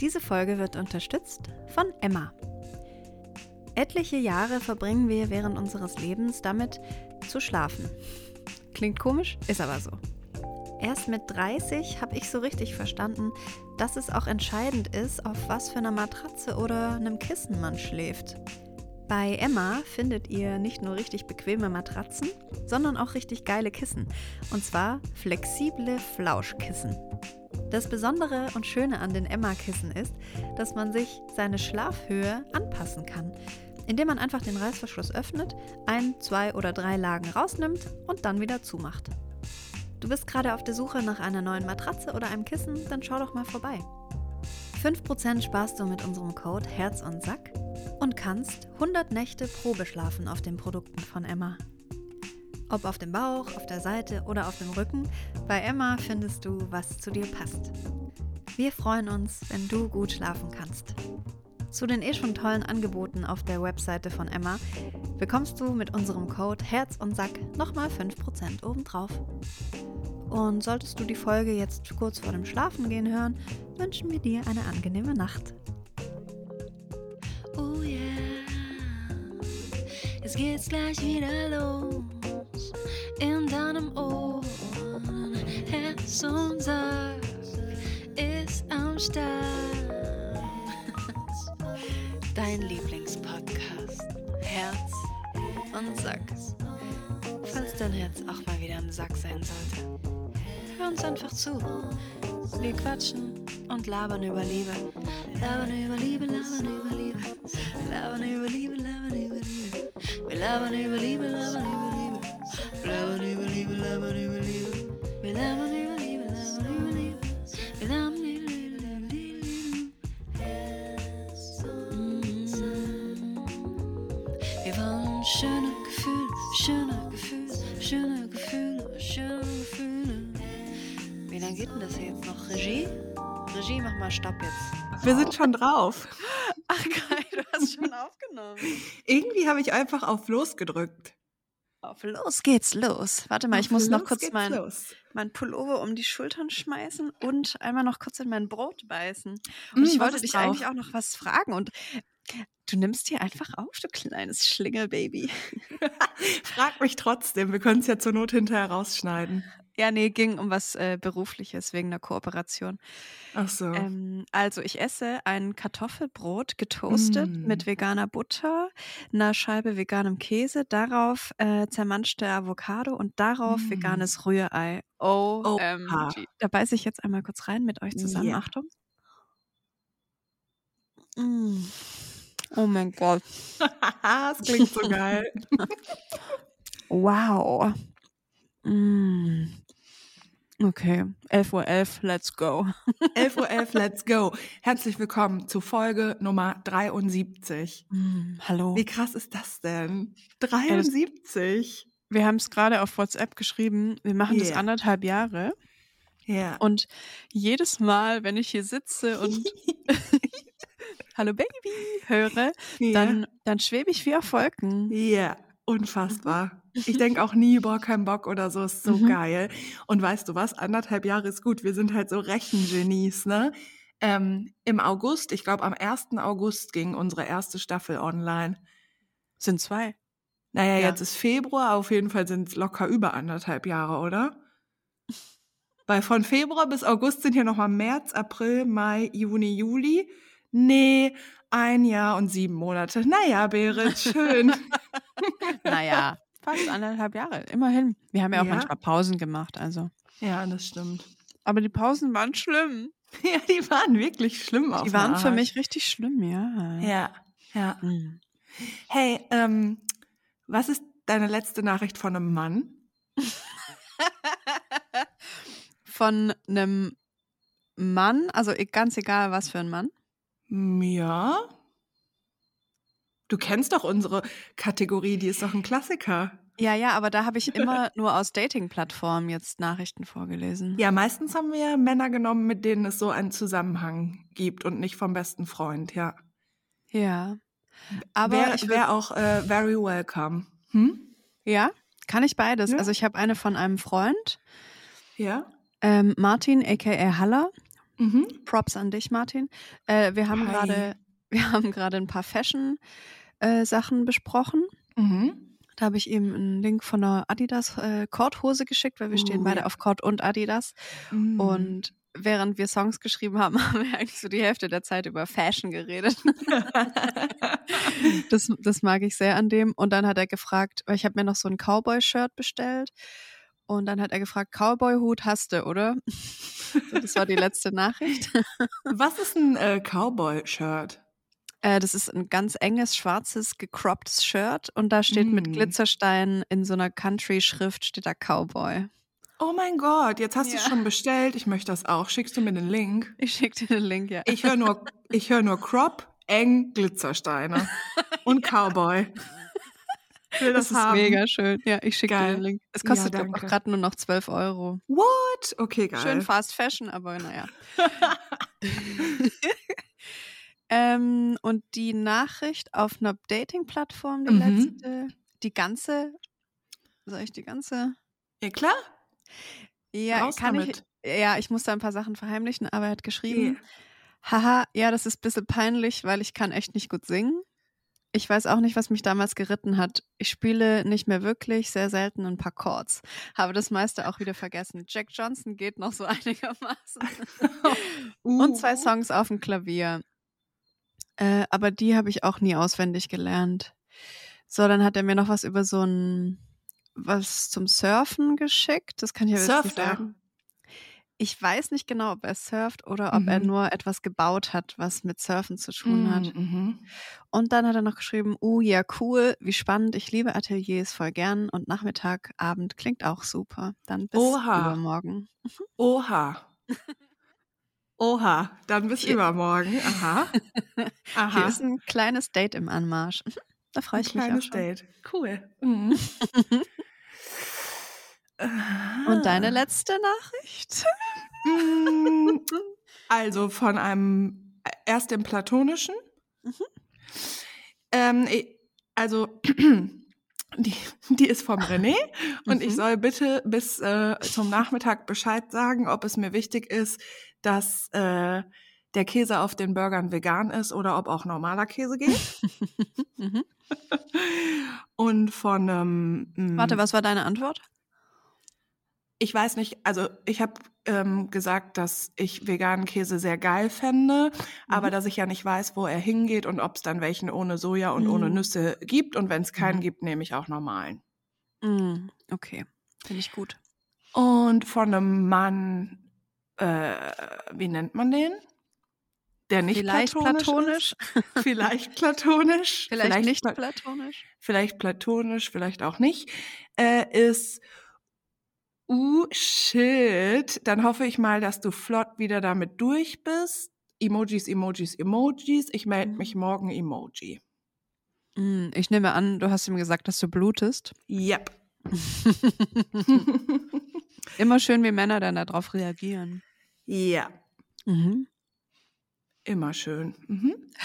Diese Folge wird unterstützt von Emma. Etliche Jahre verbringen wir während unseres Lebens damit zu schlafen. Klingt komisch, ist aber so. Erst mit 30 habe ich so richtig verstanden, dass es auch entscheidend ist, auf was für einer Matratze oder einem Kissen man schläft. Bei Emma findet ihr nicht nur richtig bequeme Matratzen, sondern auch richtig geile Kissen. Und zwar flexible Flauschkissen. Das Besondere und Schöne an den Emma-Kissen ist, dass man sich seine Schlafhöhe anpassen kann, indem man einfach den Reißverschluss öffnet, ein, zwei oder drei Lagen rausnimmt und dann wieder zumacht. Du bist gerade auf der Suche nach einer neuen Matratze oder einem Kissen, dann schau doch mal vorbei. 5% sparst du mit unserem Code Herz und Sack und kannst 100 Nächte Probe schlafen auf den Produkten von Emma. Ob auf dem Bauch, auf der Seite oder auf dem Rücken, bei Emma findest du, was zu dir passt. Wir freuen uns, wenn du gut schlafen kannst. Zu den eh schon tollen Angeboten auf der Webseite von Emma bekommst du mit unserem Code Herz und Sack nochmal 5% obendrauf. Und solltest du die Folge jetzt kurz vor dem Schlafengehen hören, wünschen wir dir eine angenehme Nacht. Oh yeah, es geht's gleich wieder los in deinem Ohr. Herz und Sack ist am Start. Dein Lieblingspodcast. Herz und Sack. Falls dein Herz auch mal wieder im Sack sein sollte, hör uns einfach zu. Wir quatschen und labern über Liebe. Labern über Liebe, labern über Liebe. Labern über Liebe, labern über Liebe. Wir labern über Liebe, labern über Liebe. Wir wollen schöne Gefühle, schöne Gefühle, schöne Gefühle, schöne Gefühle. Wie lange geht denn das hier jetzt noch? Regie? Regie, mach mal Stopp jetzt. Wir sind schon drauf. Ach geil, du hast schon aufgenommen. Irgendwie habe ich einfach auf Los gedrückt. Auf los geht's los. Warte mal, ich Auf muss noch kurz mein, los. mein Pullover um die Schultern schmeißen und einmal noch kurz in mein Brot beißen. Und Mm, ich wollte dich drauf? eigentlich auch noch was fragen und du nimmst hier einfach auf, du kleines Schlingelbaby. Frag mich trotzdem, wir können es ja zur Not hinterher rausschneiden. Ja, nee, ging um was äh, Berufliches wegen einer Kooperation. Ach so. Ähm, also ich esse ein Kartoffelbrot getoastet Mm. mit veganer Butter, einer Scheibe veganem Käse, darauf äh, zermanschte Avocado und darauf Mm. veganes Rührei. OMG. Oha. Da beiße ich jetzt einmal kurz rein mit euch zusammen. Ja. Achtung. Mm. Oh mein Gott. das klingt so geil. Wow. Mm. Okay, 11.11 Uhr, 11, let's go. 11.11 Uhr, let's go. Herzlich willkommen zu Folge Nummer 73. Mm, hallo. Wie krass ist das denn? 73? Wir haben es gerade auf WhatsApp geschrieben. Wir machen das Yeah. anderthalb Jahre. Ja. Und jedes Mal, wenn ich hier sitze und Hallo Baby höre, dann, dann schwebe ich wie auf Wolken. Ja, unfassbar. Ich denke auch nie, boah, kein Bock oder so, ist so Mhm. geil. Und weißt du was, anderthalb Jahre ist gut. Wir sind halt so Rechengenies, ne? Ähm, Im August, ich glaube am 1. August ging unsere erste Staffel online. Sind zwei. Naja, Ja. jetzt ist Februar, auf jeden Fall sind es locker über anderthalb Jahre, oder? Weil von Februar bis August sind hier nochmal März, April, Mai, Juni, Juli. Nee, ein Jahr und sieben Monate. Naja, Berit, schön. Naja, fast anderthalb Jahre. Immerhin. Wir haben ja auch Ja. manchmal Pausen gemacht, also. ja, das stimmt. Aber die Pausen waren schlimm. Ja, die waren wirklich schlimm auf Die waren für mich richtig schlimm, ja. Ja, ja. Hm. Hey, ähm, was ist deine letzte Nachricht von einem Mann? Von einem Mann, also e- ganz egal, was für ein Mann. Ja. Du kennst doch unsere Kategorie, die ist doch ein Klassiker. Ja, ja, aber da habe ich immer nur aus Dating-Plattformen jetzt Nachrichten vorgelesen. Ja, meistens haben wir Männer genommen, mit denen es so einen Zusammenhang gibt und nicht vom besten Freund, ja. Ja. Aber Wäre ich wär auch äh, very welcome. Hm? Ja, kann ich beides. Ja. Also ich habe eine von einem Freund, Ja? ähm, Martin aka Haller. Mhm. Props an dich, Martin. Äh, wir haben gerade, wir haben gerade ein paar Fashion-Sachen besprochen. Mhm. Da habe ich ihm einen Link von einer Adidas äh, Korthose geschickt, weil wir stehen Uh, beide ja. auf Kord und Adidas. Mhm. Und während wir Songs geschrieben haben, haben wir eigentlich so die Hälfte der Zeit über Fashion geredet. Das, das mag ich sehr an dem. Und dann hat er gefragt, weil ich habe mir noch so ein Cowboy-Shirt bestellt. Und dann hat er gefragt, Cowboy-Hut hast du, oder? Das war die letzte Nachricht. Was ist ein äh, Cowboy-Shirt? Äh, das ist ein ganz enges, schwarzes, gecropptes Shirt. Und da steht mit Mm. Glitzersteinen in so einer Country-Schrift steht da Cowboy. Oh mein Gott, jetzt hast du es Ja. schon bestellt. Ich möchte das auch. Schickst du mir den Link? Ich schicke dir den Link, ja. Ich höre nur, ich höre nur Crop, eng, Glitzersteine und Cowboy. Ich will das, Das ist haben. mega schön. Ja, ich schicke dir den Link. Es Ja, kostet auch danke. gerade nur noch 12 Euro. What? Okay, geil. Schön Fast Fashion, aber naja. ähm, und die Nachricht auf einer Dating-Plattform, die Mhm. letzte, die ganze, soll ich die ganze? Ja, klar. Ja, Raus kann damit. ich. Ja, ich muss da ein paar Sachen verheimlichen, aber er hat geschrieben, haha, ja, das ist ein bisschen peinlich, weil ich kann echt nicht gut singen. Ich weiß auch nicht, was mich damals geritten hat. Ich spiele nicht mehr wirklich, sehr selten ein paar Chords. Habe das meiste auch wieder vergessen. Jack Johnson geht noch so einigermaßen. Und zwei Uh. Songs auf dem Klavier. Äh, aber die habe ich auch nie auswendig gelernt. So, dann hat er mir noch was über so ein was zum Surfen geschickt. Das kann ich aber jetzt nicht er? sagen. Ich weiß nicht genau, ob er surft oder ob er Mhm. nur etwas gebaut hat, was mit Surfen zu tun hat. Mhm. Und dann hat er noch geschrieben, uh, ja, cool, wie spannend, ich liebe Ateliers voll gern und Nachmittag, Abend klingt auch super. Dann bis Oha. übermorgen. Oha. Oha. Dann bis Hier- übermorgen. Aha. Hier Aha. ist ein kleines Date im Anmarsch. Da freue Ein ich mich auch kleines schon. Date. Cool. Mhm. Und deine letzte Nachricht? Mm, Also von einem erst im Platonischen. Mhm. Ähm, also die, die ist vom René und ich Mhm. soll bitte bis äh, zum Nachmittag Bescheid sagen, ob es mir wichtig ist, dass äh, der Käse auf den Burgern vegan ist oder ob auch normaler Käse geht. Mhm. Und von ähm, m, Warte, was war deine Antwort? Ich weiß nicht, also ich habe ähm, gesagt, dass ich veganen Käse sehr geil fände, aber Mhm. dass ich ja nicht weiß, wo er hingeht und ob es dann welchen ohne Soja und ohne Mhm. Nüsse gibt. Und wenn es keinen Mhm. gibt, nehme ich auch normalen. Mm, okay, finde ich gut. Und von einem Mann, äh, wie nennt man den? Der nicht Vielleicht platonisch. platonisch, Ist? Vielleicht platonisch. vielleicht, nicht pla- platonisch. vielleicht platonisch, vielleicht auch nicht, äh, ist, uh, shit, dann hoffe ich mal, dass du flott wieder damit durch bist. Emojis, Emojis, Emojis. Ich melde Mhm. mich morgen Emoji. Mm, ich nehme an, du hast ihm gesagt, dass du blutest. Yep. Immer schön, wie Männer dann darauf reagieren. ja, Mhm. immer schön. Mhm.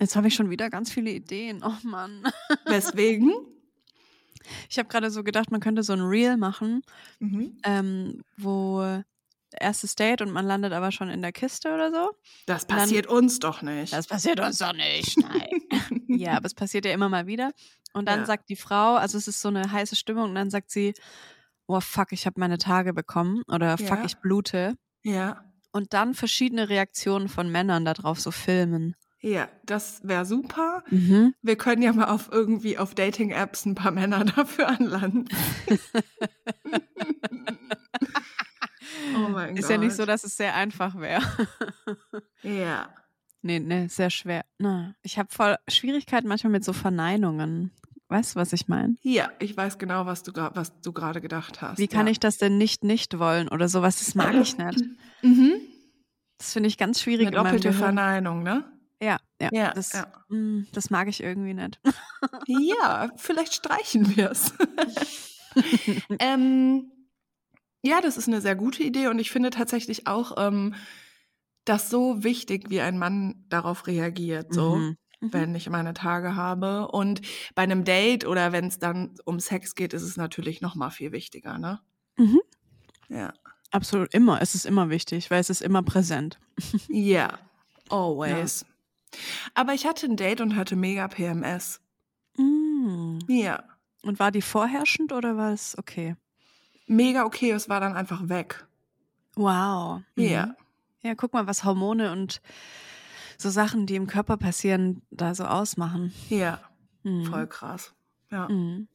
Jetzt habe ich schon wieder ganz viele Ideen. Oh Mann. Weswegen? Ich habe gerade so gedacht, man könnte so ein Reel machen, Mhm. ähm, wo erstes Date und man landet aber schon in der Kiste oder so. Das Dann- passiert uns doch nicht. Das passiert uns doch nicht. Nein. ja, aber es passiert ja immer mal wieder. Und dann Ja. sagt die Frau, also es ist so eine heiße Stimmung, und dann sagt sie, oh fuck, ich habe meine Tage bekommen oder fuck, Ja. ich blute. ja, Und dann verschiedene Reaktionen von Männern darauf so filmen. Ja, das wäre super. Mhm. Wir können ja mal auf irgendwie auf Dating-Apps ein paar Männer dafür anlanden. oh mein Ist Gott. ja nicht so, dass es sehr einfach wäre. Ja. nee, nee, sehr schwer. Na, ich habe voll Schwierigkeiten manchmal mit so Verneinungen. Weißt du, was ich meine? Ja, ich weiß genau, was du, was du gerade gedacht hast. Wie kann ja. ich das denn nicht nicht wollen oder sowas? Das mag ich nicht. Mhm. Das finde ich ganz schwierig. Eine doppelte. Verneinung, ne? Ja, ja. Ja, das, ja. mm, das mag ich irgendwie nicht. Ja, vielleicht streichen wir es. ähm, ja, das ist eine sehr gute Idee und ich finde tatsächlich auch ähm, das so wichtig, wie ein Mann darauf reagiert, so. Mhm. Mhm. wenn ich meine Tage habe. Und bei einem Date oder wenn es dann um Sex geht, ist es natürlich noch mal viel wichtiger, ne? Mhm. Ja. Absolut immer. Es ist immer wichtig, weil es ist immer präsent. Ja, always. Aber ich hatte ein Date und hatte mega PMS. Mm. Ja, Und war die vorherrschend oder war es okay? mega okay, es war dann einfach weg. Wow. Mhm. Ja. Ja, guck mal, was Hormone und so Sachen, die im Körper passieren, da so ausmachen. Ja, Mhm. voll krass. Ja. Mhm.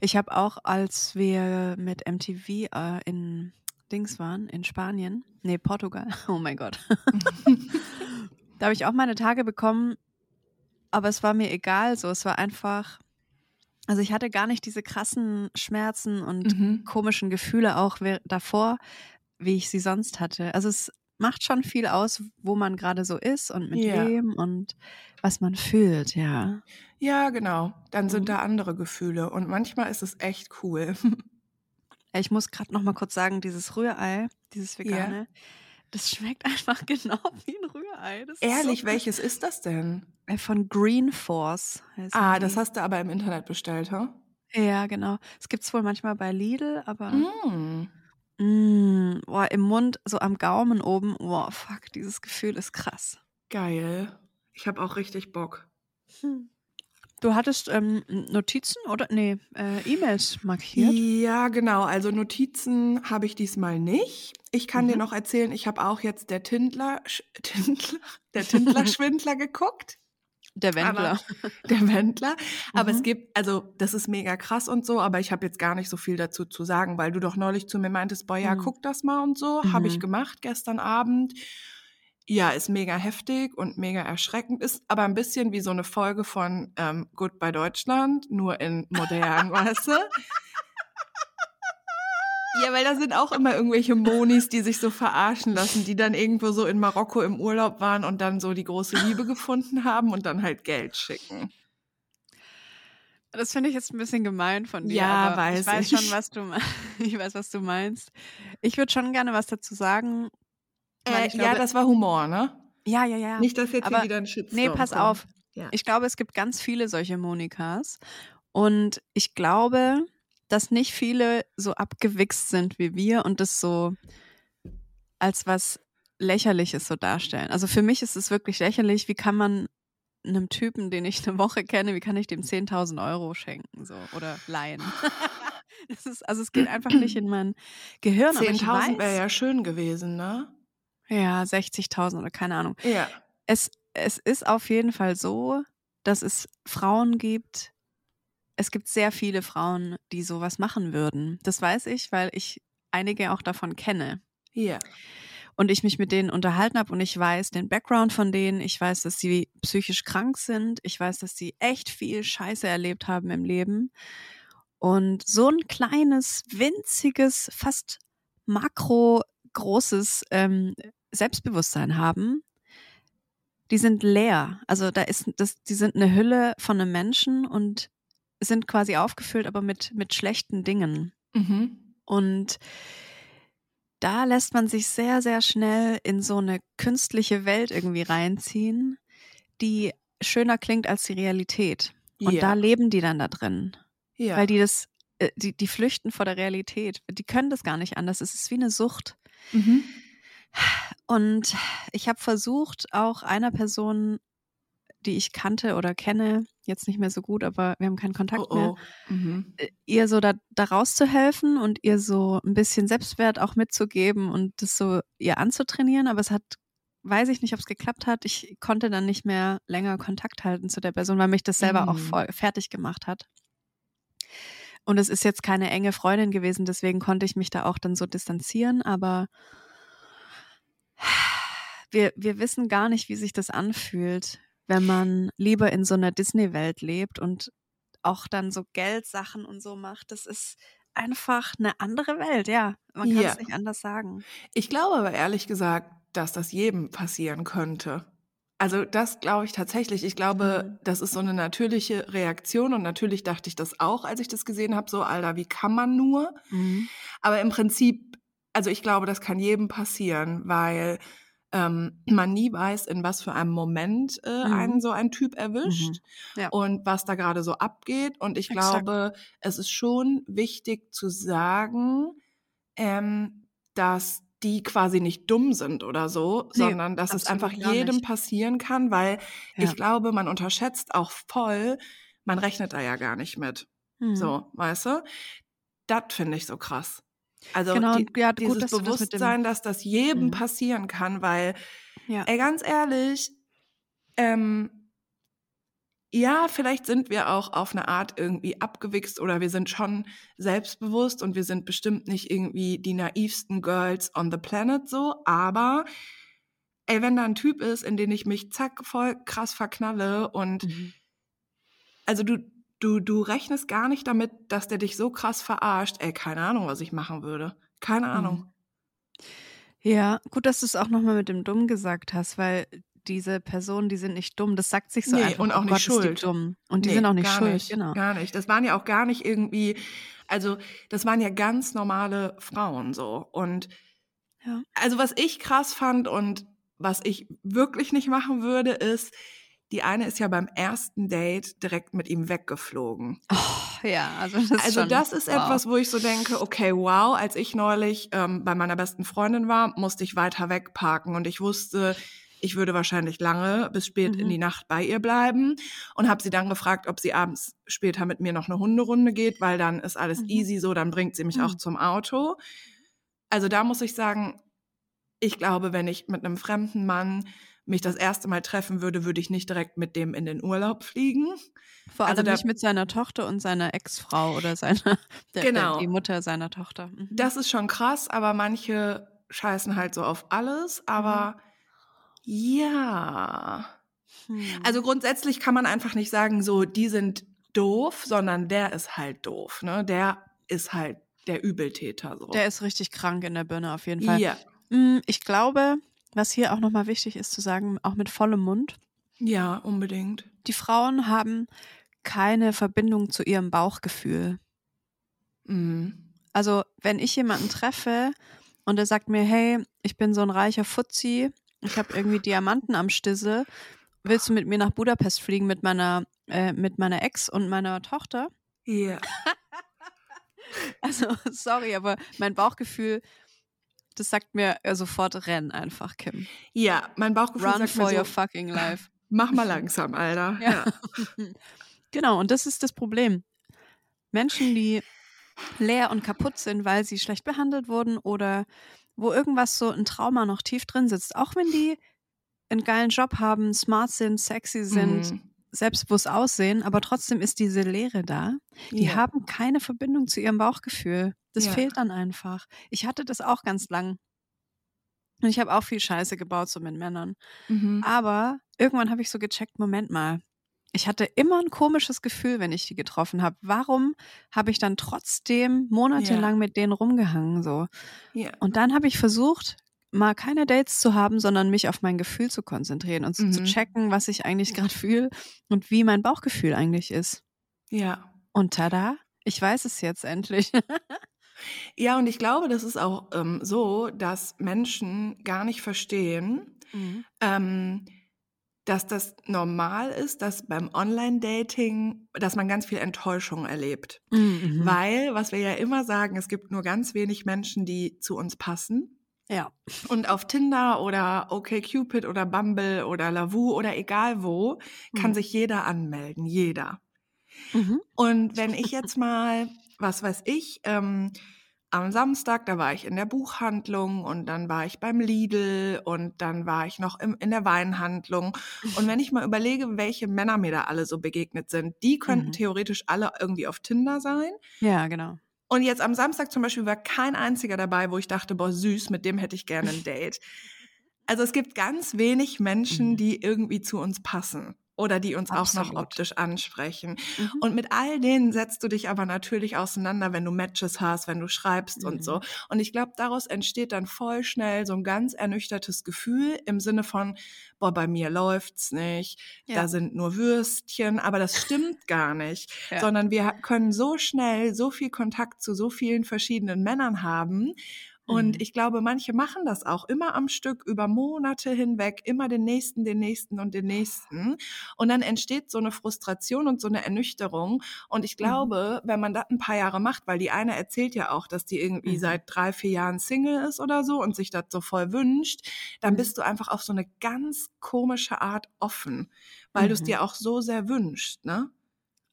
Ich habe auch, als wir mit MTV äh, in Dings waren, in Spanien, nee, Portugal, oh mein Gott. da habe ich auch meine Tage bekommen, aber es war mir egal, so, es war einfach, also ich hatte gar nicht diese krassen Schmerzen und Mhm. komischen Gefühle auch davor, wie ich sie sonst hatte. Also es macht schon viel aus, wo man gerade so ist und mit Ja. wem und was man fühlt, ja. Ja, genau. Dann sind Mhm. da andere Gefühle und manchmal ist es echt cool. Ich muss gerade noch mal kurz sagen, dieses Rührei, dieses vegane, das schmeckt einfach genau wie ein Rührei. Das Ehrlich, so welches ist das denn? Äh, Von Green Force. Ah, die. das hast du aber im Internet bestellt, ha? Ja, genau. Es gibt es wohl manchmal bei Lidl, aber Mm. mm, boah, im Mund, so am Gaumen oben, boah, fuck, dieses Gefühl ist krass. Geil. Ich habe auch richtig Bock. Du hattest ähm, Notizen oder nee, äh, E-Mails markiert? Ja, genau. Also Notizen habe ich diesmal nicht. Ich kann dir Mhm. noch erzählen, ich habe auch jetzt der Tindler, Tindler, der Tindler-Schwindler geguckt. Der Wendler. Der Wendler. Aber es Mhm. gibt, also das ist mega krass und so, aber ich habe jetzt gar nicht so viel dazu zu sagen, weil du doch neulich zu mir meintest, boah, ja, Mhm. guck das mal und so. Habe ich Mhm. gemacht gestern Abend. Ja, ist mega heftig und mega erschreckend. Ist aber ein bisschen wie so eine Folge von ähm, Goodbye Deutschland, nur in modern, weißt du? Ja, weil da sind auch immer irgendwelche Monis, die sich so verarschen lassen, die dann irgendwo so in Marokko im Urlaub waren und dann so die große Liebe gefunden haben und dann halt Geld schicken. Das finde ich jetzt ein bisschen gemein von dir. Ja, aber weiß ich weiß ich. schon, was du ich weiß, was du meinst. Ich würde schon gerne was dazu sagen. Äh, ich ja, glaube- das war Humor, ne? ja, ja, ja. Nicht, dass jetzt aber- hier wieder ein Shitstorm nee, pass kommt. auf. Ja. Ich glaube, es gibt ganz viele solche Monikas. Und ich glaube, dass nicht viele so abgewichst sind wie wir und das so als was Lächerliches so darstellen. Also für mich ist es wirklich lächerlich. Wie kann man einem Typen, den ich eine Woche kenne, wie kann ich dem 10.000 Euro schenken so oder leihen? das ist, also es geht einfach nicht in mein Gehirn. aber ich 10.000 wäre ja schön gewesen, ne? Ja, 60.000 oder keine Ahnung. Ja. Es, es ist auf jeden Fall so, dass es Frauen gibt. Es gibt sehr viele Frauen, die sowas machen würden. Das weiß ich, weil ich einige auch davon kenne. Ja. Und ich mich mit denen unterhalten habe und ich weiß den Background von denen. Ich weiß, dass sie psychisch krank sind. Ich weiß, dass sie echt viel Scheiße erlebt haben im Leben. Und so ein kleines, winziges, fast makro großes ähm, Selbstbewusstsein haben, die sind leer. Also da ist das, die sind eine Hülle von einem Menschen und sind quasi aufgefüllt, aber mit, mit schlechten Dingen. Mhm. Und da lässt man sich sehr, sehr schnell in so eine künstliche Welt irgendwie reinziehen, die schöner klingt als die Realität. Und ja. da leben die dann da drin, ja. weil die das, äh, die, die flüchten vor der Realität. Die können das gar nicht anders. Es ist wie eine Sucht. mhm. Und ich habe versucht, auch einer Person, die ich kannte oder kenne, jetzt nicht mehr so gut, aber wir haben keinen Kontakt Oh, mehr, oh. Mhm. äh, ihr so da, da rauszuhelfen und ihr so ein bisschen Selbstwert auch mitzugeben und das so ihr anzutrainieren. Aber es hat, weiß ich nicht, ob es geklappt hat. Ich konnte dann nicht mehr länger Kontakt halten zu der Person, weil mich das selber auch Mhm. voll fertig gemacht hat. Und es ist jetzt keine enge Freundin gewesen, deswegen konnte ich mich da auch dann so distanzieren, aber wir, wir wissen gar nicht, wie sich das anfühlt, wenn man lieber in so einer Disney-Welt lebt und auch dann so Geldsachen und so macht. Das ist einfach eine andere Welt, ja. Man kann Ja. es nicht anders sagen. Ich glaube aber ehrlich gesagt, dass das jedem passieren könnte. Also das glaube ich tatsächlich. Ich glaube, Mhm. das ist so eine natürliche Reaktion und natürlich dachte ich das auch, als ich das gesehen habe, so, Alter, wie kann man nur? Aber im Prinzip, also ich glaube, das kann jedem passieren, weil ähm, man nie weiß, in was für einem Moment äh, Mhm. einen so ein Typ erwischt Mhm. Ja. und was da gerade so abgeht. Und ich Exakt. glaube, es ist schon wichtig zu sagen, ähm, dass die quasi nicht dumm sind oder so, Nee, sondern dass es einfach jedem nicht. passieren kann, weil Ja. ich glaube, man unterschätzt auch voll, man rechnet da ja gar nicht mit. Mhm. So, weißt du? Das finde ich so krass. Also Genau, die, ja, gut, dieses dass du das Bewusstsein, dass das jedem Mhm. passieren kann, weil, Ja. ey, ganz ehrlich, ähm, ja, vielleicht sind wir auch auf eine Art irgendwie abgewichst oder wir sind schon selbstbewusst und wir sind bestimmt nicht irgendwie die naivsten Girls on the planet so, aber ey, wenn da ein Typ ist, in den ich mich zack voll krass verknalle und Mhm. also du, du, du rechnest gar nicht damit, dass der dich so krass verarscht. Ey, keine Ahnung, was ich machen würde. Keine Ahnung. Ja, gut, dass du es auch nochmal mit dem Dumm gesagt hast, weil diese Personen, die sind nicht dumm. Das sagt sich so Nee, einfach. und auch oh nicht Gott, ist die schuld. dumm. Und die Nee, sind auch nicht gar schuld, nicht, genau. Gar nicht. Das waren ja auch gar nicht irgendwie, also das waren ja ganz normale Frauen so. Und Ja. also was ich krass fand und was ich wirklich nicht machen würde, ist, die eine ist ja beim ersten Date direkt mit ihm weggeflogen. Oh, ja, also das ist Also schon, das ist wow. etwas, wo ich so denke, okay, wow, als ich neulich ähm, bei meiner besten Freundin war, musste ich weiter wegparken und ich wusste, ich würde wahrscheinlich lange bis spät in Mhm. die Nacht bei ihr bleiben und habe sie dann gefragt, ob sie abends später mit mir noch eine Hunderunde geht, weil dann ist alles Mhm. easy so, dann bringt sie mich auch Mhm. zum Auto. Also da muss ich sagen, ich glaube, wenn ich mit einem fremden Mann mich das erste Mal treffen würde, würde ich nicht direkt mit dem in den Urlaub fliegen. Vor allem also da- nicht mit seiner Tochter und seiner Ex-Frau oder seiner, der, Genau. der, die Mutter seiner Tochter. Mhm. Das ist schon krass, aber manche scheißen halt so auf alles. Aber ja. Hm. Also grundsätzlich kann man einfach nicht sagen, so, die sind doof, sondern der ist halt doof. Ne? Der ist halt der Übeltäter. So. der ist richtig krank in der Birne auf jeden Fall. ja. Mm, Ich glaube, was hier auch nochmal wichtig ist zu sagen, auch mit vollem Mund, ja, unbedingt. die Frauen haben keine Verbindung zu ihrem Bauchgefühl. Mhm. Also, wenn ich jemanden treffe und der sagt mir, hey, ich bin so ein reicher Fuzzi, ich habe irgendwie Diamanten am Stissel, willst du mit mir nach Budapest fliegen mit meiner, äh, mit meiner Ex und meiner Tochter? Ja. Also, sorry, aber mein Bauchgefühl, das sagt mir äh, sofort, renn einfach, Kim. ja, mein Bauchgefühl Run sagt for mir your so, fucking life. mach mal langsam, Alter. Ja. Genau, und das ist das Problem. Menschen, die leer und kaputt sind, weil sie schlecht behandelt wurden oder wo irgendwas so ein Trauma noch tief drin sitzt, auch wenn die einen geilen Job haben, smart sind, sexy sind, Mhm. selbstbewusst aussehen, aber trotzdem ist diese Leere da. Die ja. haben keine Verbindung zu ihrem Bauchgefühl. Das Ja. fehlt dann einfach. Ich hatte das auch ganz lang. Und ich habe auch viel Scheiße gebaut, so mit Männern. Mhm. Aber irgendwann habe ich so gecheckt, Moment mal. Ich hatte immer ein komisches Gefühl, wenn ich die getroffen habe. Warum habe ich dann trotzdem monatelang mit denen rumgehangen so? ja. Und dann habe ich versucht, mal keine Dates zu haben, sondern mich auf mein Gefühl zu konzentrieren und zu- zu Mhm. checken, was ich eigentlich gerade fühle und wie mein Bauchgefühl eigentlich ist. ja. Und tada, ich weiß es jetzt endlich. Ja, und ich glaube, das ist auch ähm, so, dass Menschen gar nicht verstehen, ähm, dass das normal ist, dass beim Online-Dating, dass man ganz viel Enttäuschung erlebt. Mhm. Weil, was wir ja immer sagen, es gibt nur ganz wenig Menschen, die zu uns passen. Ja. Und auf Tinder oder OkCupid oder Bumble oder Lavu oder egal wo, kann Mhm. sich jeder anmelden. Jeder. Mhm. Und wenn ich jetzt mal, was weiß ich, ähm, am Samstag, da war ich in der Buchhandlung und dann war ich beim Lidl und dann war ich noch im, in der Weinhandlung. Und wenn ich mal überlege, welche Männer mir da alle so begegnet sind, die könnten Mhm. theoretisch alle irgendwie auf Tinder sein. Ja, genau. Und jetzt am Samstag zum Beispiel war kein einziger dabei, wo ich dachte, boah, süß, mit dem hätte ich gerne ein Date. Also es gibt ganz wenig Menschen, Mhm. die irgendwie zu uns passen oder die uns auch noch Absolut. optisch ansprechen. Mhm. Und mit all denen setzt du dich aber natürlich auseinander, wenn du Matches hast, wenn du schreibst und Mhm. so. Und ich glaube, daraus entsteht dann voll schnell so ein ganz ernüchtertes Gefühl im Sinne von, boah, bei mir läuft's nicht, Ja. da sind nur Würstchen, aber das stimmt gar nicht, Ja. sondern wir können so schnell so viel Kontakt zu so vielen verschiedenen Männern haben Und Mhm. ich glaube, manche machen das auch immer am Stück über Monate hinweg, immer den nächsten, den nächsten und den nächsten. Und dann entsteht so eine Frustration und so eine Ernüchterung. Und ich Mhm. glaube, wenn man das ein paar Jahre macht, weil die eine erzählt ja auch, dass die irgendwie Mhm. seit drei, vier Jahren Single ist oder so und sich das so voll wünscht, dann Mhm. bist du einfach auf so eine ganz komische Art offen, weil du es Mhm. dir auch so sehr wünschst, ne?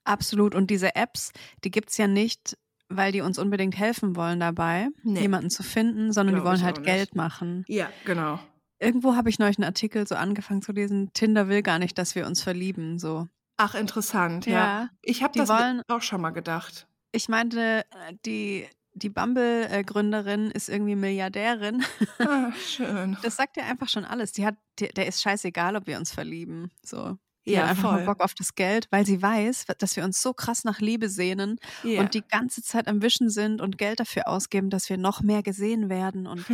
Absolut. Und diese Apps, die gibt's ja nicht, weil die uns unbedingt helfen wollen dabei, Nee. jemanden zu finden, sondern die Glaub wollen halt. Geld machen. Ja, genau. Irgendwo habe ich neulich einen Artikel so angefangen zu lesen, Tinder will gar nicht, dass wir uns verlieben. So. Ach, interessant, ja. Ja, Ich habe die das wollen- auch schon mal gedacht. Ich meinte, äh, die, die Bumble-Gründerin ist irgendwie Milliardärin. Ah, schön. Das sagt ja einfach schon alles. Die hat, die, der ist scheißegal, ob wir uns verlieben. So. Ja, hat einfach voll. Bock auf das Geld, weil sie weiß, dass wir uns so krass nach Liebe sehnen Ja. und die ganze Zeit am Wischen sind und Geld dafür ausgeben, dass wir noch mehr gesehen werden und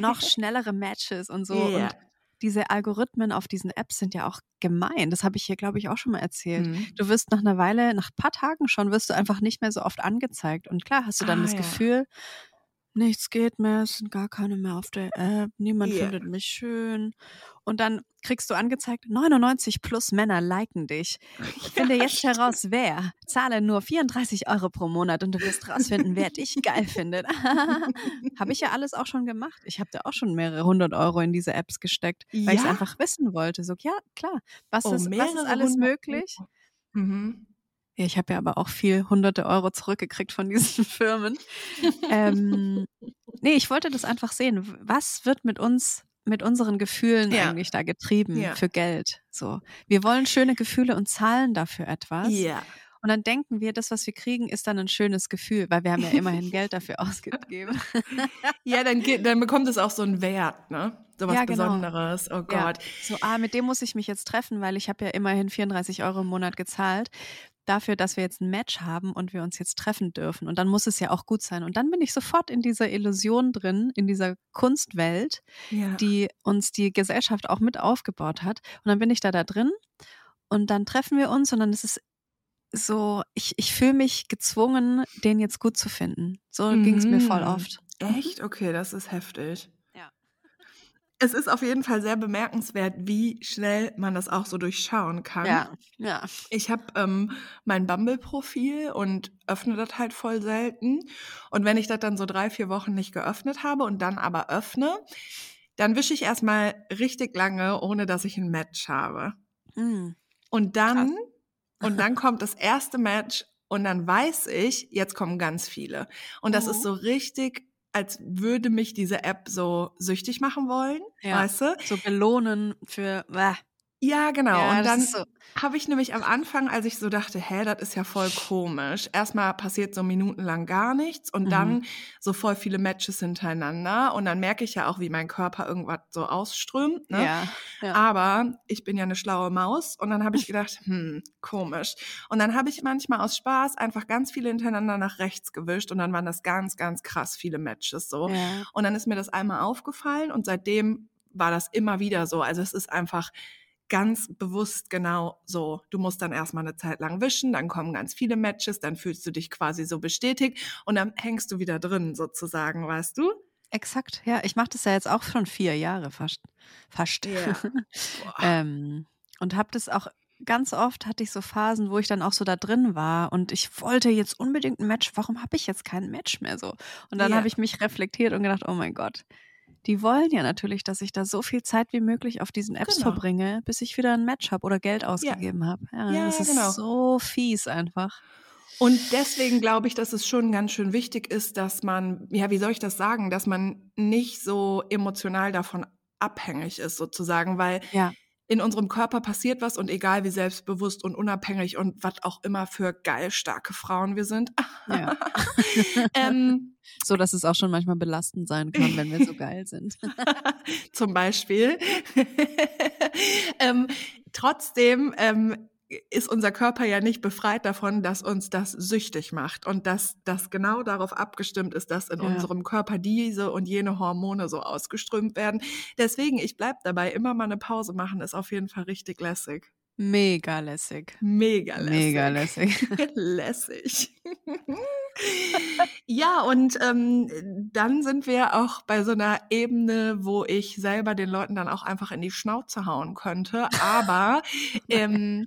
noch schnellere Matches und so. Ja. Und diese Algorithmen auf diesen Apps sind ja auch gemein. Das habe ich hier, glaube ich, auch schon mal erzählt. Mhm. Du wirst nach einer Weile, nach ein paar Tagen schon, wirst du einfach nicht mehr so oft angezeigt. Und klar hast du dann Ah, das ja. Gefühl, nichts geht mehr, es sind gar keine mehr auf der App, niemand Ja. findet mich schön. Und dann kriegst du angezeigt, 99 plus Männer liken dich. Finde jetzt heraus, wer. Zahle nur 34 Euro pro Monat und du wirst rausfinden, wer dich geil findet. habe ich ja alles auch schon gemacht. Ich habe da auch schon mehrere hundert Euro in diese Apps gesteckt, weil ich es Ja? einfach wissen wollte. So, ja, klar. Was, Oh, ist, was ist alles möglich? Mhm. Ja, ich habe ja aber auch viel hunderte Euro zurückgekriegt von diesen Firmen. ähm, nee, ich wollte das einfach sehen. Was wird mit uns, mit unseren Gefühlen Ja. eigentlich da getrieben Ja. für Geld? So. Wir wollen schöne Gefühle und zahlen dafür etwas. Ja. Und dann denken wir, das, was wir kriegen, ist dann ein schönes Gefühl, weil wir haben ja immerhin Geld dafür ausgegeben. Ja, dann, dann bekommt es auch so einen Wert, ne? So was Ja, genau. Besonderes. Oh Ja. Gott. So, ah, mit dem muss ich mich jetzt treffen, weil ich habe ja immerhin 34 Euro im Monat gezahlt dafür, dass wir jetzt ein Match haben und wir uns jetzt treffen dürfen. Und dann muss es ja auch gut sein. Und dann bin ich sofort in dieser Illusion drin, in dieser Kunstwelt, Ja. die uns die Gesellschaft auch mit aufgebaut hat. Und dann bin ich da da drin und dann treffen wir uns und dann ist es so, ich, ich fühle mich gezwungen, den jetzt gut zu finden. So ging es mir voll Mhm. oft. Echt? Okay, das ist heftig. Es ist auf jeden Fall sehr bemerkenswert, wie schnell man das auch so durchschauen kann. Ja, ja. Ich habe ähm, mein Bumble-Profil und öffne das halt voll selten. Und wenn ich das dann so drei, vier Wochen nicht geöffnet habe und dann aber öffne, dann wische ich erstmal richtig lange, ohne dass ich ein Match habe. Mm. Und dann, und dann kommt das erste Match und dann weiß ich, jetzt kommen ganz viele. Und das Mhm. ist so richtig, als würde mich diese App so süchtig machen wollen, Ja. weißt du? So belohnen für. Bäh. Ja, genau. Ja, und dann so. habe ich nämlich am Anfang, als ich so dachte, hä, das ist ja voll komisch. Erstmal passiert so minutenlang gar nichts und Mhm. dann so voll viele Matches hintereinander. Und dann merke ich ja auch, wie mein Körper irgendwas so ausströmt. Ne? Ja, ja. Aber ich bin ja eine schlaue Maus und dann habe ich gedacht, hm, komisch. Und dann habe ich manchmal aus Spaß einfach ganz viele hintereinander nach rechts gewischt und dann waren das ganz, ganz krass viele Matches so. ja. Und dann ist mir das einmal aufgefallen und seitdem war das immer wieder so. Also es ist einfach ganz bewusst genau so. Du musst dann erstmal eine Zeit lang wischen, dann kommen ganz viele Matches, dann fühlst du dich quasi so bestätigt und dann hängst du wieder drin sozusagen, weißt du? Exakt, ja. Ich mache das ja jetzt auch schon vier Jahre fast. Fast. Boah. ähm, und habe das auch ganz oft hatte ich so Phasen, wo ich dann auch so da drin war und ich wollte jetzt unbedingt ein Match. Warum habe ich jetzt kein Match mehr so? Und dann Ja. habe ich mich reflektiert und gedacht, oh mein Gott. Die wollen ja natürlich, dass ich da so viel Zeit wie möglich auf diesen Apps Genau. verbringe, bis ich wieder ein Match habe oder Geld ausgegeben habe. Ja, Ja, das ist genau. so fies einfach. Und deswegen glaube ich, dass es schon ganz schön wichtig ist, dass man, ja, wie soll ich das sagen, dass man nicht so emotional davon abhängig ist sozusagen, weil Ja. in unserem Körper passiert was und egal wie selbstbewusst und unabhängig und was auch immer für geil starke Frauen wir sind. Ja. ähm, So, dass es auch schon manchmal belastend sein kann, wenn wir so geil sind. zum Beispiel. ähm, trotzdem ähm, ist unser Körper ja nicht befreit davon, dass uns das süchtig macht und dass das genau darauf abgestimmt ist, dass in Ja. unserem Körper diese und jene Hormone so ausgeströmt werden. Deswegen, ich bleib dabei, immer mal eine Pause machen, ist auf jeden Fall richtig lässig. Mega lässig. Mega lässig. Mega lässig. lässig. Ja, und ähm, dann sind wir auch bei so einer Ebene, wo ich selber den Leuten dann auch einfach in die Schnauze hauen könnte. Aber ähm,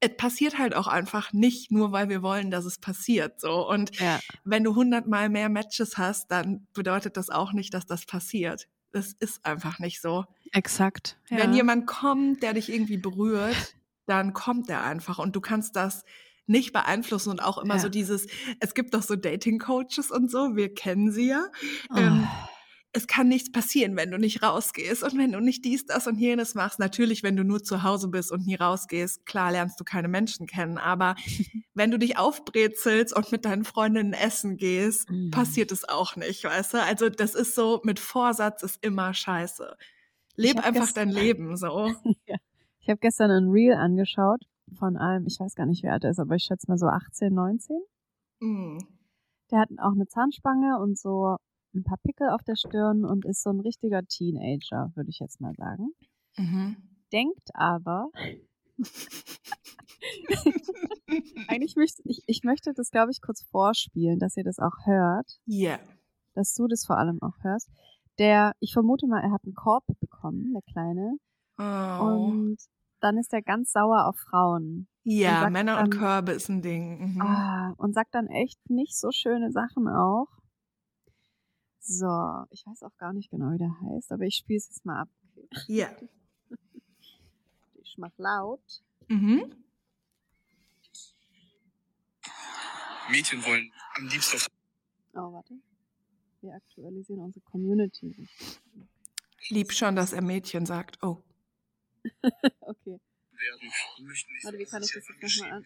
es passiert halt auch einfach nicht nur, weil wir wollen, dass es passiert. So und Ja. wenn du hundertmal mehr Matches hast, dann bedeutet das auch nicht, dass das passiert. Das ist einfach nicht so. Exakt. Ja. Wenn jemand kommt, der dich irgendwie berührt, dann kommt er einfach und du kannst das nicht beeinflussen und auch immer Ja. so dieses, es gibt doch so Dating-Coaches und so, wir kennen sie ja. Oh. Ähm, es kann nichts passieren, wenn du nicht rausgehst und wenn du nicht dies, das und jenes machst. Natürlich, wenn du nur zu Hause bist und nie rausgehst, klar lernst du keine Menschen kennen. Aber wenn du dich aufbrezelst und mit deinen Freundinnen essen gehst, Mhm. passiert es auch nicht, weißt du? Also das ist so, mit Vorsatz ist immer scheiße. Leb einfach dein Leben so. Ich habe gestern ein Reel angeschaut von einem, ich weiß gar nicht, wer alt er ist, aber ich schätze mal so 18, 19. Mm. Der hat auch eine Zahnspange und so ein paar Pickel auf der Stirn und ist so ein richtiger Teenager, würde ich jetzt mal sagen. Mhm. Denkt aber, eigentlich möchte ich, ich möchte das, glaube ich, kurz vorspielen, dass ihr das auch hört, Ja. dass du das vor allem auch hörst. Der, ich vermute mal, er hat einen Korb bekommen, der Kleine, Oh. und dann ist er ganz sauer auf Frauen. ja, sagt Männer und dann- Körbe ist ein Ding. Mhm. Ah, und sagt dann echt nicht so schöne Sachen auch. So, ich weiß auch gar nicht genau, wie der heißt, aber ich spiele es jetzt mal ab. Ja. Ich mach laut. Mhm. Mädchen wollen am liebsten auf Oh, warte. Wir aktualisieren unsere Community. Lieb schon, dass er Mädchen sagt. Oh. Okay. Warte, wie kann ich das jetzt noch mal an-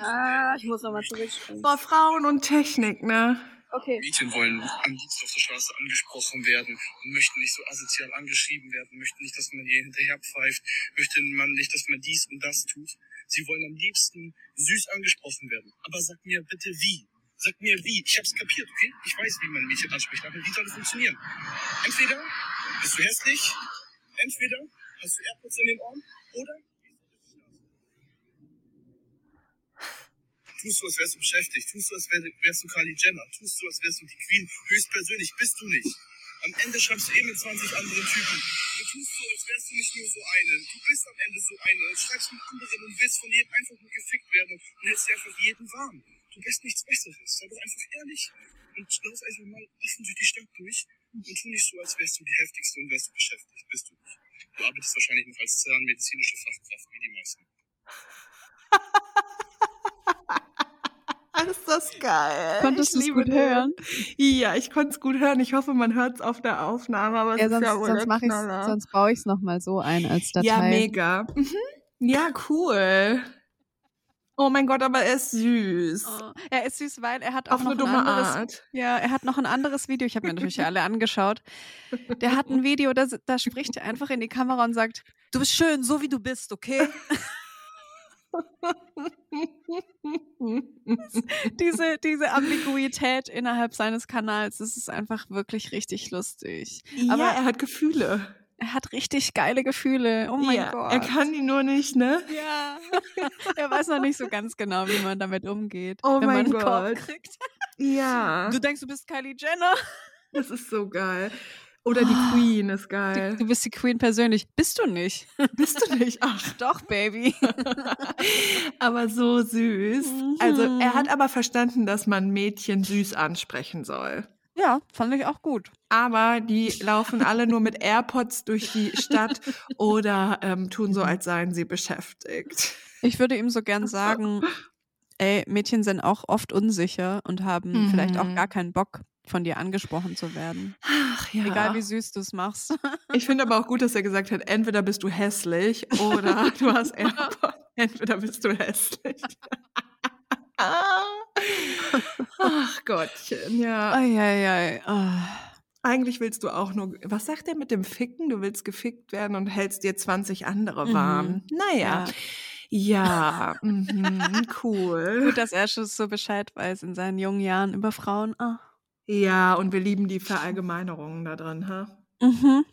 Ah, ich muss nochmal zurückspringen. Boah, Frauen und Technik, ne? Okay. Mädchen wollen am liebsten auf der Straße angesprochen werden und möchten nicht so asozial angeschrieben werden, möchten nicht, dass man ihr hinterher pfeift, möchten man nicht, dass man dies und das tut. Sie wollen am liebsten süß angesprochen werden. Aber sag mir bitte wie. Sag mir wie. Ich hab's kapiert, okay? Ich weiß, wie man Mädchen anspricht, aber wie soll das funktionieren? Entweder bist du hässlich, entweder hast du AirPods in den Ohren, oder Tust du, als wärst du beschäftigt. Tust du, als wär, wärst du Kylie Jenner. Tust du, als wärst du die Queen. Höchstpersönlich bist du nicht. Am Ende schreibst du eh mit 20 anderen Typen. Du tust so, als wärst du nicht nur so eine. Du bist am Ende so eine und schreibst mit anderen und willst von jedem einfach nur gefickt werden und hältst einfach jeden warm. Du bist nichts Besseres. Sei doch einfach ehrlich und lauf einfach mal offen durch die Stadt durch und tu nicht so, als wärst du die heftigste und wärst du beschäftigt. Bist du nicht. Du arbeitest wahrscheinlich noch als zahnmedizinische Fachkraft wie die meisten. Ist das geil. Konntest Ich du es gut das. hören? Ja, ich konnte es gut hören. Ich hoffe, man hört es auf der Aufnahme, aber es Ja, ist sonst, ja sonst der mache ich Knaller. sonst baue ich es nochmal so ein als Datei. Ja, mega. Mhm. Ja, cool. Oh mein Gott, aber er ist süß. Oh, er ist süß, weil er hat auch Auf noch eine ein dumme anderes, Art. ja, er hat noch ein anderes Video. Ich habe mir natürlich alle angeschaut. Der hat ein Video, da, da spricht er einfach in die Kamera und sagt: Du bist schön, so wie du bist, okay? diese, diese Ambiguität innerhalb seines Kanals, das ist einfach wirklich richtig lustig. ja, Aber- er hat Gefühle. Er hat richtig geile Gefühle. Oh mein ja, Gott. er kann die nur nicht, ne? Ja. er weiß noch nicht so ganz genau, wie man damit umgeht, Oh wenn man mein einen Korb Gott. kriegt. Ja, Du denkst, du bist Kylie Jenner. das ist so geil. Oder die Ah, Queen ist geil. Du, du bist die Queen persönlich. Bist du nicht? Bist du nicht? Ach, Doch, Baby. aber so süß. Also Mhm. er hat aber verstanden, dass man Mädchen süß ansprechen soll. Ja, fand ich auch gut. Aber die laufen alle nur mit AirPods durch die Stadt oder ähm, tun so, als seien sie beschäftigt. Ich würde ihm so gern sagen, ey, Mädchen sind auch oft unsicher und haben vielleicht auch Mhm. gar keinen Bock, von dir angesprochen zu werden. Ach ja. Egal wie süß du es machst. Ich finde aber auch gut, dass er gesagt hat, entweder bist du hässlich oder du hast AirPods. Entweder bist du hässlich. Ach Gottchen, ja. Eieiei. Ah. Eigentlich willst du auch nur, was sagt er mit dem Ficken? Du willst gefickt werden und hältst dir 20 andere Mhm. warm. Naja. Ja, mhm, cool. Gut, dass er schon so Bescheid weiß in seinen jungen Jahren über Frauen. Ah. Ja, und wir lieben die Verallgemeinerungen da drin, ha? Mhm.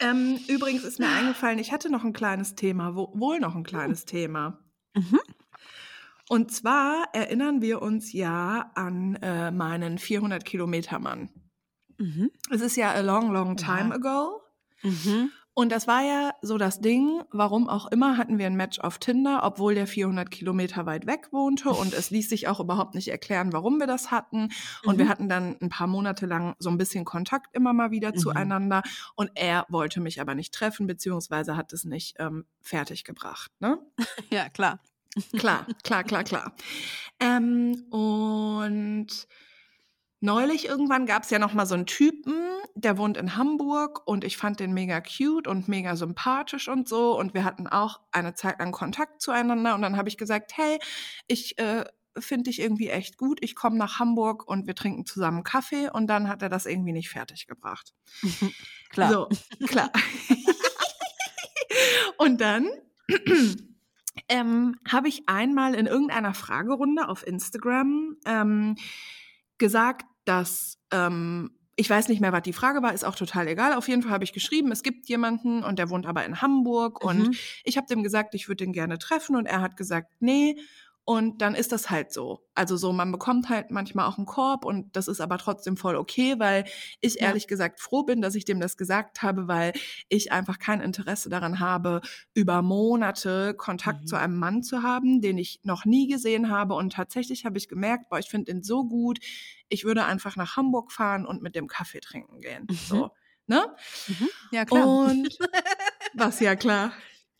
Ähm, übrigens ist mir eingefallen, ich hatte noch ein kleines Thema, wo, wohl noch ein kleines Thema. Mhm. Und zwar erinnern wir uns ja an äh, meinen 400 Kilometer Mann. Mhm. Es ist ja a long, long time Ja. ago. Mhm. Und das war ja so das Ding, warum auch immer hatten wir ein Match auf Tinder, obwohl der 400 Kilometer weit weg wohnte und es ließ sich auch überhaupt nicht erklären, warum wir das hatten. Und wir Mhm. hatten dann ein paar Monate lang so ein bisschen Kontakt immer mal wieder Mhm. zueinander und er wollte mich aber nicht treffen, beziehungsweise hat es nicht ähm, fertig gebracht. Ne? Ja, klar. Klar, klar, klar, klar. Ähm, und neulich irgendwann gab es ja noch mal so einen Typen, der wohnt in Hamburg und ich fand den mega cute und mega sympathisch und so und wir hatten auch eine Zeit lang Kontakt zueinander und dann habe ich gesagt, hey, ich äh, finde dich irgendwie echt gut, ich komme nach Hamburg und wir trinken zusammen Kaffee und dann hat er das irgendwie nicht fertig gebracht. Klar. So, klar. Und dann ähm, habe ich einmal in irgendeiner Fragerunde auf Instagram ähm, gesagt, dass ähm, ich weiß nicht mehr, was die Frage war, ist auch total egal. Auf jeden Fall habe ich geschrieben, es gibt jemanden und der wohnt aber in Hamburg und Mhm. ich habe dem gesagt, ich würde den gerne treffen und er hat gesagt, nee. Und dann ist das halt so. Also so, man bekommt halt manchmal auch einen Korb und das ist aber trotzdem voll okay, weil ich Ja. ehrlich gesagt froh bin, dass ich dem das gesagt habe, weil ich einfach kein Interesse daran habe, über Monate Kontakt Mhm. zu einem Mann zu haben, den ich noch nie gesehen habe. Und tatsächlich habe ich gemerkt, boah, ich finde ihn so gut, ich würde einfach nach Hamburg fahren und mit dem Kaffee trinken gehen. Mhm. So, ne? Mhm. Ja, klar. Und was ja klar.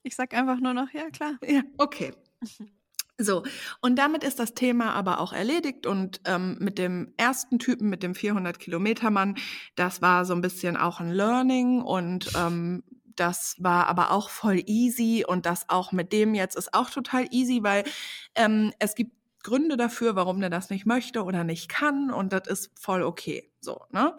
Ich sag einfach nur noch, ja, klar. Ja, okay. So, und damit ist das Thema aber auch erledigt und ähm, mit dem ersten Typen, mit dem 400 Kilometer Mann, das war so ein bisschen auch ein Learning und ähm, das war aber auch voll easy und das auch mit dem jetzt ist auch total easy, weil ähm, es gibt Gründe dafür, warum der das nicht möchte oder nicht kann und das ist voll okay, so, ne?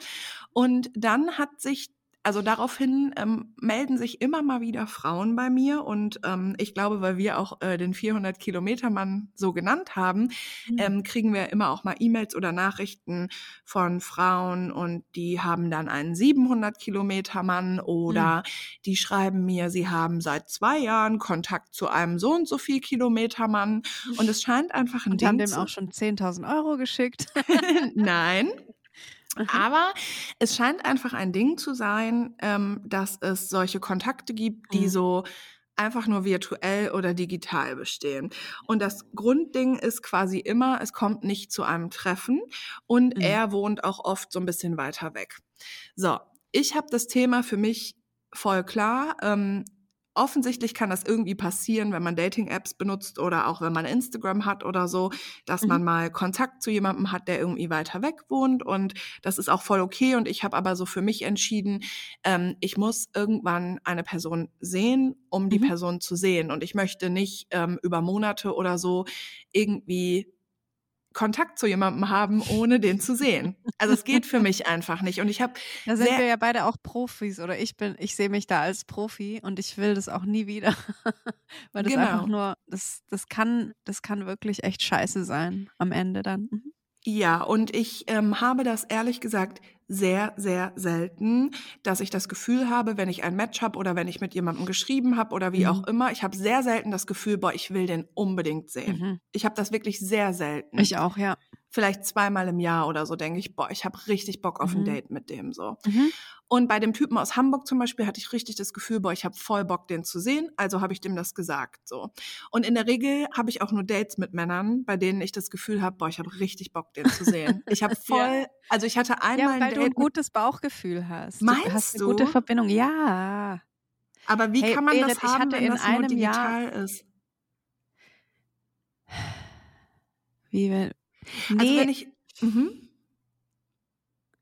Und dann hat sich also daraufhin ähm, melden sich immer mal wieder Frauen bei mir und ähm, ich glaube, weil wir auch äh, den 400 Kilometer Mann so genannt haben, Mhm. ähm, kriegen wir immer auch mal E-Mails oder Nachrichten von Frauen und die haben dann einen 700 Kilometer Mann oder die schreiben mir, sie haben seit zwei Jahren Kontakt zu einem so und so viel Kilometer Mann und es scheint einfach ein Und Ding haben dem auch schon 10.000 Euro geschickt. Nein, Mhm. Aber es scheint einfach ein Ding zu sein, ähm, dass es solche Kontakte gibt, die Mhm. so einfach nur virtuell oder digital bestehen. Und das Grundding ist quasi immer, es kommt nicht zu einem Treffen und Mhm. er wohnt auch oft so ein bisschen weiter weg. So, ich habe das Thema für mich voll klar. Ähm, offensichtlich kann das irgendwie passieren, wenn man Dating-Apps benutzt oder auch wenn man Instagram hat oder so, dass Mhm. man mal Kontakt zu jemandem hat, der irgendwie weiter weg wohnt und das ist auch voll okay und ich habe aber so für mich entschieden, ähm, ich muss irgendwann eine Person sehen, um die Mhm. Person zu sehen und ich möchte nicht ähm, über Monate oder so irgendwie Kontakt zu jemandem haben, ohne den zu sehen. Also es geht für mich einfach nicht und ich habe Da sind wir ja beide auch Profis oder ich bin, ich sehe mich da als Profi und ich will das auch nie wieder. Weil das einfach Genau. nur, das, das kann, das kann wirklich echt scheiße sein am Ende dann. Mhm. Ja, und ich ähm, habe das ehrlich gesagt sehr, sehr selten, dass ich das Gefühl habe, wenn ich ein Match habe oder wenn ich mit jemandem geschrieben habe oder wie Mhm. auch immer, ich habe sehr selten das Gefühl, boah, ich will den unbedingt sehen. Mhm. Ich habe das wirklich sehr selten. Ich auch, ja. Vielleicht zweimal im Jahr oder so denke ich, boah, ich habe richtig Bock auf ein Mhm. Date mit dem so. Mhm. Und bei dem Typen aus Hamburg zum Beispiel hatte ich richtig das Gefühl, boah, ich habe voll Bock, den zu sehen. Also habe ich dem das gesagt. So. Und in der Regel habe ich auch nur Dates mit Männern, bei denen ich das Gefühl habe, boah, ich habe richtig Bock, den zu sehen. Ich habe voll, also ich hatte einmal Ja, ein du ein gutes Bauchgefühl hast. Meinst du hast eine gute Verbindung. Ja. aber wie Hey, kann man Berit, das haben, wenn in das nur einem digital Jahr- ist? Wie wenn. Also Nee, wenn ich, mhm.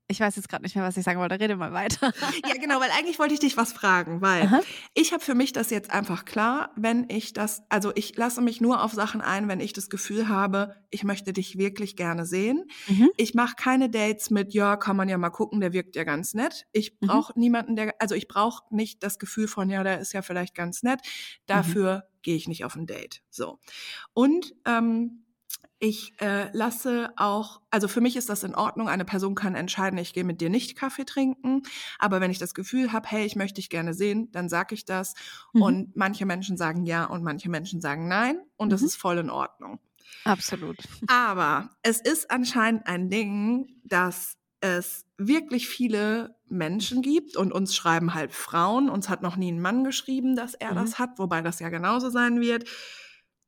Ich weiß jetzt gerade nicht mehr, was ich sagen wollte. Rede mal weiter. Ja, genau, weil eigentlich wollte ich dich was fragen, weil Aha. ich habe für mich das jetzt einfach klar, wenn ich das, also ich lasse mich nur auf Sachen ein, wenn ich das Gefühl habe, ich möchte dich wirklich gerne sehen. Mhm. Ich mache keine Dates mit, ja, kann man ja mal gucken, der wirkt ja ganz nett. Ich Mhm. brauche niemanden, der, also ich brauche nicht das Gefühl von, ja, der ist ja vielleicht ganz nett. Dafür gehe ich nicht auf ein Date. So. Und ähm, ich äh, lasse auch, also für mich ist das in Ordnung, eine Person kann entscheiden, ich gehe mit dir nicht Kaffee trinken, aber wenn ich das Gefühl habe, hey, ich möchte dich gerne sehen, dann sage ich das. Mhm. Und manche Menschen sagen ja und manche Menschen sagen nein und das Mhm. ist voll in Ordnung. Absolut. Aber es ist anscheinend ein Ding, dass es wirklich viele Menschen gibt und uns schreiben halt Frauen. Uns hat noch nie ein Mann geschrieben, dass er Mhm. das hat, wobei das ja genauso sein wird,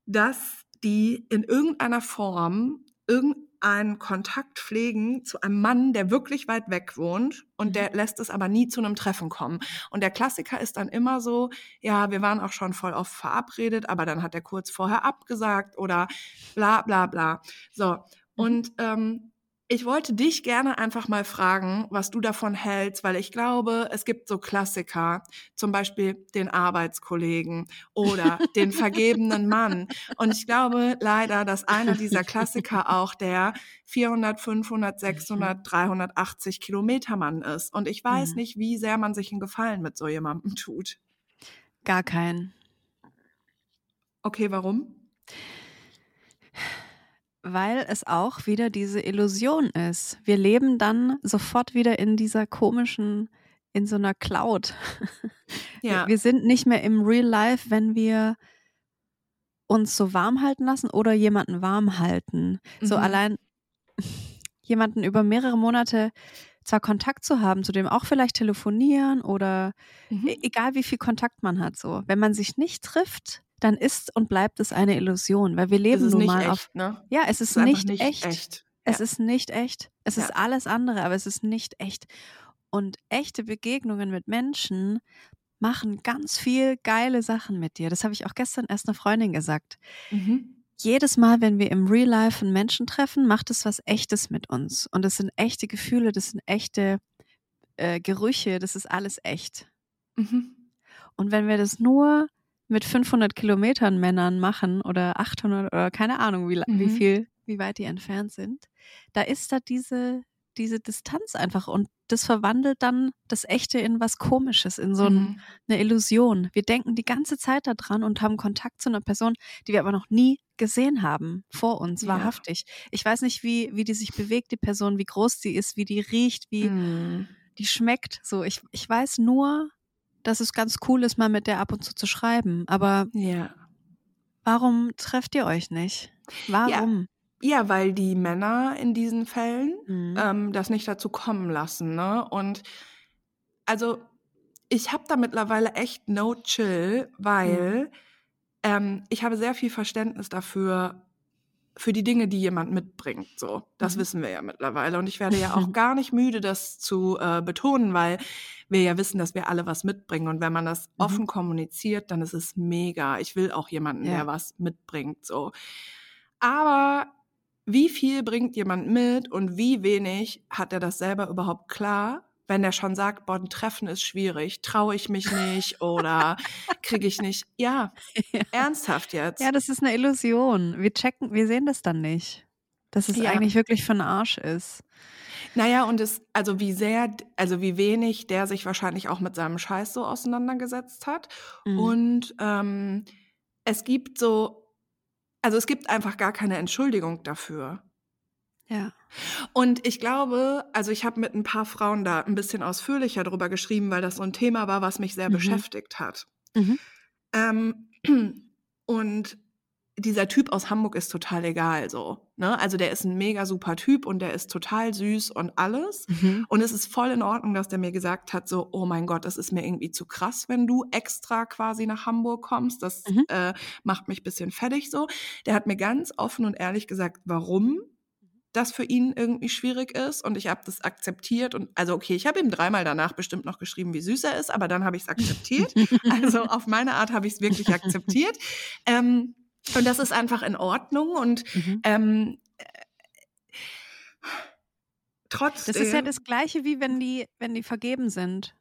dass die in irgendeiner Form irgendeinen Kontakt pflegen zu einem Mann, der wirklich weit weg wohnt und Mhm. der lässt es aber nie zu einem Treffen kommen. Und der Klassiker ist dann immer so, ja, wir waren auch schon voll oft verabredet, aber dann hat er kurz vorher abgesagt oder bla bla bla. So, und ähm, ich wollte dich gerne einfach mal fragen, was du davon hältst, weil ich glaube, es gibt so Klassiker, zum Beispiel den Arbeitskollegen oder den vergebenen Mann. Und ich glaube leider, dass einer dieser Klassiker auch der 400, 500, 600, 380 Kilometer Mann ist. Und ich weiß Mhm. nicht, wie sehr man sich einen Gefallen mit so jemandem tut. Gar keinen. Okay, warum? Weil es auch wieder diese Illusion ist. Wir leben dann sofort wieder in dieser komischen, in so einer Cloud. Ja. Wir sind nicht mehr im Real Life, wenn wir uns so warm halten lassen oder jemanden warm halten. So Mhm. allein jemanden über mehrere Monate zwar Kontakt zu haben, zu dem auch vielleicht telefonieren oder Mhm. e- egal wie viel Kontakt man hat, so. Wenn man sich nicht trifft, dann ist und bleibt es eine Illusion, weil wir leben ist nun nicht mal echt, auf. ne? Ja, es Das ist, einfach nicht, echt. Es Ja. ist nicht echt. Es ist Ja. alles andere, aber es ist nicht echt. Und echte Begegnungen mit Menschen machen ganz viel geile Sachen mit dir. Das habe ich auch gestern erst einer Freundin gesagt. Mhm. Jedes Mal, wenn wir im Real Life einen Menschen treffen, macht es was Echtes mit uns. Und das sind echte Gefühle, das sind echte äh, Gerüche, das ist alles echt. Mhm. Und wenn wir das nur mit 500 Kilometern Männern machen oder 800 oder keine Ahnung, wie, la- wie Mhm. viel, wie weit die entfernt sind, da ist da diese, diese Distanz einfach und das verwandelt dann das Echte in was Komisches, in so Mhm. eine Illusion. Wir denken die ganze Zeit daran und haben Kontakt zu einer Person, die wir aber noch nie gesehen haben, vor uns, Ja. wahrhaftig. Ich weiß nicht, wie, wie die sich bewegt, die Person, wie groß sie ist, wie die riecht, wie Mhm. die schmeckt. So, ich, ich weiß nur, dass es ganz cool ist, mal mit der ab und zu zu schreiben. Aber Ja. warum trefft ihr euch nicht? Warum? Ja, weil die Männer in diesen Fällen Mhm. ähm, das nicht dazu kommen lassen, ne? Und also ich habe da mittlerweile echt no chill, weil ähm, ich habe sehr viel Verständnis dafür, für die Dinge, die jemand mitbringt. So, das Mhm. wissen wir ja mittlerweile. Und ich werde ja auch gar nicht müde, das zu äh, betonen, weil wir ja wissen, dass wir alle was mitbringen. Und wenn man das Mhm. offen kommuniziert, dann ist es mega. Ich will auch jemanden, Ja. der was mitbringt. So. Aber wie viel bringt jemand mit und wie wenig hat er das selber überhaupt klar, wenn er schon sagt, boah, ein Treffen ist schwierig, traue ich mich nicht oder kriege ich nicht. Ja, Ja. ernsthaft jetzt. Ja, das ist eine Illusion. Wir checken, wir sehen das dann nicht. Dass es Ja. eigentlich wirklich für einen Arsch ist. Naja, und es, also wie sehr, also wie wenig der sich wahrscheinlich auch mit seinem Scheiß so auseinandergesetzt hat. Mhm. Und ähm, es gibt so, also es gibt einfach gar keine Entschuldigung dafür. Ja. Und ich glaube, also ich habe mit ein paar Frauen da ein bisschen ausführlicher drüber geschrieben, weil das so ein Thema war, was mich sehr Mhm. beschäftigt hat. Mhm. Ähm, und dieser Typ aus Hamburg ist total egal so. Ne? Also der ist ein mega super Typ und der ist total süß und alles. Mhm. Und es ist voll in Ordnung, dass der mir gesagt hat, so, oh mein Gott, das ist mir irgendwie zu krass, wenn du extra quasi nach Hamburg kommst. Das Mhm. äh, macht mich bisschen fertig so. Der hat mir ganz offen und ehrlich gesagt, warum das für ihn irgendwie schwierig ist. Und ich habe das akzeptiert. Und also okay, ich habe ihm dreimal danach bestimmt noch geschrieben, wie süß er ist, aber dann habe ich es akzeptiert. Also auf meine Art habe ich es wirklich akzeptiert. Ähm, und das ist einfach in Ordnung. Und Mhm. ähm, äh, trotzdem. Das ist ja das Gleiche, wie wenn die, wenn die vergeben sind.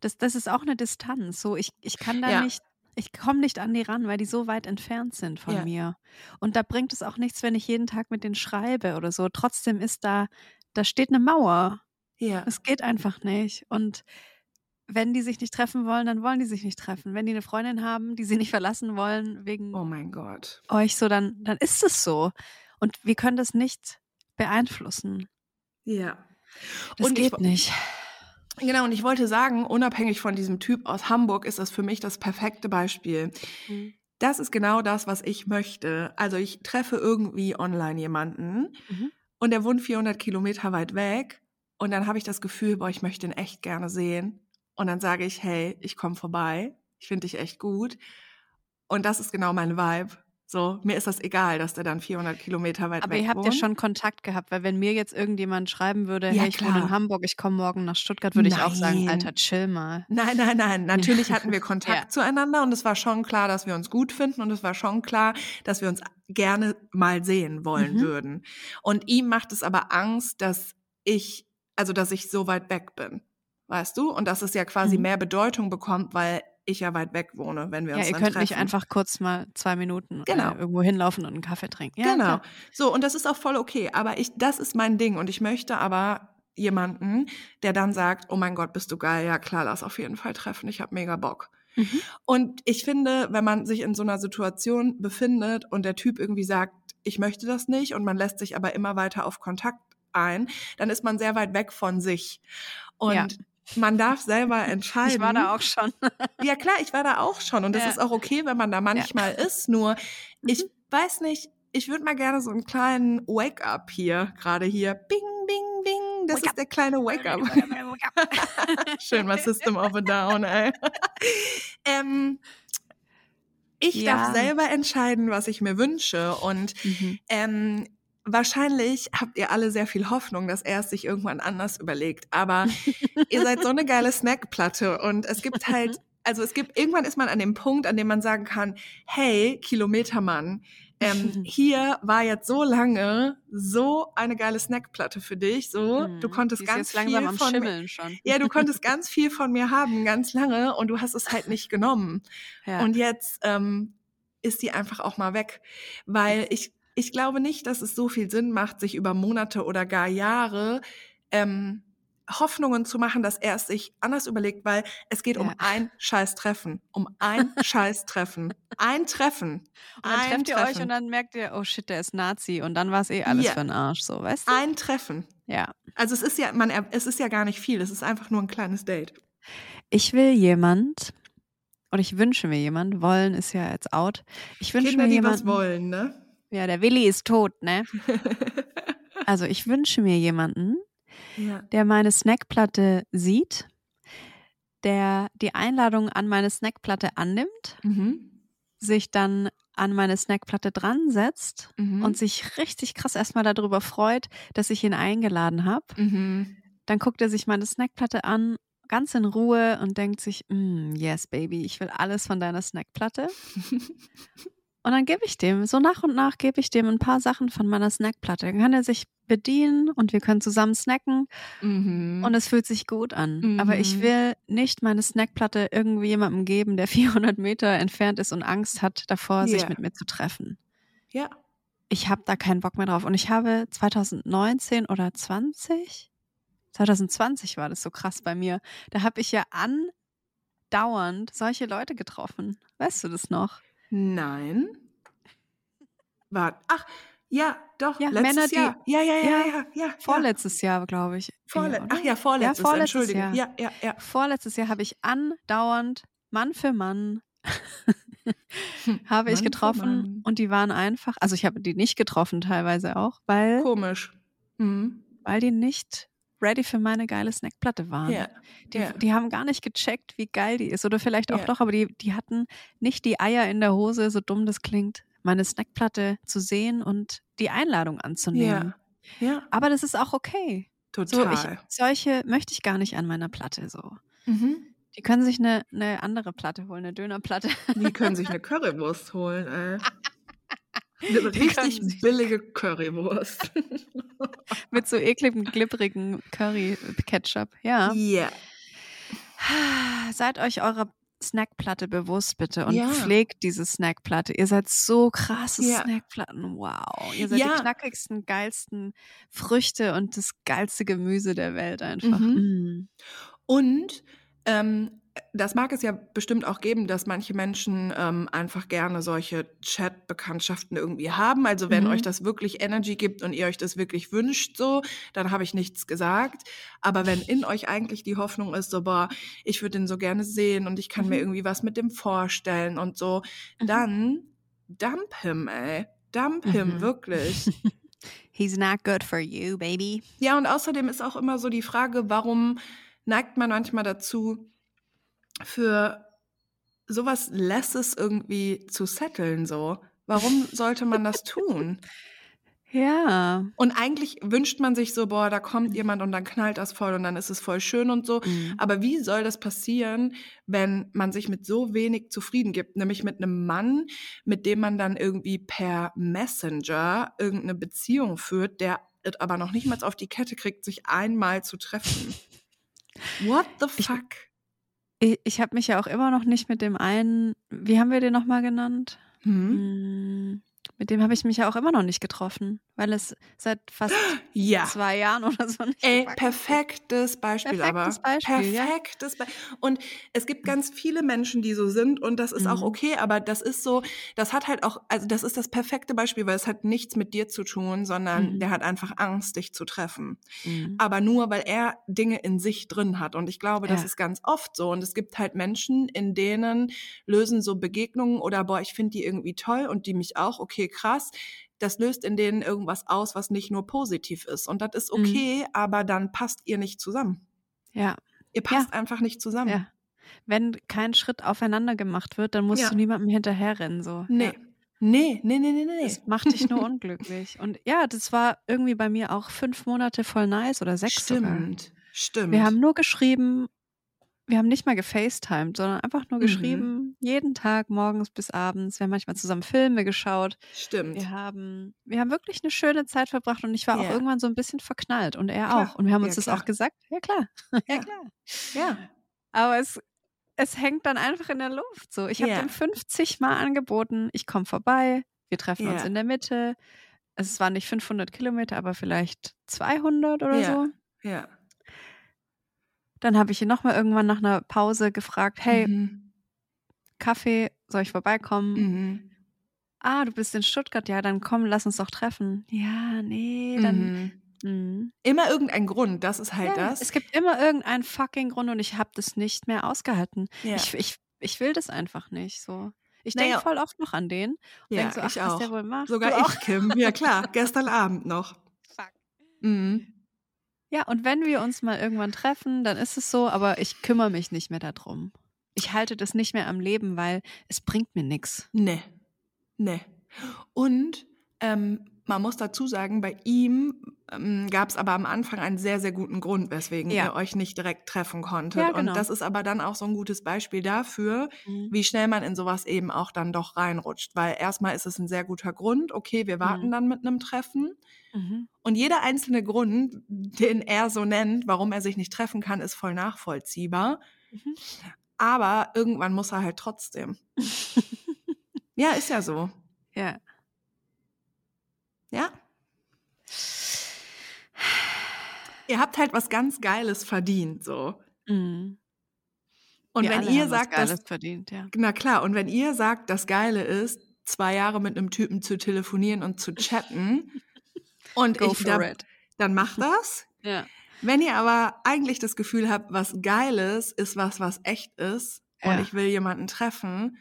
Das, das ist auch eine Distanz. So, ich, ich kann da Ja. nicht, ich komme nicht an die ran, weil die so weit entfernt sind von Ja. mir. Und da bringt es auch nichts, wenn ich jeden Tag mit denen schreibe oder so. Trotzdem ist da, da steht eine Mauer. ja. Es geht einfach nicht. Und wenn die sich nicht treffen wollen, dann wollen die sich nicht treffen. Wenn die eine Freundin haben, die sie nicht verlassen wollen wegen Oh mein Gott. euch, so dann, dann ist es so. Und wir können das nicht beeinflussen. Ja. Das Und ich geht wo- nicht. Genau, und ich wollte sagen, unabhängig von diesem Typ aus Hamburg ist das für mich das perfekte Beispiel. Mhm. das ist genau das, was ich möchte. Also ich treffe irgendwie online jemanden Mhm. und der wohnt 400 Kilometer weit weg und dann habe ich das Gefühl, boah, ich möchte ihn echt gerne sehen. Und dann sage ich, hey, ich komme vorbei, ich finde dich echt gut. Und das ist genau mein Vibe. So, mir ist das egal, dass der dann 400 Kilometer weit Aber weg ihr habt wohnt. ja schon Kontakt gehabt, weil wenn mir jetzt irgendjemand schreiben würde, Ja, hey, ich wohne klar. in Hamburg, ich komme morgen nach Stuttgart, würde ich auch sagen. Alter, chill mal. Nein, nein, nein. Natürlich hatten wir Kontakt Ja. zueinander und es war schon klar, dass wir uns gut finden und es war schon klar, dass wir uns gerne mal sehen wollen Mhm. würden. Und ihm macht es aber Angst, dass ich, also dass ich so weit weg bin. Weißt du? Und dass es ja quasi Mhm. mehr Bedeutung bekommt, weil ich ja weit weg wohne, wenn wir Ja, uns ihr dann könnt treffen. nicht einfach kurz mal zwei Minuten Genau. äh, irgendwo hinlaufen und einen Kaffee trinken. Ja, genau. klar. So, und das ist auch voll okay. Aber ich, das ist mein Ding. Und ich möchte aber jemanden, der dann sagt, oh mein Gott, bist du geil. Ja, klar, lass auf jeden Fall treffen. Ich habe mega Bock. Mhm. Und ich finde, wenn man sich in so einer Situation befindet und der Typ irgendwie sagt, ich möchte das nicht und man lässt sich aber immer weiter auf Kontakt ein, dann ist man sehr weit weg von sich. Und Ja. Man darf selber entscheiden. Ich war da auch schon. Ja klar, ich war da auch schon und das Ja. ist auch okay, wenn man da manchmal ist. Nur ich Mhm. weiß nicht, ich würde mal gerne so einen kleinen Wake-up hier, gerade hier. Bing, bing, bing. Das Wake ist up. der kleine Wake-up. Schön mal System of a Down, ey. ähm, ich Ja. darf selber entscheiden, was ich mir wünsche und Mhm. ähm, wahrscheinlich habt ihr alle sehr viel Hoffnung, dass er es sich irgendwann anders überlegt. Aber ihr seid so eine geile Snackplatte und es gibt halt, also es gibt, irgendwann ist man an dem Punkt, an dem man sagen kann, hey, Kilometermann, ähm, hier war jetzt so lange so eine geile Snackplatte für dich, so, du Mhm. konntest Die ist ganz viel von mir, schon. ja, du konntest ganz viel von mir haben, ganz lange und du hast es halt nicht genommen. Ja. Und jetzt ähm, ist die einfach auch mal weg. Weil ich, ich glaube nicht, dass es so viel Sinn macht, sich über Monate oder gar Jahre ähm, Hoffnungen zu machen, dass er es sich anders überlegt, weil es geht um Ja. ein scheiß Treffen. Um ein scheiß Treffen. Ein Treffen. Und dann ein trefft ihr Treffen. euch und dann merkt ihr, oh shit, der ist Nazi. Und dann war es eh alles Ja. für den Arsch, so, weißt du? Ein Treffen. Ja. Also es ist ja, man, es ist ja gar nicht viel. Es ist einfach nur ein kleines Date. Ich will jemand, oder ich wünsche mir jemand, wollen ist ja jetzt out. Ich wünsche Kinder, mir die jemanden. was wollen, ne? Ja, der Willi ist tot, ne? Also ich wünsche mir jemanden, ja. der meine Snackplatte sieht, der die Einladung an meine Snackplatte annimmt, Mhm. sich dann an meine Snackplatte dran setzt Mhm. und sich richtig krass erstmal darüber freut, dass ich ihn eingeladen habe. Mhm. Dann guckt er sich meine Snackplatte an, ganz in Ruhe und denkt sich, "Mm, yes, Baby, ich will alles von deiner Snackplatte. Und dann gebe ich dem, so nach und nach gebe ich dem ein paar Sachen von meiner Snackplatte. Dann kann er sich bedienen und wir können zusammen snacken Mhm. und es fühlt sich gut an. Aber ich Mhm. will nicht meine Snackplatte irgendwie jemandem geben, der 400 Meter entfernt ist und Angst hat davor, sich Ja. mit mir zu treffen. ja. Ich habe da keinen Bock mehr drauf. Und ich habe 2019 oder 20? 2020 war das so krass bei mir. Da habe ich ja andauernd solche Leute getroffen. Weißt du das noch? Nein. Warte. Ach, ja, doch. Ja, letztes Männer, die- Jahr. Ja, ja, ja, Ja, ja, ja. Vorletztes Jahr, glaube ich. Vorle Ja? Ach ja, vorletztes. Ja, vorletztes Entschuldige. Jahr. Ja, ja, ja. Vorletztes Jahr habe ich andauernd Mann für Mann habe ich Mann getroffen und die waren einfach, also ich habe die nicht getroffen teilweise auch, weil, Komisch. Mhm. weil die nicht ready für meine geile Snackplatte waren. Ja. Die, ja. die haben gar nicht gecheckt, wie geil die ist. Oder vielleicht auch Ja. doch, aber die, die hatten nicht die Eier in der Hose, so dumm das klingt, meine Snackplatte zu sehen und die Einladung anzunehmen. Ja. Aber das ist auch okay. So, total. ich, solche möchte ich gar nicht an meiner Platte so. mhm. Die können sich eine, eine andere Platte holen, eine Dönerplatte. Die können sich eine Currywurst holen, ey. Eine richtig billige Currywurst. Mit so ekligem, glibbrigen Curry-Ketchup. Ja. Ja. Seid euch eurer Snackplatte bewusst, bitte. Und Ja. pflegt diese Snackplatte. Ihr seid so krasse Ja. Snackplatten. Wow. Ihr seid Ja. die knackigsten, geilsten Früchte und das geilste Gemüse der Welt einfach. Mhm. Mm. Und ähm, das mag es ja bestimmt auch geben, dass manche Menschen ähm, einfach gerne solche Chat-Bekanntschaften irgendwie haben. Also wenn Mhm. euch das wirklich Energy gibt und ihr euch das wirklich wünscht, so, dann habe ich nichts gesagt. Aber wenn in euch eigentlich die Hoffnung ist, so, boah, ich würde den so gerne sehen und ich kann mir Mhm. irgendwie was mit dem vorstellen und so, Mhm. dann dump him, ey. Dump him, Mhm. wirklich. He's not good for you, baby. Ja, und außerdem ist auch immer so die Frage, warum neigt man manchmal dazu, für sowas Lesses irgendwie zu setteln, so? Warum sollte man das tun? Ja. Und eigentlich wünscht man sich so, boah, da kommt jemand und dann knallt das voll und dann ist es voll schön und so. Mhm. Aber wie soll das passieren, wenn man sich mit so wenig zufrieden gibt? Nämlich mit einem Mann, mit dem man dann irgendwie per Messenger irgendeine Beziehung führt, der es aber noch nicht mal auf die Kette kriegt, sich einmal zu treffen. What the fuck? Ich, ich habe mich ja auch immer noch nicht mit dem einen, wie haben wir den nochmal genannt? Hm? Mit dem habe ich mich ja auch immer noch nicht getroffen, weil es seit fast Ja. zwei Jahren oder so nicht Ey, perfektes Beispiel Perfektes aber. Beispiel. Perfektes Beispiel. Und es gibt ganz viele Menschen, die so sind und das ist auch Mhm. okay, aber das ist so, das hat halt auch, also das ist das perfekte Beispiel, weil es hat nichts mit dir zu tun, sondern Mhm. der hat einfach Angst, dich zu treffen. Mhm. Aber nur, weil er Dinge in sich drin hat. Und ich glaube, das Ja. ist ganz oft so. Und es gibt halt Menschen, in denen lösen so Begegnungen oder, boah, ich finde die irgendwie toll und die mich auch, okay, krass. Das löst in denen irgendwas aus, was nicht nur positiv ist. Und das ist Mhm. okay, aber dann passt ihr nicht zusammen. Ja, Ihr passt einfach nicht zusammen. ja. Wenn kein Schritt aufeinander gemacht wird, dann musst Ja. du niemandem hinterherrennen. So. Nee. Ja. Nee, nee, nee, nee, nee. Das macht dich nur unglücklich. Und ja, das war irgendwie bei mir auch fünf Monate voll nice oder sechs sogar. Stimmt, stimmt. Wir haben nur geschrieben, wir haben nicht mal gefacetimed, sondern einfach nur Mhm. geschrieben, jeden Tag morgens bis abends. Wir haben manchmal zusammen Filme geschaut. Stimmt. Wir haben, wir haben wirklich eine schöne Zeit verbracht und ich war auch Ja. irgendwann so ein bisschen verknallt und er Klar. auch. Und wir haben uns Ja, das klar. auch gesagt. Ja, klar. Ja, klar. Ja. Aber es, es hängt dann einfach in der Luft. So, ich habe Ja. dem 50 Mal angeboten, ich komme vorbei, wir treffen uns Ja. in der Mitte. Es waren nicht 500 Kilometer, aber vielleicht 200 oder Ja. so. Ja. Dann habe ich ihn nochmal irgendwann nach einer Pause gefragt, hey, Mhm. Kaffee, soll ich vorbeikommen? Mhm. Ah, du bist in Stuttgart, ja, dann komm, lass uns doch treffen. Ja, nee, dann. Mhm. Mhm. Immer irgendein Grund, das ist halt Ja, das. Es gibt immer irgendeinen fucking Grund und ich habe das nicht mehr ausgehalten. ja. Ich, ich, ich will das einfach nicht so. Ich Naja. denke voll oft noch an den. Und ja, denk so, ach, ich was auch. der wohl macht. Sogar du ich, auch. Kim. Ja, klar. Gestern Abend noch. Fuck. Mhm. Ja, und wenn wir uns mal irgendwann treffen, dann ist es so, aber ich kümmere mich nicht mehr darum. Ich halte das nicht mehr am Leben, weil es bringt mir nichts. Nee. Nee. Und ähm, man muss dazu sagen, bei ihm ähm, gab es aber am Anfang einen sehr, sehr guten Grund, weswegen Ja. ihr euch nicht direkt treffen konntet. Ja, genau. Und das ist aber dann auch so ein gutes Beispiel dafür, Mhm. wie schnell man in sowas eben auch dann doch reinrutscht. Weil erstmal ist es ein sehr guter Grund, okay, wir warten Mhm. dann mit einem Treffen. Mhm. Und jeder einzelne Grund, den er so nennt, warum er sich nicht treffen kann, ist voll nachvollziehbar. Mhm. Aber irgendwann muss er halt trotzdem. Ja, ist ja so. Ja. Ja. Ihr habt halt was ganz Geiles verdient, so. Mhm. Und wir wenn ihr sagt, dass, verdient, ja. na klar, und wenn ihr sagt, das Geile ist, zwei Jahre mit einem Typen zu telefonieren und zu chatten, und Go ich, for da, it. dann macht das. Ja. Wenn ihr aber eigentlich das Gefühl habt, was Geiles ist was, was echt ist, und Ja. ich will jemanden treffen,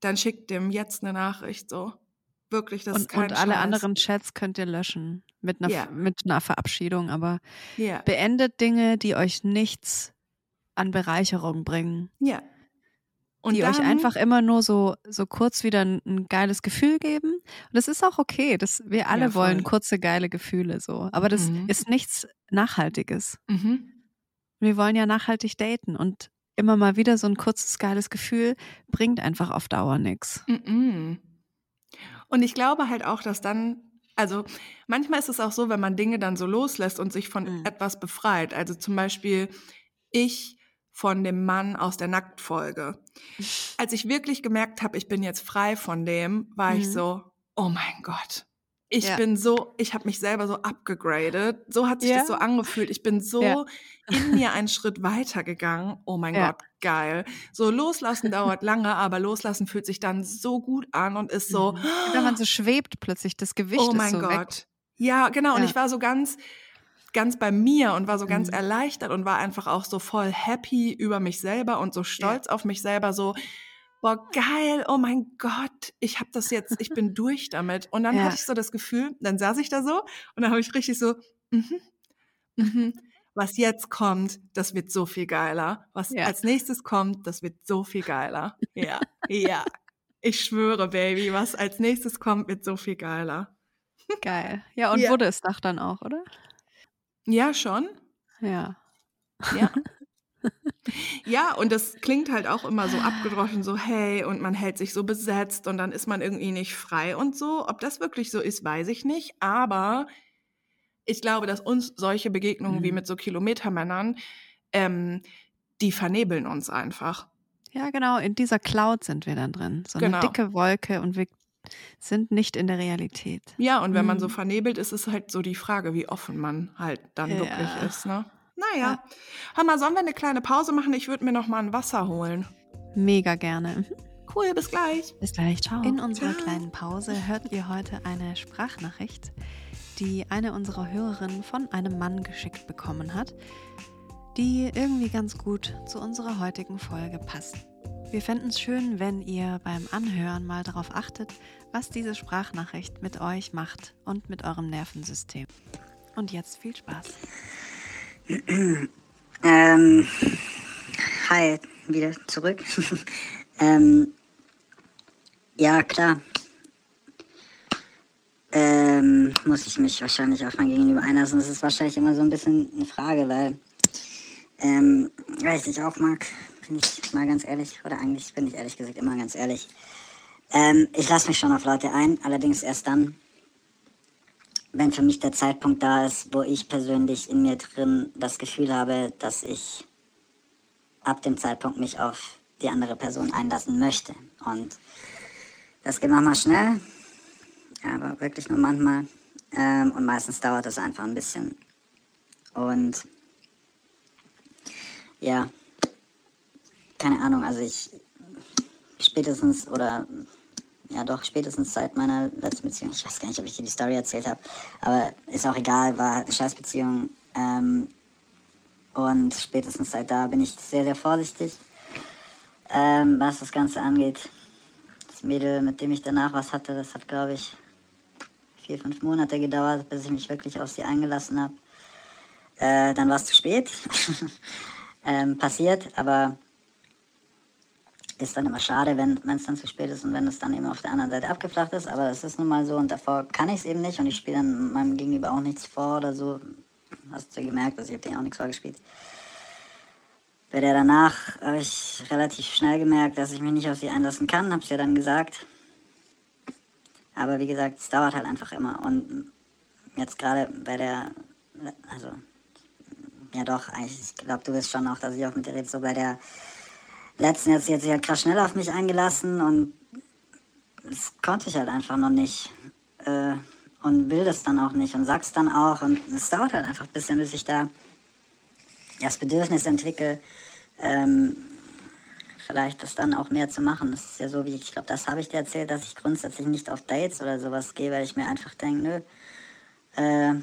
dann schickt dem jetzt eine Nachricht so. Wirklich, das ist Und, kein und alle Scheiß. anderen Chats könnt ihr löschen. Mit einer, Ja. mit einer Verabschiedung, aber Ja, beendet Dinge, die euch nichts an Bereicherung bringen. ja. Und die dann, euch einfach immer nur so, so kurz wieder ein, ein geiles Gefühl geben. Und das ist auch okay. Das, wir alle Ja, wollen kurze, geile Gefühle so. Aber das Mhm. ist nichts Nachhaltiges. Mhm. Wir wollen ja nachhaltig daten und immer mal wieder so ein kurzes, geiles Gefühl bringt einfach auf Dauer nichts. Mhm. Und ich glaube halt auch, dass dann, also manchmal ist es auch so, wenn man Dinge dann so loslässt und sich von Mhm. etwas befreit. Also zum Beispiel ich von dem Mann aus der Nacktfolge. Als ich wirklich gemerkt habe, ich bin jetzt frei von dem, war ich Mhm. so, oh mein Gott, Ich Ja. bin so, ich habe mich selber so abgegradet. So hat sich Ja. das so angefühlt. Ich bin so Ja. in mir einen Schritt weiter gegangen. Oh mein. Gott, geil. So loslassen dauert lange, aber loslassen fühlt sich dann so gut an und ist so, Mhm. Wenn man so schwebt plötzlich, das Gewicht oh ist mein so weg. Gott. Ja, genau. Und ich war so ganz, ganz bei mir und war so ganz Mhm. erleichtert und war einfach auch so voll happy über mich selber und so stolz auf mich selber. So, boah, geil, oh mein Gott, ich habe das jetzt, ich bin durch damit. Und dann Ja. hatte ich so das Gefühl, dann saß ich da so und dann habe ich richtig so, mhm, mhm. Was jetzt kommt, das wird so viel geiler. Was Ja. als nächstes kommt, das wird so viel geiler. Ja, ja. Ich schwöre, Baby, was als nächstes kommt, wird so viel geiler. Geil. Ja, und Ja. wurde es doch dann auch, oder? Ja, schon. Ja. Ja. ja, und das klingt halt auch immer so abgedroschen, so hey, und man hält sich so besetzt und dann ist man irgendwie nicht frei und so. Ob das wirklich so ist, weiß ich nicht. Aber ich glaube, dass uns solche Begegnungen wie Mhm. mit so Kilometermännern, ähm, die vernebeln uns einfach. Ja, genau, in dieser Cloud sind wir dann drin. So Genau. eine dicke Wolke und wir sind nicht in der Realität. Ja, und wenn man so Mhm. vernebelt ist, ist halt so die Frage, wie offen man halt dann wirklich Ja. ist. Ne? Naja. Hör mal, sollen wir eine kleine Pause machen? Ich würde mir noch mal ein Wasser holen. Mega gerne. Mhm. Cool, bis gleich. Bis gleich, ciao. In unserer Ciao. kleinen Pause hört ihr heute eine Sprachnachricht, die eine unserer Hörerinnen von einem Mann geschickt bekommen hat, die irgendwie ganz gut zu unserer heutigen Folge passt. Wir fänden es schön, wenn ihr beim Anhören mal darauf achtet, was diese Sprachnachricht mit euch macht und mit eurem Nervensystem. Und jetzt viel Spaß. Ähm, hi, wieder zurück. ähm, ja, klar. Ähm, muss ich mich wahrscheinlich auf mein Gegenüber einlassen. Das ist wahrscheinlich immer so ein bisschen eine Frage, weil, ähm, weil ich dich auch mag, bin ich mal ganz ehrlich, oder eigentlich bin ich ehrlich gesagt immer ganz ehrlich. Ähm, ich lasse mich schon auf Leute ein, allerdings erst dann, wenn für mich der Zeitpunkt da ist, wo ich persönlich in mir drin das Gefühl habe, dass ich ab dem Zeitpunkt mich auf die andere Person einlassen möchte. Und das geht manchmal schnell, aber wirklich nur manchmal. Ähm, und meistens dauert es einfach ein bisschen. Und ja, keine Ahnung, also ich spätestens oder ja doch spätestens seit meiner letzten Beziehung, ich weiß gar nicht, ob ich dir die Story erzählt habe, aber ist auch egal, war eine Scheißbeziehung. Ähm, und spätestens seit da bin ich sehr, sehr vorsichtig, ähm, was das Ganze angeht. Das Mädel, mit dem ich danach was hatte, das hat, glaube ich, vier, fünf Monate gedauert, bis ich mich wirklich auf sie eingelassen habe. Äh, dann war es zu spät. ähm, passiert, aber ist dann immer schade, wenn es dann zu spät ist und wenn es dann eben auf der anderen Seite abgeflacht ist. Aber es ist nun mal so und davor kann ich es eben nicht und ich spiele dann meinem Gegenüber auch nichts vor oder so. Hast du gemerkt, also ich habe dir auch nichts vorgespielt. Bei der danach habe ich relativ schnell gemerkt, dass ich mich nicht auf sie einlassen kann, habe es ja dann gesagt. Aber wie gesagt, es dauert halt einfach immer. Und jetzt gerade bei der, also, ja doch, ich glaube, du wirst schon auch, dass ich auch mit dir rede, so bei der letzten jetzt, sie hat krass schnell auf mich eingelassen und das konnte ich halt einfach noch nicht. Äh, und will das dann auch nicht und sag's dann auch. Und es dauert halt einfach ein bisschen, bis ich da das Bedürfnis entwickle, ähm, vielleicht das dann auch mehr zu machen. Das ist ja so, wie ich, ich glaube, das habe ich dir erzählt, dass ich grundsätzlich nicht auf Dates oder sowas gehe, weil ich mir einfach denke, nö, äh,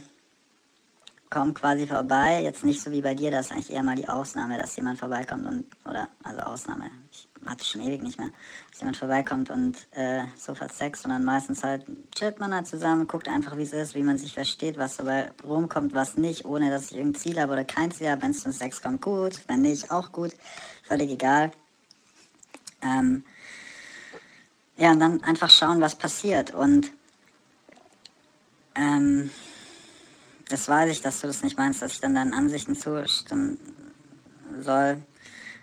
komm quasi vorbei. Jetzt nicht so wie bei dir, das ist eigentlich eher mal die Ausnahme, dass jemand vorbeikommt und, oder, also Ausnahme, ich hatte schon ewig nicht mehr, dass jemand vorbeikommt und äh, sofort Sex, sondern meistens halt chillt man halt zusammen, guckt einfach, wie es ist, wie man sich versteht, was dabei rumkommt, was nicht, ohne dass ich irgendein Ziel habe oder kein Ziel habe. Wenn es zum Sex kommt, gut, wenn nicht, auch gut, völlig egal. Ähm, ja, und dann einfach schauen, was passiert und ähm, das weiß ich, dass du das nicht meinst, dass ich dann deinen Ansichten zustimmen soll.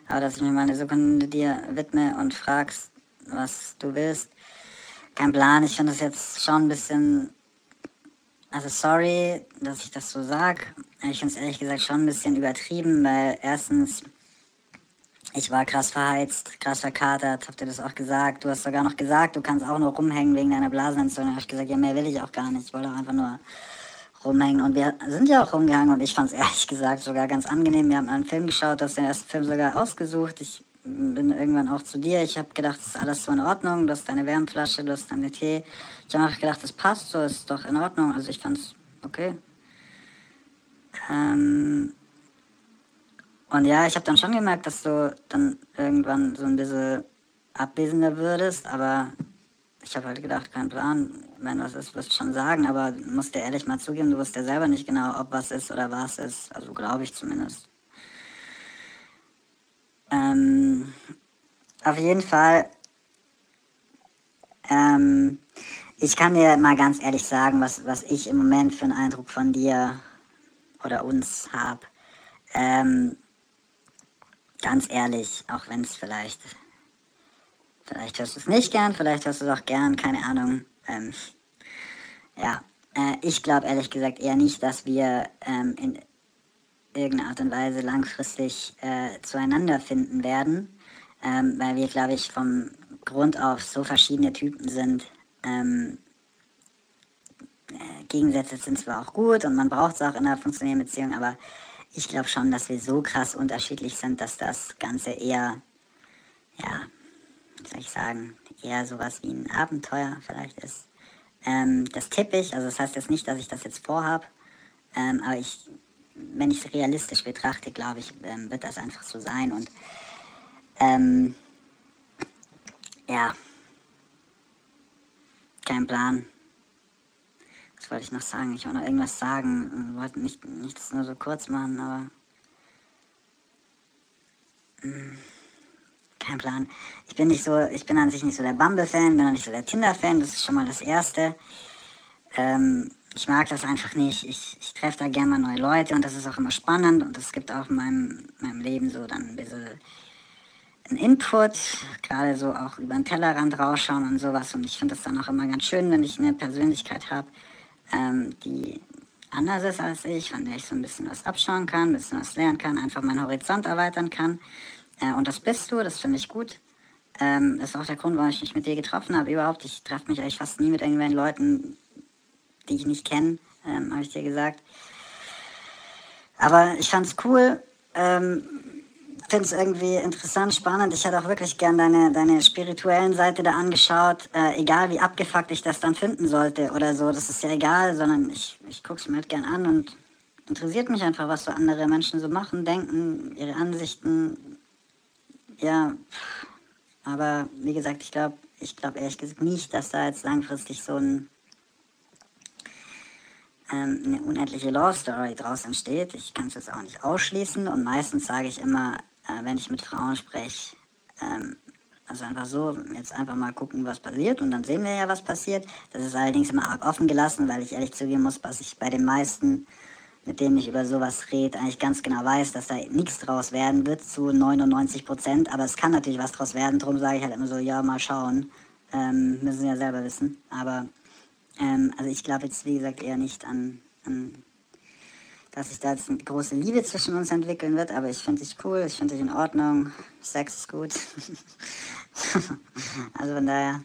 Aber dass ich mir mal eine Sekunde dir widme und fragst, was du willst. Kein Plan, ich finde das jetzt schon ein bisschen. Also sorry, dass ich das so sag. Ich finde es ehrlich gesagt schon ein bisschen übertrieben, weil erstens ich war krass verheizt, krass verkatert, habt ihr das auch gesagt? Du hast sogar noch gesagt, du kannst auch nur rumhängen wegen deiner Blasenentzündung. Hab ich gesagt, ja, mehr will ich auch gar nicht. Ich wollte auch einfach nur rumhängen. Und wir sind ja auch rumgehangen und ich fand es ehrlich gesagt sogar ganz angenehm. Wir haben einen Film geschaut, hast den ersten Film sogar ausgesucht. Ich bin irgendwann auch zu dir. Ich habe gedacht, das ist alles so in Ordnung. Du hast deine Wärmflasche, du hast deine Tee. Ich habe auch gedacht, das passt so, ist doch in Ordnung. Also ich fand es okay. Ähm und ja, ich habe dann schon gemerkt, dass du dann irgendwann so ein bisschen abwesender würdest, aber ich habe halt gedacht, kein Plan. Wenn was ist, wirst du schon sagen, aber musst dir ehrlich mal zugeben, du wusstest ja selber nicht genau, ob was ist oder was ist. Also glaube ich zumindest. Ähm, auf jeden Fall, ähm, ich kann dir mal ganz ehrlich sagen, was, was ich im Moment für einen Eindruck von dir oder uns habe. Ähm, ganz ehrlich, auch wenn es vielleicht, vielleicht hörst du es nicht gern, vielleicht hörst du es auch gern, keine Ahnung. Ähm, ja, äh, ich glaube ehrlich gesagt eher nicht, dass wir ähm, in irgendeiner Art und Weise langfristig äh, zueinander finden werden, ähm, weil wir, glaube ich, vom Grund auf so verschiedene Typen sind. Ähm, äh, Gegensätze sind zwar auch gut und man braucht es auch in einer funktionierenden Beziehung, aber ich glaube schon, dass wir so krass unterschiedlich sind, dass das Ganze eher, ja, soll ich sagen, eher sowas wie ein Abenteuer vielleicht ist. Ähm, das tippe ich, also das heißt jetzt nicht, dass ich das jetzt vorhabe, ähm, aber ich wenn ich es realistisch betrachte, glaube ich, ähm, wird das einfach so sein. Und ähm, ja, kein Plan. Was wollte ich noch sagen? Ich wollte noch irgendwas sagen. Wollte nicht, nicht das nur so kurz machen, aber. Mh, hm, kein Plan. Ich bin nicht so, ich bin an sich nicht so der Bumble-Fan, bin auch nicht so der Tinder-Fan, das ist schon mal das Erste. Ähm, ich mag das einfach nicht. Ich, ich treffe da gerne mal neue Leute und das ist auch immer spannend und es gibt auch in meinem, meinem Leben so dann ein bisschen einen Input, gerade so auch über den Tellerrand rausschauen und sowas und ich finde das dann auch immer ganz schön, wenn ich eine Persönlichkeit habe, ähm, die anders ist als ich, von der ich so ein bisschen was abschauen kann, ein bisschen was lernen kann, einfach meinen Horizont erweitern kann. Äh, und das bist du, das finde ich gut. Ähm, das ist auch der Grund, warum ich mich mit dir getroffen habe. Überhaupt, ich treffe mich eigentlich fast nie mit irgendwelchen Leuten, die ich nicht kenne, ähm, habe ich dir gesagt. Aber ich fand es cool, ähm, finde es irgendwie interessant, spannend. Ich hätte auch wirklich gern deine, deine spirituellen Seite da angeschaut, äh, egal wie abgefuckt ich das dann finden sollte oder so, das ist ja egal, sondern ich, ich gucke es mir halt gern an und interessiert mich einfach, was so andere Menschen so machen, denken, ihre Ansichten. Ja, aber wie gesagt, ich glaube, ich glaube ehrlich gesagt nicht, dass da jetzt langfristig so ein ähm, eine unendliche Love Story draus entsteht. Ich kann es jetzt auch nicht ausschließen und meistens sage ich immer, äh, wenn ich mit Frauen spreche, ähm, also einfach so, jetzt einfach mal gucken, was passiert und dann sehen wir ja, was passiert. Das ist allerdings immer arg offen gelassen, weil ich ehrlich zugeben muss, was ich bei den meisten, mit denen ich über sowas rede, eigentlich ganz genau weiß, dass da nichts draus werden wird zu 99 Prozent. Aber es kann natürlich was draus werden. Darum sage ich halt immer so, ja, mal schauen. Ähm, müssen ja selber wissen. Aber ähm, also ich glaube jetzt, wie gesagt, eher nicht an, an, dass sich da jetzt eine große Liebe zwischen uns entwickeln wird, aber ich finde dich cool, ich finde dich in Ordnung, Sex ist gut. also von daher,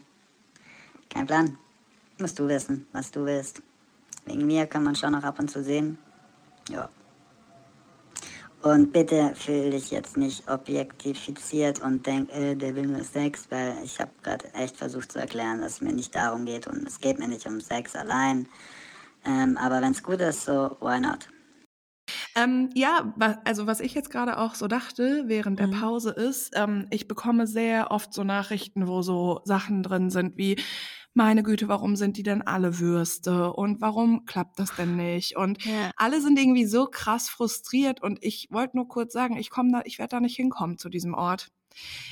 kein Plan. Musst du wissen, was du willst. Wegen mir kann man schon noch ab und zu sehen. Ja. Und bitte fühle dich jetzt nicht objektifiziert und denk, äh, der will nur Sex, weil ich habe gerade echt versucht zu erklären, dass es mir nicht darum geht und es geht mir nicht um Sex allein. Ähm, aber wenn es gut ist, so why not? Ähm, ja, also was ich jetzt gerade auch so dachte während der mhm. Pause ist, ähm, ich bekomme sehr oft so Nachrichten, wo so Sachen drin sind wie, meine Güte, warum sind die denn alle Würste und warum klappt das denn nicht? Und ja. alle sind irgendwie so krass frustriert und ich wollte nur kurz sagen, ich komme da, ich werde da nicht hinkommen zu diesem Ort.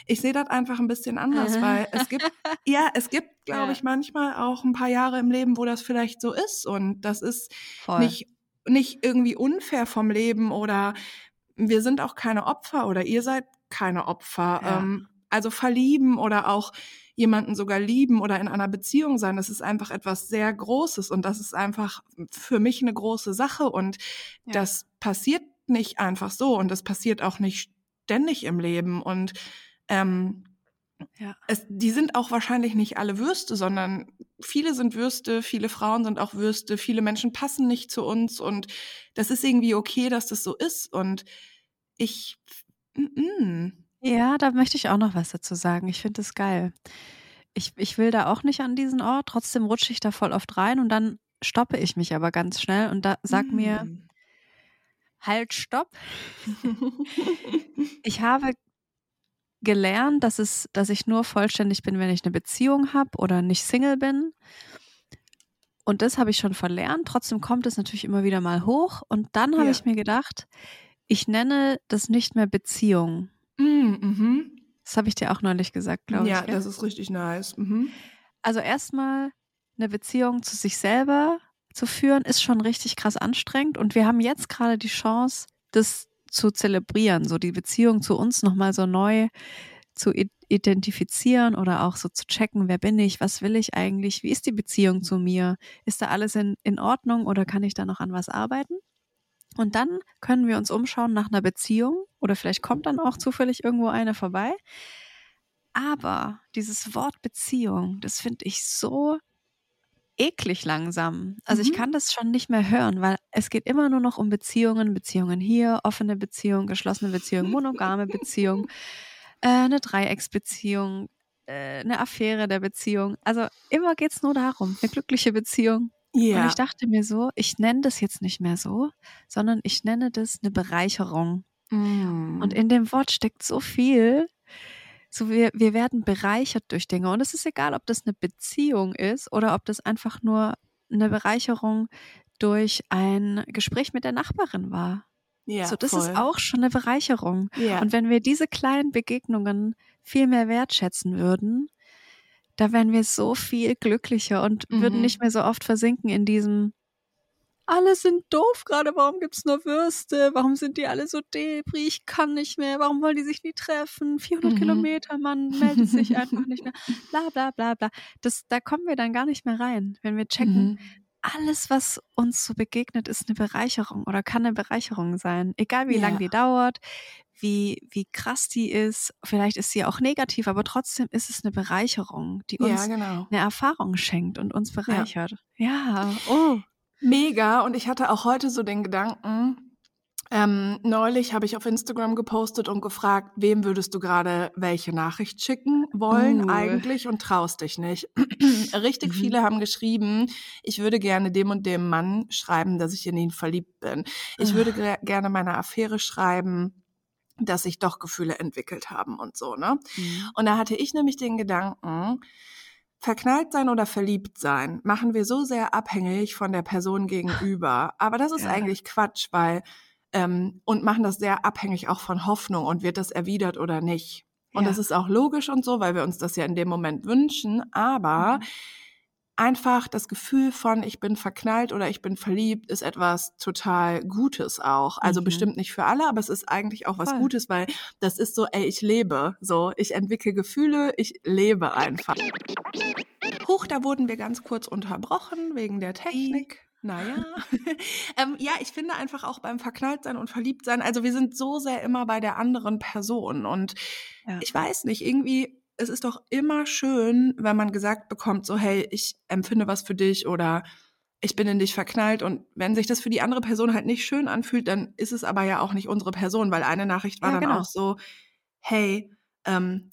Ich sehe das einfach ein bisschen anders, weil es gibt, ja, es gibt, glaube ja. ich, manchmal auch ein paar Jahre im Leben, wo das vielleicht so ist und das ist Voll. nicht nicht irgendwie unfair vom Leben oder wir sind auch keine Opfer oder ihr seid keine Opfer. Ja. Ähm, also verlieben oder auch jemanden sogar lieben oder in einer Beziehung sein, das ist einfach etwas sehr Großes und das ist einfach für mich eine große Sache und ja. das passiert nicht einfach so und das passiert auch nicht ständig im Leben und ähm, Ja. es, die sind auch wahrscheinlich nicht alle Würste, sondern viele sind Würste, viele Frauen sind auch Würste, viele Menschen passen nicht zu uns und das ist irgendwie okay, dass das so ist und ich, mm, mm. Ja, da möchte ich auch noch was dazu sagen. Ich finde es geil. Ich, ich will da auch nicht an diesen Ort, trotzdem rutsche ich da voll oft rein und dann stoppe ich mich aber ganz schnell und da sag mir, Mm. halt, stopp. Ich habe gelernt, dass es, dass ich nur vollständig bin, wenn ich eine Beziehung habe oder nicht Single bin. Und das habe ich schon verlernt. Trotzdem kommt es natürlich immer wieder mal hoch. Und dann habe Ja. ich mir gedacht, ich nenne das nicht mehr Beziehung. Mm, mhm. Das habe ich dir auch neulich gesagt, glaube Ja, ich. gell? das ist richtig nice. Mhm. Also erstmal eine Beziehung zu sich selber zu führen, ist schon richtig krass anstrengend. Und wir haben jetzt gerade die Chance, das zu zelebrieren, so die Beziehung zu uns nochmal so neu zu identifizieren oder auch so zu checken, wer bin ich, was will ich eigentlich, wie ist die Beziehung zu mir, ist da alles in, in Ordnung oder kann ich da noch an was arbeiten? Und dann können wir uns umschauen nach einer Beziehung oder vielleicht kommt dann auch zufällig irgendwo eine vorbei. Aber dieses Wort Beziehung, das finde ich so eklig langsam. Also ich Mhm. kann das schon nicht mehr hören, weil es geht immer nur noch um Beziehungen, Beziehungen hier, offene Beziehung, geschlossene Beziehung, monogame Beziehung, äh, eine Dreiecksbeziehung, äh, eine Affäre der Beziehung. Also immer geht es nur darum, eine glückliche Beziehung. Und Ja. ich dachte mir so, ich nenne das jetzt nicht mehr so, sondern ich nenne das eine Bereicherung. Mm. Und in dem Wort steckt so viel. So wir, wir werden bereichert durch Dinge. Und es ist egal, ob das eine Beziehung ist oder ob das einfach nur eine Bereicherung durch ein Gespräch mit der Nachbarin war. ja, so, das voll. ist auch schon eine Bereicherung. Ja. Und wenn wir diese kleinen Begegnungen viel mehr wertschätzen würden, da wären wir so viel glücklicher und würden Mhm. nicht mehr so oft versinken in diesem alle sind doof gerade, warum gibt's nur Würste? Warum sind die alle so debris? Ich kann nicht mehr. Warum wollen die sich nie treffen? 400 Mhm. Kilometer, man meldet sich einfach nicht mehr. Bla bla bla bla. Das, da kommen wir dann gar nicht mehr rein, wenn wir checken, Mhm. Alles, was uns so begegnet, ist eine Bereicherung oder kann eine Bereicherung sein. Egal wie Ja. lang die dauert, wie, wie krass die ist. Vielleicht ist sie auch negativ, aber trotzdem ist es eine Bereicherung, die uns Ja, genau. eine Erfahrung schenkt und uns bereichert. Ja, oh. Mega. Und ich hatte auch heute so den Gedanken, ähm, neulich habe ich auf Instagram gepostet und gefragt, wem würdest du gerade welche Nachricht schicken wollen Uh. eigentlich und traust dich nicht. Richtig Mhm. viele haben geschrieben, ich würde gerne dem und dem Mann schreiben, dass ich in ihn verliebt bin. Ich Ah. würde ger- gerne meine Affäre schreiben, dass sich doch Gefühle entwickelt haben und so, ne? Mhm. Und da hatte ich nämlich den Gedanken, verknallt sein oder verliebt sein machen wir so sehr abhängig von der Person gegenüber. Aber das ist Ja. eigentlich Quatsch, weil ähm, und machen das sehr abhängig auch von Hoffnung und wird das erwidert oder nicht. Und Ja. das ist auch logisch und so, weil wir uns das ja in dem Moment wünschen. Aber Mhm. einfach das Gefühl von ich bin verknallt oder ich bin verliebt ist etwas total Gutes auch. Also Mhm. bestimmt nicht für alle, aber es ist eigentlich auch was Voll. Gutes, weil das ist so, ey, ich lebe. So, ich entwickle Gefühle, ich lebe einfach. Huch, da wurden wir ganz kurz unterbrochen wegen der Technik. Naja. ähm, ja, ich finde einfach auch beim Verknalltsein und Verliebtsein, also wir sind so sehr immer bei der anderen Person. Und Ja. ich weiß nicht, irgendwie, es ist doch immer schön, wenn man gesagt bekommt, so, hey, ich empfinde was für dich oder ich bin in dich verknallt. Und wenn sich das für die andere Person halt nicht schön anfühlt, dann ist es aber ja auch nicht unsere Person, weil eine Nachricht war Ja, dann genau. auch so, hey, ähm,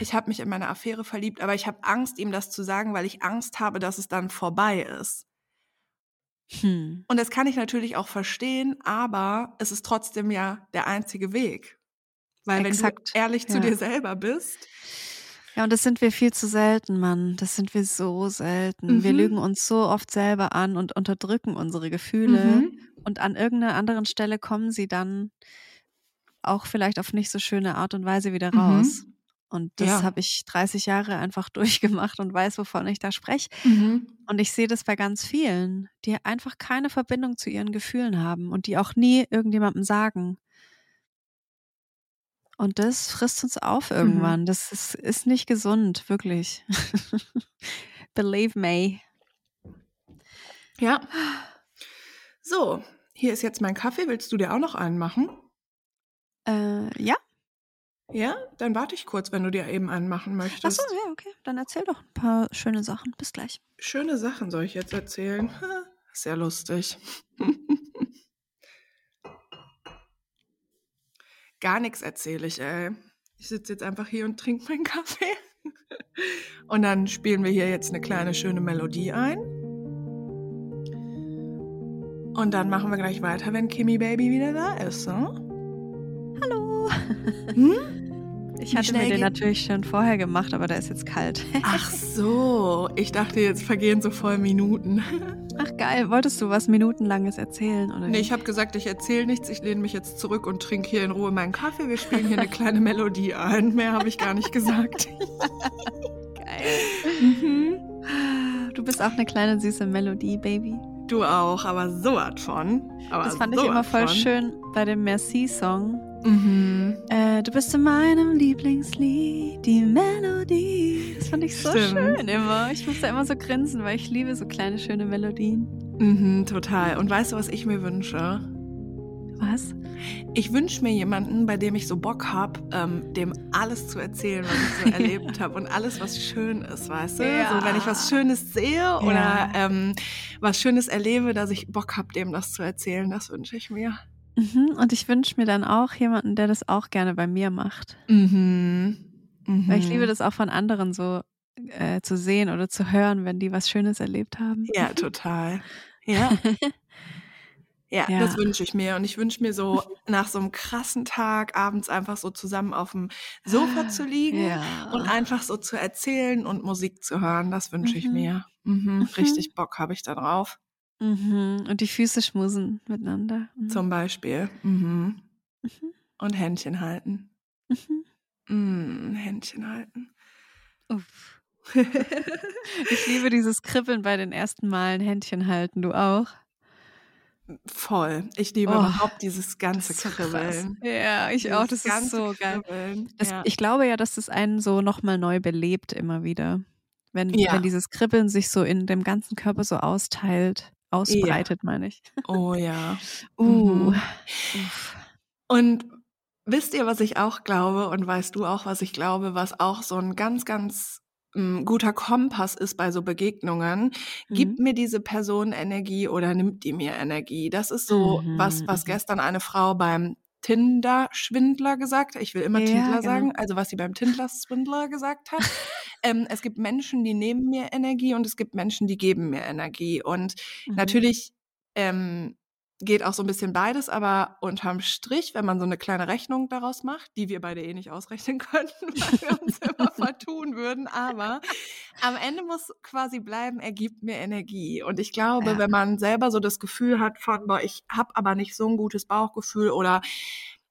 ich habe mich in meine Affäre verliebt, aber ich habe Angst, ihm das zu sagen, weil ich Angst habe, dass es dann vorbei ist. Hm. Und das kann ich natürlich auch verstehen, aber es ist trotzdem ja der einzige Weg. Weil Exakt, wenn du ehrlich zu ja. dir selber bist, Ja, und das sind wir viel zu selten, Mann. Das sind wir so selten. Wir Mhm. lügen uns so oft selber an und unterdrücken unsere Gefühle. Mhm. Und an irgendeiner anderen Stelle kommen sie dann auch vielleicht auf nicht so schöne Art und Weise wieder Mhm. raus. Und das Ja. habe ich 30 Jahre einfach durchgemacht und weiß, wovon ich da spreche. Mhm. Und ich sehe das bei ganz vielen, die einfach keine Verbindung zu ihren Gefühlen haben und die auch nie irgendjemandem sagen. Und das frisst uns auf irgendwann. Das ist, ist nicht gesund, wirklich. Believe me. Ja. So, hier ist jetzt mein Kaffee. Willst du dir auch noch einen machen? Äh, ja, Ja, dann warte ich kurz, wenn du dir eben einen machen möchtest. Achso, ja, okay. Dann erzähl doch ein paar schöne Sachen. Bis gleich. Schöne Sachen soll ich jetzt erzählen. Sehr lustig. Gar nichts erzähle ich, ey. Ich sitze jetzt einfach hier und trinke meinen Kaffee. Und dann spielen wir hier jetzt eine kleine schöne Melodie ein. Und dann machen wir gleich weiter, wenn Kimmy Baby wieder da ist. So? Hallo. Hm? Ich hatte mir den natürlich schon vorher gemacht, aber der ist jetzt kalt. Ach so, ich dachte, jetzt vergehen so voll Minuten. Ach geil, wolltest du was Minutenlanges erzählen? Oder Nee, ich habe gesagt, ich erzähle nichts. Ich lehne mich jetzt zurück und trinke hier in Ruhe meinen Kaffee. Wir spielen hier eine kleine Melodie ein. Mehr habe ich gar nicht gesagt. geil. Mhm. Du bist auch eine kleine süße Melodie, Baby. Du auch, aber so was von. Aber Das fand ich immer voll von. schön bei dem Merci-Song. Mhm. Äh, du bist in meinem Lieblingslied, die Melodie. Das fand ich so Stimmt. schön immer. Ich musste immer so grinsen, weil ich liebe so kleine, schöne Melodien. Mhm, total. Und weißt du, was ich mir wünsche? Was? Ich wünsche mir jemanden, bei dem ich so Bock habe, ähm, dem alles zu erzählen, was ich so erlebt habe und alles, was schön ist, weißt du? Ja. So, wenn ich was Schönes sehe oder ähm, was Schönes erlebe, dass ich Bock habe, dem das zu erzählen, das wünsche ich mir. Mhm. Und ich wünsche mir dann auch jemanden, der das auch gerne bei mir macht. Mhm. Mhm. Weil ich liebe das auch von anderen so äh, zu sehen oder zu hören, wenn die was Schönes erlebt haben. Ja, total. Ja. Ja, Ja. das wünsche ich mir. Und ich wünsche mir so nach so einem krassen Tag abends einfach so zusammen auf dem Sofa zu liegen Ja. und einfach so zu erzählen und Musik zu hören. Das wünsche ich Mhm. mir. Mhm. Richtig Bock habe ich da drauf. Mhm. Und die Füße schmusen miteinander. Mhm. Zum Beispiel. Mhm. Mhm. Und Händchen halten. Mhm. Mm, Händchen halten. Uff. Ich liebe dieses Kribbeln bei den ersten Malen Händchen halten. Du auch? Voll. Ich liebe Oh, überhaupt dieses ganze so Kribbeln. krass. Ja, ich auch. Das Dieses ist so geil. Kribbeln. Das, ja. Ich glaube ja, dass das einen so nochmal neu belebt immer wieder. Wenn, Ja. wenn dieses Kribbeln sich so in dem ganzen Körper so austeilt, ausbreitet, meine ich. Oh ja. Uh. Mhm. Und wisst ihr, was ich auch glaube und weißt du auch, was ich glaube, was auch so ein ganz, ganz mm, guter Kompass ist bei so Begegnungen? Gibt Mhm. mir diese Person Energie oder nimmt die mir Energie? Das ist so Mhm, was, was mhm. gestern eine Frau beim Tinder-Schwindler gesagt hat. Ich will immer Ja, Tindler genau. sagen, also was sie beim Tinder-Schwindler gesagt hat. ähm, es gibt Menschen, die nehmen mir Energie und es gibt Menschen, die geben mir Energie. Und Mhm. Natürlich ähm, geht auch so ein bisschen beides, aber unterm Strich, wenn man so eine kleine Rechnung daraus macht, die wir beide eh nicht ausrechnen könnten, weil wir uns immer vertun würden, aber am Ende muss quasi bleiben, er gibt mir Energie. Und ich glaube, Ja. wenn man selber so das Gefühl hat von, boah, ich habe aber nicht so ein gutes Bauchgefühl oder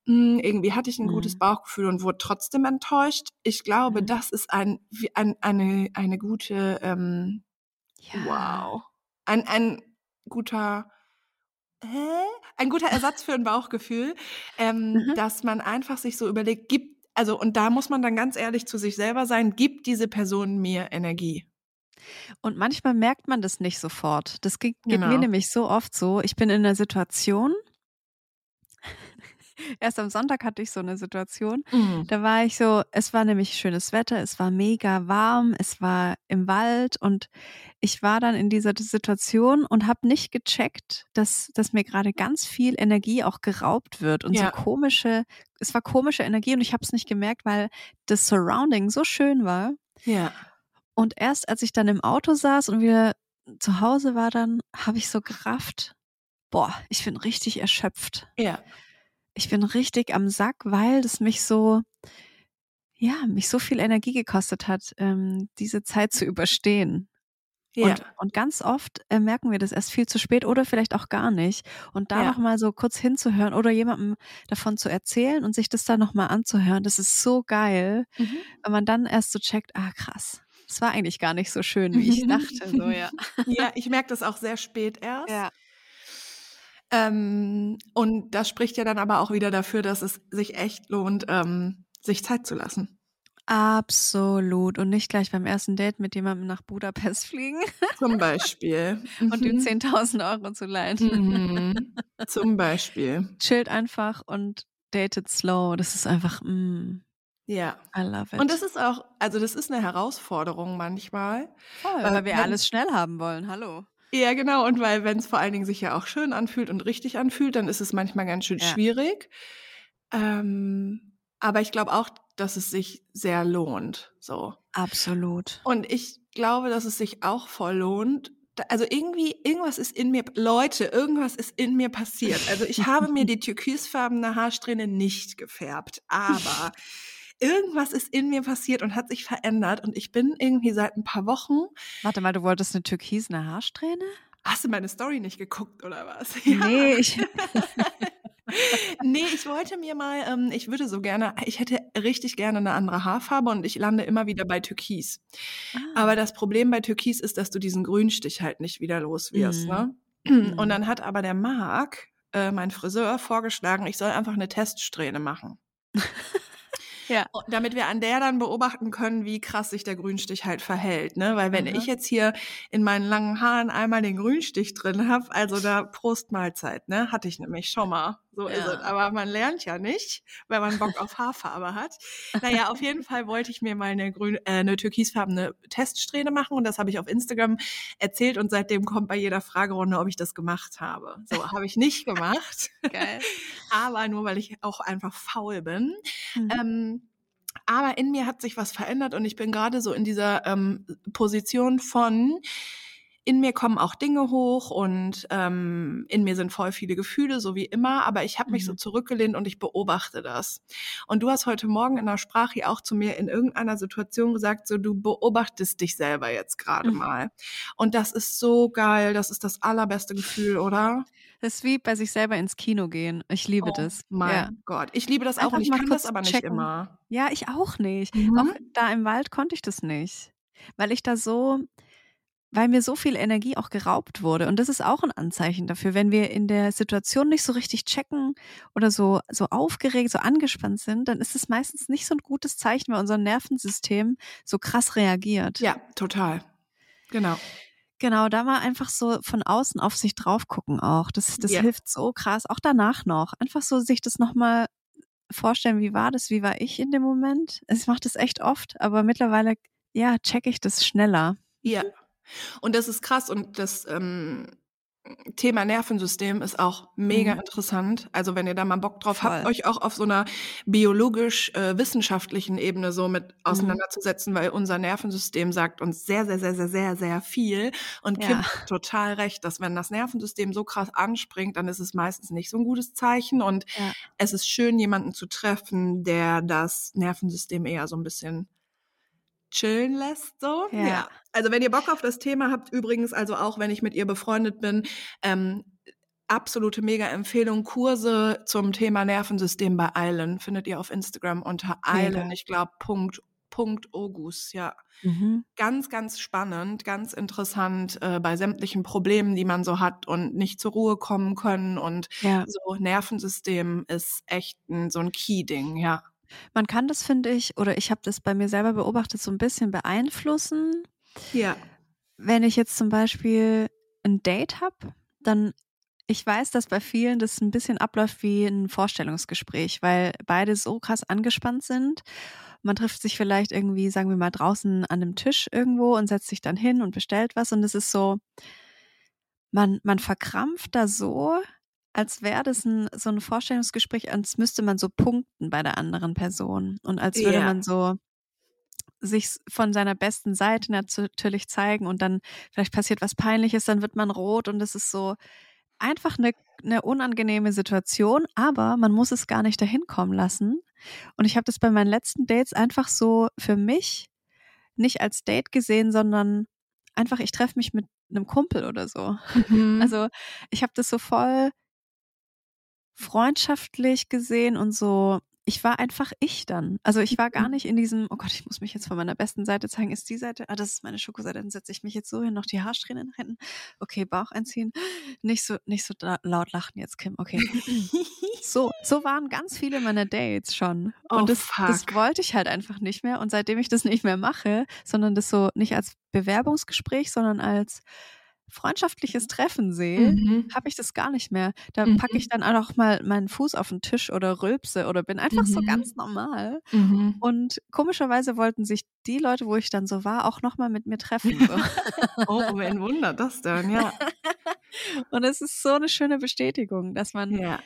mh, irgendwie hatte ich ein gutes Mhm. Bauchgefühl und wurde trotzdem enttäuscht. Ich glaube, Mhm. das ist ein, wie ein, eine, eine gute, ähm, Ja. Wow. Ein, ein guter, hä? Ein guter Ersatz für ein Bauchgefühl, ähm, Mhm. dass man einfach sich so überlegt, gibt, also, und da muss man dann ganz ehrlich zu sich selber sein, gibt diese Person mir Energie? Und manchmal merkt man das nicht sofort. Das geht, geht mir Genau. nämlich so oft so. Ich bin in einer Situation. Erst am Sonntag hatte ich so eine Situation. Mhm. Da war ich so, es war nämlich schönes Wetter, es war mega warm, es war im Wald und ich war dann in dieser Situation und habe nicht gecheckt, dass, dass mir gerade ganz viel Energie auch geraubt wird und Ja. so komische, es war komische Energie und ich habe es nicht gemerkt, weil das Surrounding so schön war. Ja. Und erst als ich dann im Auto saß und wieder zu Hause war, dann habe ich so gerafft, boah, ich bin richtig erschöpft. Ja. Ich bin richtig am Sack, weil das mich so, ja, mich so viel Energie gekostet hat, ähm, diese Zeit zu überstehen. Ja. Und, und ganz oft äh, merken wir das erst viel zu spät oder vielleicht auch gar nicht. Und da Ja. nochmal so kurz hinzuhören oder jemandem davon zu erzählen und sich das dann nochmal anzuhören, das ist so geil, Mhm. wenn man dann erst so checkt, ah krass, das war eigentlich gar nicht so schön, wie ich dachte. So, ja. ja, ich merke das auch sehr spät erst. Ja. Ähm, und das spricht ja dann aber auch wieder dafür, dass es sich echt lohnt, ähm, sich Zeit zu lassen. Absolut. Und nicht gleich beim ersten Date mit jemandem nach Budapest fliegen Zum Beispiel. und ihm Mhm. 10.000 Euro zu leihen. Mhm. Zum Beispiel. Chillt einfach und datet slow. Das ist einfach, mm, Ja. I love it. Und das ist auch, also das ist eine Herausforderung manchmal. voll, äh, weil wir wenn- alles schnell haben wollen. Hallo. Ja, genau. Und weil, wenn es vor allen Dingen sich ja auch schön anfühlt und richtig anfühlt, dann ist es manchmal ganz schön Ja. schwierig. Ähm, aber ich glaube auch, dass es sich sehr lohnt. So. Absolut. Und ich glaube, dass es sich auch voll lohnt. Also irgendwie, irgendwas ist in mir, Leute, irgendwas ist in mir passiert. Also ich habe mir die türkisfarbene Haarsträhne nicht gefärbt, aber irgendwas ist in mir passiert und hat sich verändert und ich bin irgendwie seit ein paar Wochen, Warte mal, du wolltest eine türkisene Haarsträhne? hast du meine Story nicht geguckt oder was? Nee, ich. nee, ich wollte mir mal, ähm, ich würde so gerne, ich hätte richtig gerne eine andere Haarfarbe und ich lande immer wieder bei Türkis. Ah. Aber das Problem bei Türkis ist, dass du diesen Grünstich halt nicht wieder los wirst. Mhm. Ne? Mhm. Und dann hat aber der Marc, äh, mein Friseur, vorgeschlagen, ich soll einfach eine Teststrähne machen. Ja. Und Damit wir an der dann beobachten können, wie krass sich der Grünstich halt verhält. Ne? Weil wenn Aha. ich jetzt hier in meinen langen Haaren einmal den Grünstich drin habe, also da Prost Mahlzeit, ne? Hatte ich nämlich schon mal. So ist Ja. es. Aber man lernt ja nicht, wenn man Bock auf Haarfarbe hat. Naja, auf jeden Fall wollte ich mir mal eine, grün, äh, eine türkisfarbene Teststrähne machen und das habe ich auf Instagram erzählt und seitdem kommt bei jeder Fragerunde, ob ich das gemacht habe. So, habe ich nicht gemacht. Geil. aber nur weil ich auch einfach faul bin. Mhm. Ähm, aber in mir hat sich was verändert und ich bin gerade so in dieser ähm, Position von, in mir kommen auch Dinge hoch und ähm, in mir sind voll viele Gefühle, so wie immer, aber ich habe mich so Mhm. zurückgelehnt und ich beobachte das. Und du hast heute Morgen in der Sprache auch zu mir in irgendeiner Situation gesagt, so du beobachtest dich selber jetzt gerade Mhm. mal. Und das ist so geil, das ist das allerbeste Gefühl, oder? Das ist wie bei sich selber ins Kino gehen. Ich liebe das. Mein Ja. Gott, ich liebe das auch Einfach und ich kann das aber nicht checken. immer. ja, ich auch nicht. Mhm. Auch da im Wald konnte ich das nicht. Weil ich da so, weil mir so viel Energie auch geraubt wurde. Und das ist auch ein Anzeichen dafür, wenn wir in der Situation nicht so richtig checken oder so, so aufgeregt, so angespannt sind, dann ist es meistens nicht so ein gutes Zeichen, weil unser Nervensystem so krass reagiert. Ja, total. Genau. Genau, da mal einfach so von außen auf sich drauf gucken auch. Das, das Ja. hilft so krass, auch danach noch. Einfach so sich das nochmal vorstellen, wie war das, wie war ich in dem Moment. Ich mache das echt oft, aber mittlerweile, ja, checke ich das schneller. Ja. Und das ist krass und das ähm, Thema Nervensystem ist auch mega Mhm. interessant. Also wenn ihr da mal Bock drauf habt, Voll. euch auch auf so einer biologisch-wissenschaftlichen Ebene so mit Mhm. auseinanderzusetzen, weil unser Nervensystem sagt uns sehr, sehr, sehr, sehr, sehr, sehr viel. Und Ja. Kim hat total recht, dass wenn das Nervensystem so krass anspringt, dann ist es meistens nicht so ein gutes Zeichen. Und Ja. es ist schön, jemanden zu treffen, der das Nervensystem eher so ein bisschen chillen lässt, so. Ja. Also wenn ihr Bock auf das Thema habt, übrigens, also auch wenn ich mit ihr befreundet bin, ähm, absolute Mega-Empfehlung, Kurse zum Thema Nervensystem bei Eilen findet ihr auf Instagram unter Eilen, ich glaube, Punkt, Punkt Ogus, ja. Mhm. Ganz, ganz spannend, ganz interessant äh, bei sämtlichen Problemen, die man so hat und nicht zur Ruhe kommen können und Ja. so Nervensystem ist echt ein, so ein Key-Ding, ja. Man kann das, finde ich, oder ich habe das bei mir selber beobachtet, so ein bisschen beeinflussen. Ja. Wenn ich jetzt zum Beispiel ein Date habe, dann ich weiß, dass bei vielen das ein bisschen abläuft wie ein Vorstellungsgespräch, weil beide so krass angespannt sind. Man trifft sich vielleicht irgendwie, sagen wir mal, draußen an einem Tisch irgendwo und setzt sich dann hin und bestellt was. Und es ist so, man, man verkrampft da so, als wäre das ein, so ein Vorstellungsgespräch, als müsste man so punkten bei der anderen Person. Und als würde Ja. man so sich von seiner besten Seite natürlich zeigen und dann vielleicht passiert was Peinliches, dann wird man rot und es ist so einfach eine, eine unangenehme Situation, aber man muss es gar nicht dahin kommen lassen. Und ich habe das bei meinen letzten Dates einfach so für mich nicht als Date gesehen, sondern einfach, ich treffe mich mit einem Kumpel oder so. Mhm. Also ich habe das so voll freundschaftlich gesehen und so, ich war einfach ich dann. Also ich war gar nicht in diesem, oh Gott, ich muss mich jetzt von meiner besten Seite zeigen. Ist die Seite? Ah, das ist meine Schokoseite. Dann setze ich mich jetzt so hin, noch die Haarsträhnen hinten. Okay, Bauch einziehen. Nicht so, nicht so laut lachen jetzt, Kim. Okay. So, so waren ganz viele meiner Dates schon. Oh, und das, das fuck. wollte ich halt einfach nicht mehr. Und seitdem ich das nicht mehr mache, sondern das so nicht als Bewerbungsgespräch, sondern als freundschaftliches Treffen sehe, Mhm. habe ich das gar nicht mehr. Da Mhm. packe ich dann auch mal meinen Fuß auf den Tisch oder rülpse oder bin einfach so Mhm. ganz normal. Mhm. Und komischerweise wollten sich die Leute, wo ich dann so war, auch nochmal mit mir treffen. So. Oh, wen wundert das denn? Ja. Und es ist so eine schöne Bestätigung, dass man ja.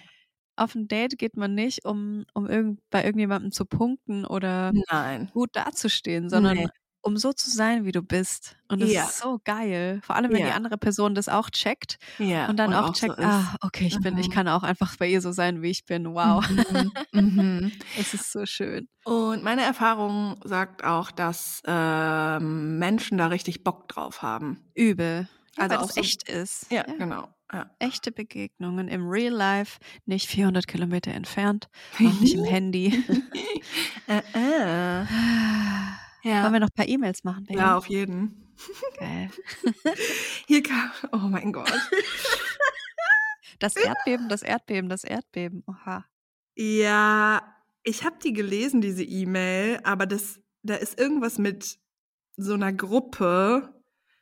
auf ein Date geht man nicht, um, um irgend, bei irgendjemandem zu punkten oder Nein. gut dazustehen, sondern Nee. Um so zu sein, wie du bist. Und das Ja. ist so geil. Vor allem, wenn die Ja. andere Person das auch checkt Ja. und dann auch, so checkt, ist. ah, okay, ich bin, ich Mhm. kann auch einfach bei ihr so sein, wie ich bin. Wow. Mhm. Mhm. Es ist so schön. Und meine Erfahrung sagt auch, dass ähm, Menschen da richtig Bock drauf haben. Übel. Also weil auch das so- echt ist. Ja, genau. Ja. Echte Begegnungen im Real Life, nicht 400 Kilometer entfernt, auch nicht im Handy. äh, äh. Ja. Wollen wir noch ein paar E-Mails machen? Baby? ja, auf jeden. Geil. Hier kam, oh mein Gott. Das Erdbeben, das Erdbeben, das Erdbeben. Oha. Ja, ich habe die gelesen, diese E-Mail, aber das, da ist irgendwas mit so einer Gruppe.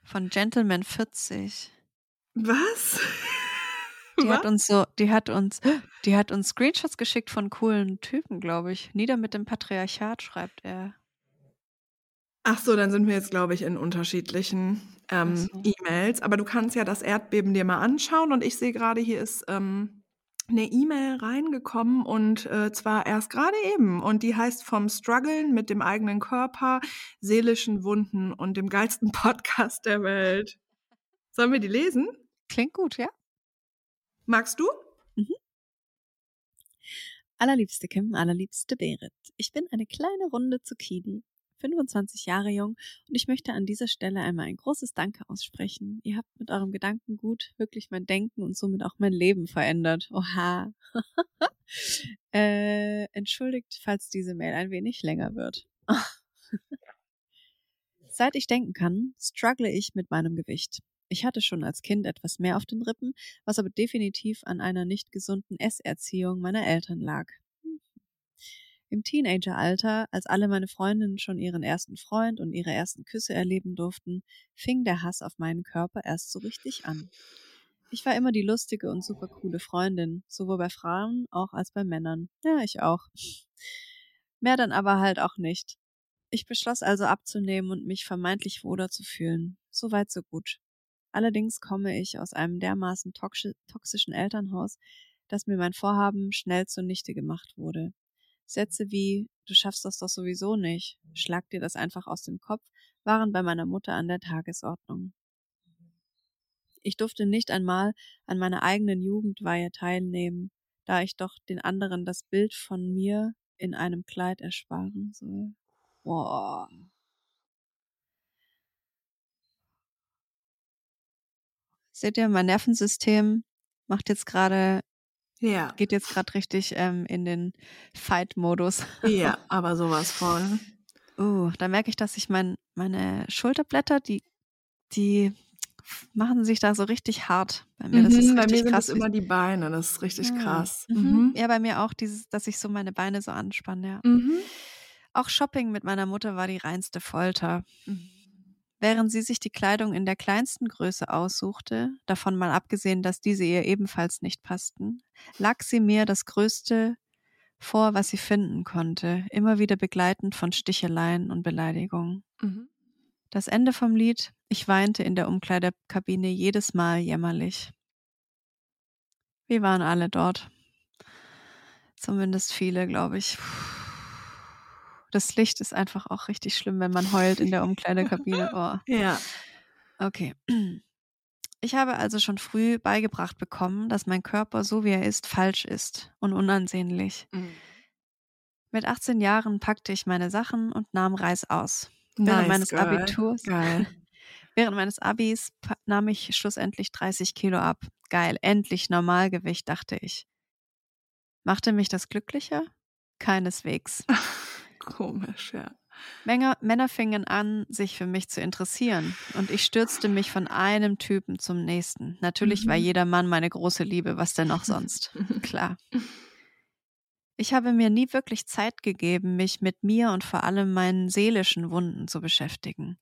Von Gentleman 40. Was? Die hat uns so, die hat uns, die hat uns Screenshots geschickt von coolen Typen, glaube ich. Nieder mit dem Patriarchat, schreibt er. Ach so, dann sind wir jetzt, glaube ich, in unterschiedlichen ähm, so. E-Mails. Aber du kannst ja das Erdbeben dir mal anschauen. Und ich sehe gerade, hier ist ähm, eine E-Mail reingekommen und äh, zwar erst gerade eben. Und die heißt vom Struggeln mit dem eigenen Körper, seelischen Wunden und dem geilsten Podcast der Welt. Sollen wir die lesen? Klingt gut, ja? Magst du? Allerliebste Kim, allerliebste Berit. Ich bin eine kleine runde Zucchini, 25 Jahre jung und ich möchte an dieser Stelle einmal ein großes Danke aussprechen. Ihr habt mit eurem Gedankengut wirklich mein Denken und somit auch mein Leben verändert. Oha. äh, entschuldigt, falls diese Mail ein wenig länger wird. Seit ich denken kann, struggle ich mit meinem Gewicht. Ich hatte schon als Kind etwas mehr auf den Rippen, was aber definitiv an einer nicht gesunden Esserziehung meiner Eltern lag. Im Teenageralter, als alle meine Freundinnen schon ihren ersten Freund und ihre ersten Küsse erleben durften, fing der Hass auf meinen Körper erst so richtig an. Ich war immer die lustige und super coole Freundin, sowohl bei Frauen auch als bei Männern. Ja, ich auch. Mehr dann aber halt auch nicht. Ich beschloss also abzunehmen und mich vermeintlich wohler zu fühlen. So weit, so gut. Allerdings komme ich aus einem dermaßen toxi- toxischen Elternhaus, dass mir mein Vorhaben schnell zunichte gemacht wurde. Sätze wie Du schaffst das doch sowieso nicht, schlag dir das einfach aus dem Kopf, waren bei meiner Mutter an der Tagesordnung. Ich durfte nicht einmal an meiner eigenen Jugendweihe teilnehmen, da ich doch den anderen das Bild von mir in einem Kleid ersparen soll. Boah. Seht ihr, mein Nervensystem macht jetzt gerade, Ja. geht jetzt gerade richtig ähm, in den Fight-Modus. Ja, aber sowas von. Uh, da merke ich, dass ich mein, meine Schulterblätter, die, die machen sich da so richtig hart bei mir. Das ist Mhm, bei mir richtig sind krass. es immer die Beine, das ist richtig Ah, krass. Mhm. Mhm. Ja, bei mir auch dieses, dass ich so meine Beine so anspanne. Ja. Mhm. Auch Shopping mit meiner Mutter war die reinste Folter. Während sie sich die Kleidung in der kleinsten Größe aussuchte, davon mal abgesehen, dass diese ihr ebenfalls nicht passten, lag sie mir das Größte vor, was sie finden konnte, immer wieder begleitend von Sticheleien und Beleidigungen. Mhm. Das Ende vom Lied, ich weinte in der Umkleidekabine jedes Mal jämmerlich. Wir waren alle dort. Zumindest viele, glaube ich. Das Licht ist einfach auch richtig schlimm, wenn man heult in der Umkleidekabine. Oh. Ja. Okay. Ich habe also schon früh beigebracht bekommen, dass mein Körper, so wie er ist, falsch ist und unansehnlich. Mhm. Mit 18 Jahren packte ich meine Sachen und nahm Reis aus. Während Nice, meines girl. Abiturs, Geil. während meines Abis nahm ich schlussendlich 30 Kilo ab. Geil, endlich Normalgewicht, dachte ich. Machte mich das glücklicher? Keineswegs. Komisch, ja. Männer, Männer fingen an, sich für mich zu interessieren und ich stürzte mich von einem Typen zum nächsten. Natürlich war Mhm. jeder Mann meine große Liebe, was denn noch sonst? Klar. Ich habe mir nie wirklich Zeit gegeben, mich mit mir und vor allem meinen seelischen Wunden zu beschäftigen.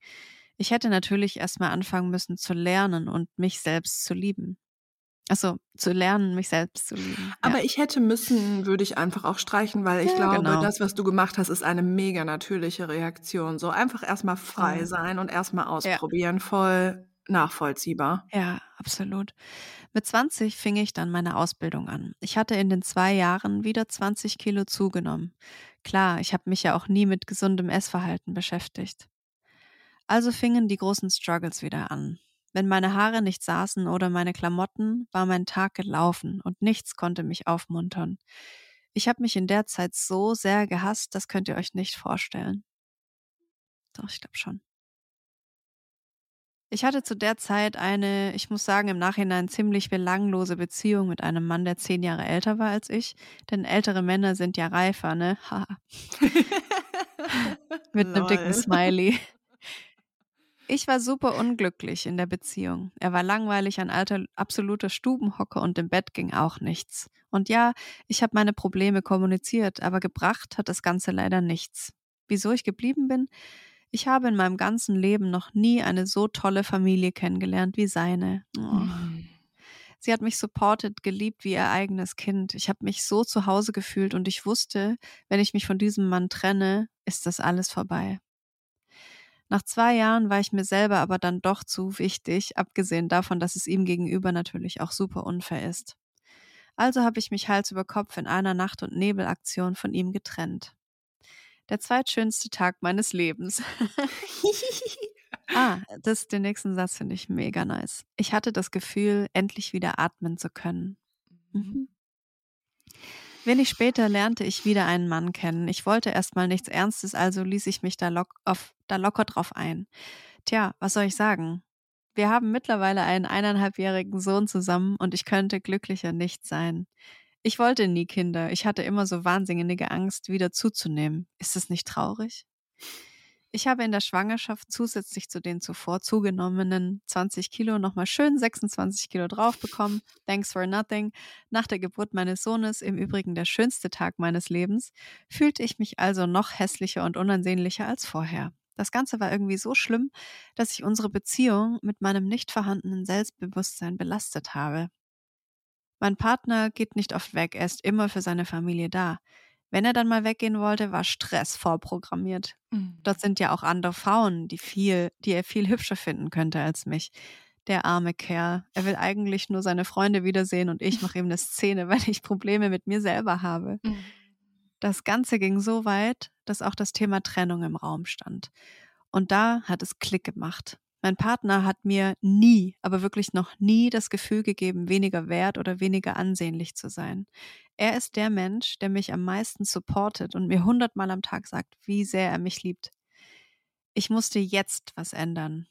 Ich hätte natürlich erstmal anfangen müssen zu lernen und mich selbst zu lieben. Also zu lernen, mich selbst zu lieben. Aber ja. ich hätte müssen, würde ich einfach auch streichen, weil ich Ja, glaube, genau. das, was du gemacht hast, ist eine mega natürliche Reaktion. So einfach erstmal frei sein und erstmal ausprobieren. Voll nachvollziehbar. Ja, absolut. Mit 20 fing ich dann meine Ausbildung an. Ich hatte in den zwei Jahren wieder 20 Kilo zugenommen. Klar, ich habe mich ja auch nie mit gesundem Essverhalten beschäftigt. Also fingen die großen Struggles wieder an. Wenn meine Haare nicht saßen oder meine Klamotten, war mein Tag gelaufen und nichts konnte mich aufmuntern. Ich habe mich in der Zeit so sehr gehasst, das könnt ihr euch nicht vorstellen. Doch, ich glaube schon. Ich hatte zu der Zeit eine, ich muss sagen, im Nachhinein ziemlich belanglose Beziehung mit einem Mann, der zehn Jahre älter war als ich. Denn ältere Männer sind ja reifer, ne? Haha. mit einem dicken Lol. Smiley. Ich war super unglücklich in der Beziehung. Er war langweilig, ein alter, absoluter Stubenhocker und im Bett ging auch nichts. Und ja, ich habe meine Probleme kommuniziert, aber gebracht hat das Ganze leider nichts. Wieso ich geblieben bin? Ich habe in meinem ganzen Leben noch nie eine so tolle Familie kennengelernt wie seine. Oh. Mhm. Sie hat mich supported, geliebt wie ihr eigenes Kind. Ich habe mich so zu Hause gefühlt und ich wusste, wenn ich mich von diesem Mann trenne, ist das alles vorbei. Nach zwei Jahren war ich mir selber aber dann doch zu wichtig, abgesehen davon, dass es ihm gegenüber natürlich auch super unfair ist. Also habe ich mich Hals über Kopf in einer Nacht- und Nebelaktion von ihm getrennt. Der zweitschönste Tag meines Lebens. ah, das, den nächsten Satz finde ich mega nice. Ich hatte das Gefühl, endlich wieder atmen zu können. Mhm. Wenig später lernte ich wieder einen Mann kennen. Ich wollte erstmal nichts Ernstes, also ließ ich mich da, lock auf, da locker drauf ein. Tja, was soll ich sagen? Wir haben mittlerweile einen eineinhalbjährigen Sohn zusammen und ich könnte glücklicher nicht sein. Ich wollte nie Kinder. Ich hatte immer so wahnsinnige Angst, wieder zuzunehmen. Ist es nicht traurig? Ich habe in der Schwangerschaft zusätzlich zu den zuvor zugenommenen 20 Kilo nochmal schön 26 Kilo drauf bekommen. Thanks for nothing. Nach der Geburt meines Sohnes, im Übrigen der schönste Tag meines Lebens, fühlte ich mich also noch hässlicher und unansehnlicher als vorher. Das Ganze war irgendwie so schlimm, dass ich unsere Beziehung mit meinem nicht vorhandenen Selbstbewusstsein belastet habe. Mein Partner geht nicht oft weg, er ist immer für seine Familie da. Wenn er dann mal weggehen wollte, war Stress vorprogrammiert. Mhm. Dort sind ja auch andere Frauen, die viel, die er viel hübscher finden könnte als mich. Der arme Kerl. Er will eigentlich nur seine Freunde wiedersehen und ich mache ihm eine Szene, weil ich Probleme mit mir selber habe. Mhm. Das Ganze ging so weit, dass auch das Thema Trennung im Raum stand. Und da hat es Klick gemacht. Mein Partner hat mir nie, aber wirklich noch nie das Gefühl gegeben, weniger wert oder weniger ansehnlich zu sein. Er ist der Mensch, der mich am meisten supportet und mir hundertmal am Tag sagt, wie sehr er mich liebt. Ich musste jetzt was ändern.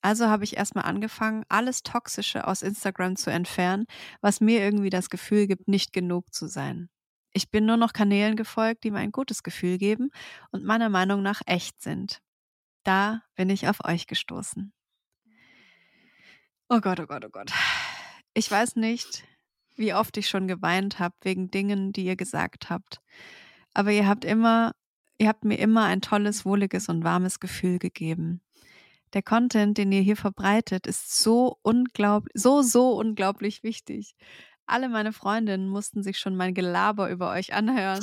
Also habe ich erstmal angefangen, alles Toxische aus Instagram zu entfernen, was mir irgendwie das Gefühl gibt, nicht genug zu sein. Ich bin nur noch Kanälen gefolgt, die mir ein gutes Gefühl geben und meiner Meinung nach echt sind. Da bin ich auf euch gestoßen. Oh Gott, oh Gott, oh Gott. Ich weiß nicht, wie oft ich schon geweint habe wegen Dingen, die ihr gesagt habt. Aber ihr habt immer, ihr habt mir immer ein tolles, wohliges und warmes Gefühl gegeben. Der Content, den ihr hier verbreitet, ist so unglaublich, so, so unglaublich wichtig. Alle meine Freundinnen mussten sich schon mein Gelaber über euch anhören.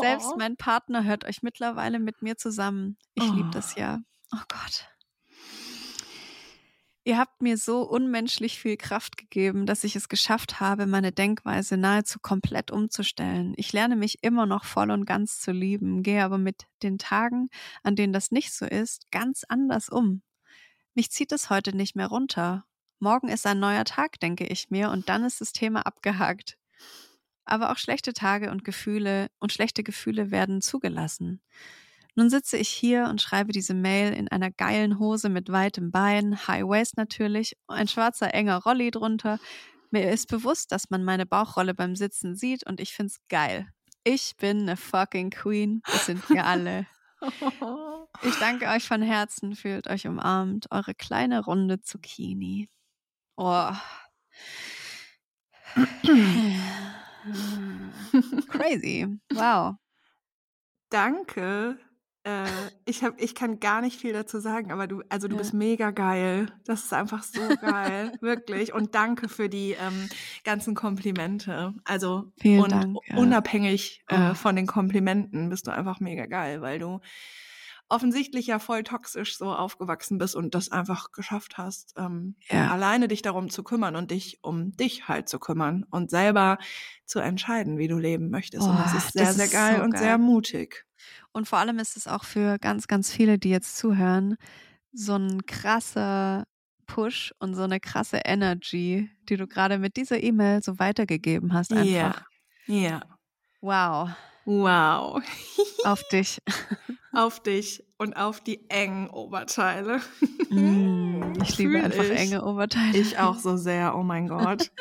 Selbst mein Partner hört euch mittlerweile mit mir zusammen. Ich oh. liebe das ja. Oh Gott. Ihr habt mir so unmenschlich viel Kraft gegeben, dass ich es geschafft habe, meine Denkweise nahezu komplett umzustellen. Ich lerne mich immer noch voll und ganz zu lieben, gehe aber mit den Tagen, an denen das nicht so ist, ganz anders um. Mich zieht es heute nicht mehr runter. Morgen ist ein neuer Tag, denke ich mir, und dann ist das Thema abgehakt. Aber auch schlechte Tage und Gefühle und schlechte Gefühle werden zugelassen. Nun sitze ich hier und schreibe diese Mail in einer geilen Hose mit weitem Bein, High Waist natürlich, ein schwarzer enger Rolli drunter. Mir ist bewusst, dass man meine Bauchrolle beim Sitzen sieht und ich find's geil. Ich bin eine fucking Queen. Das sind wir alle. Ich danke euch von Herzen, fühlt euch umarmt, eure kleine runde Zucchini. Oh. Crazy. Wow. Danke. äh, ich, hab, ich kann gar nicht viel dazu sagen, aber du, also du Ja. bist mega geil. Das ist einfach so geil, wirklich. Und danke für die ähm, ganzen Komplimente. Also Vielen und Dank, ja. unabhängig äh, Oh. von den Komplimenten bist du einfach mega geil, weil du offensichtlich ja voll toxisch so aufgewachsen bist und das einfach geschafft hast, ähm, Ja. alleine dich darum zu kümmern und dich um dich halt zu kümmern und selber zu entscheiden, wie du leben möchtest. und das Oh, ist sehr, das sehr ist geil so und geil. sehr mutig. Und vor allem ist es auch für ganz, ganz viele, die jetzt zuhören, so ein krasser Push und so eine krasse Energy, die du gerade mit dieser E-Mail so weitergegeben hast. Ja. Einfach. Ja. Wow. Wow. Auf dich. Auf dich und auf die engen Oberteile. Mm, ich liebe einfach ich. enge Oberteile. Ich auch so sehr, oh mein Gott.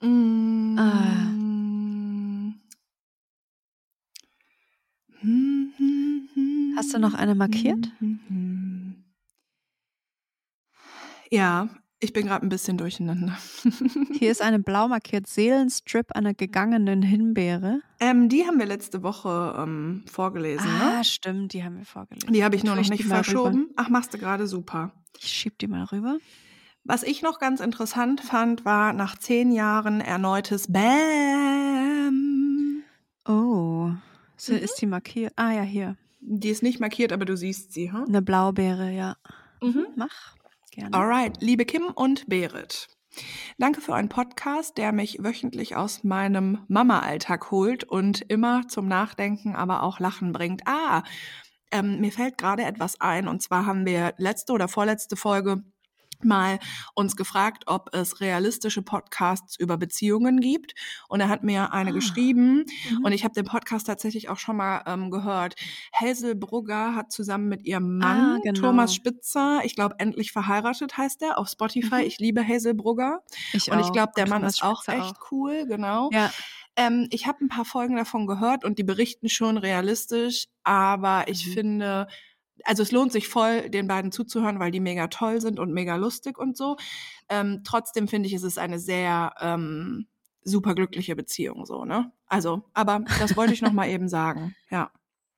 Mm. Hast du noch eine markiert? Ja, ich bin gerade ein bisschen durcheinander. Hier ist eine blau markiert Seelenstrip einer gegangenen Himbeere. ähm, die haben wir letzte Woche ähm, vorgelesen, Ah, ne? stimmt, die haben wir vorgelesen. Die habe ich nur noch nicht rüber. verschoben. Ach, machst du gerade super. Ich schieb die mal rüber. Was ich noch ganz interessant fand, war nach zehn Jahren erneutes Bam. Oh, so Mhm. ist die markiert. Ah ja, hier. Die ist nicht markiert, aber du siehst sie, hm? Eine Blaubeere, ja. Mhm. Mach. Gerne. Alright, liebe Kim und Berit. Danke für einen Podcast, der mich wöchentlich aus meinem Mama-Alltag holt und immer zum Nachdenken, aber auch Lachen bringt. Ah, ähm, mir fällt gerade etwas ein und zwar haben wir letzte oder vorletzte Folge mal uns gefragt, ob es realistische Podcasts über Beziehungen gibt. Und er hat mir eine Ah. geschrieben Mhm. und ich habe den Podcast tatsächlich auch schon mal ähm, gehört. Hazel Brugger hat zusammen mit ihrem Mann Ah, genau. Thomas Spitzer, ich glaube, endlich verheiratet heißt er, auf Spotify. Mhm. Ich liebe Hazel Brugger. Ich Und ich auch. glaube, der Mann Thomas ist auch Spitzer echt cool, genau. Ja, Ähm, ich habe ein paar Folgen davon gehört und die berichten schon realistisch, aber ich Mhm. finde, also es lohnt sich voll, den beiden zuzuhören, weil die mega toll sind und mega lustig und so. Ähm, trotzdem finde ich, es ist eine sehr ähm, superglückliche Beziehung, so, ne? Also, aber das wollte ich noch mal eben sagen. Ja.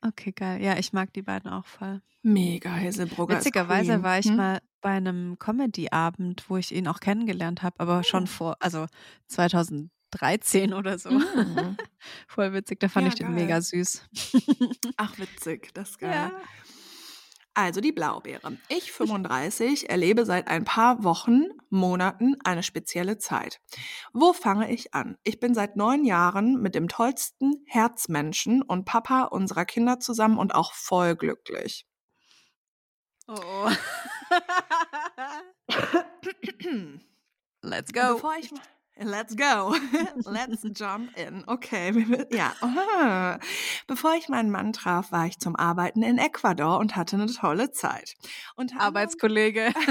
okay, geil. Ja, ich mag die beiden auch voll. Mega Hazelbrugger. ist Witzigerweise war ich Hm? mal bei einem Comedy-Abend, wo ich ihn auch kennengelernt habe, aber schon Oh. vor, also 2013 oder so. Mhm. Voll witzig, da fand Ja, ich den geil. mega süß. Ach, witzig, das ist geil. Also die Blaubeere. Ich, 35, erlebe seit ein paar Wochen, Monaten eine spezielle Zeit. Wo fange ich an? Ich bin seit neun Jahren mit dem tollsten Herzmenschen und Papa unserer Kinder zusammen und auch voll glücklich. Oh. Let's go. Bevor ich Let's go. Let's jump in. Okay, ja. aha. Bevor ich meinen Mann traf, war ich zum Arbeiten in Ecuador und hatte eine tolle Zeit. Unter Arbeitskollege.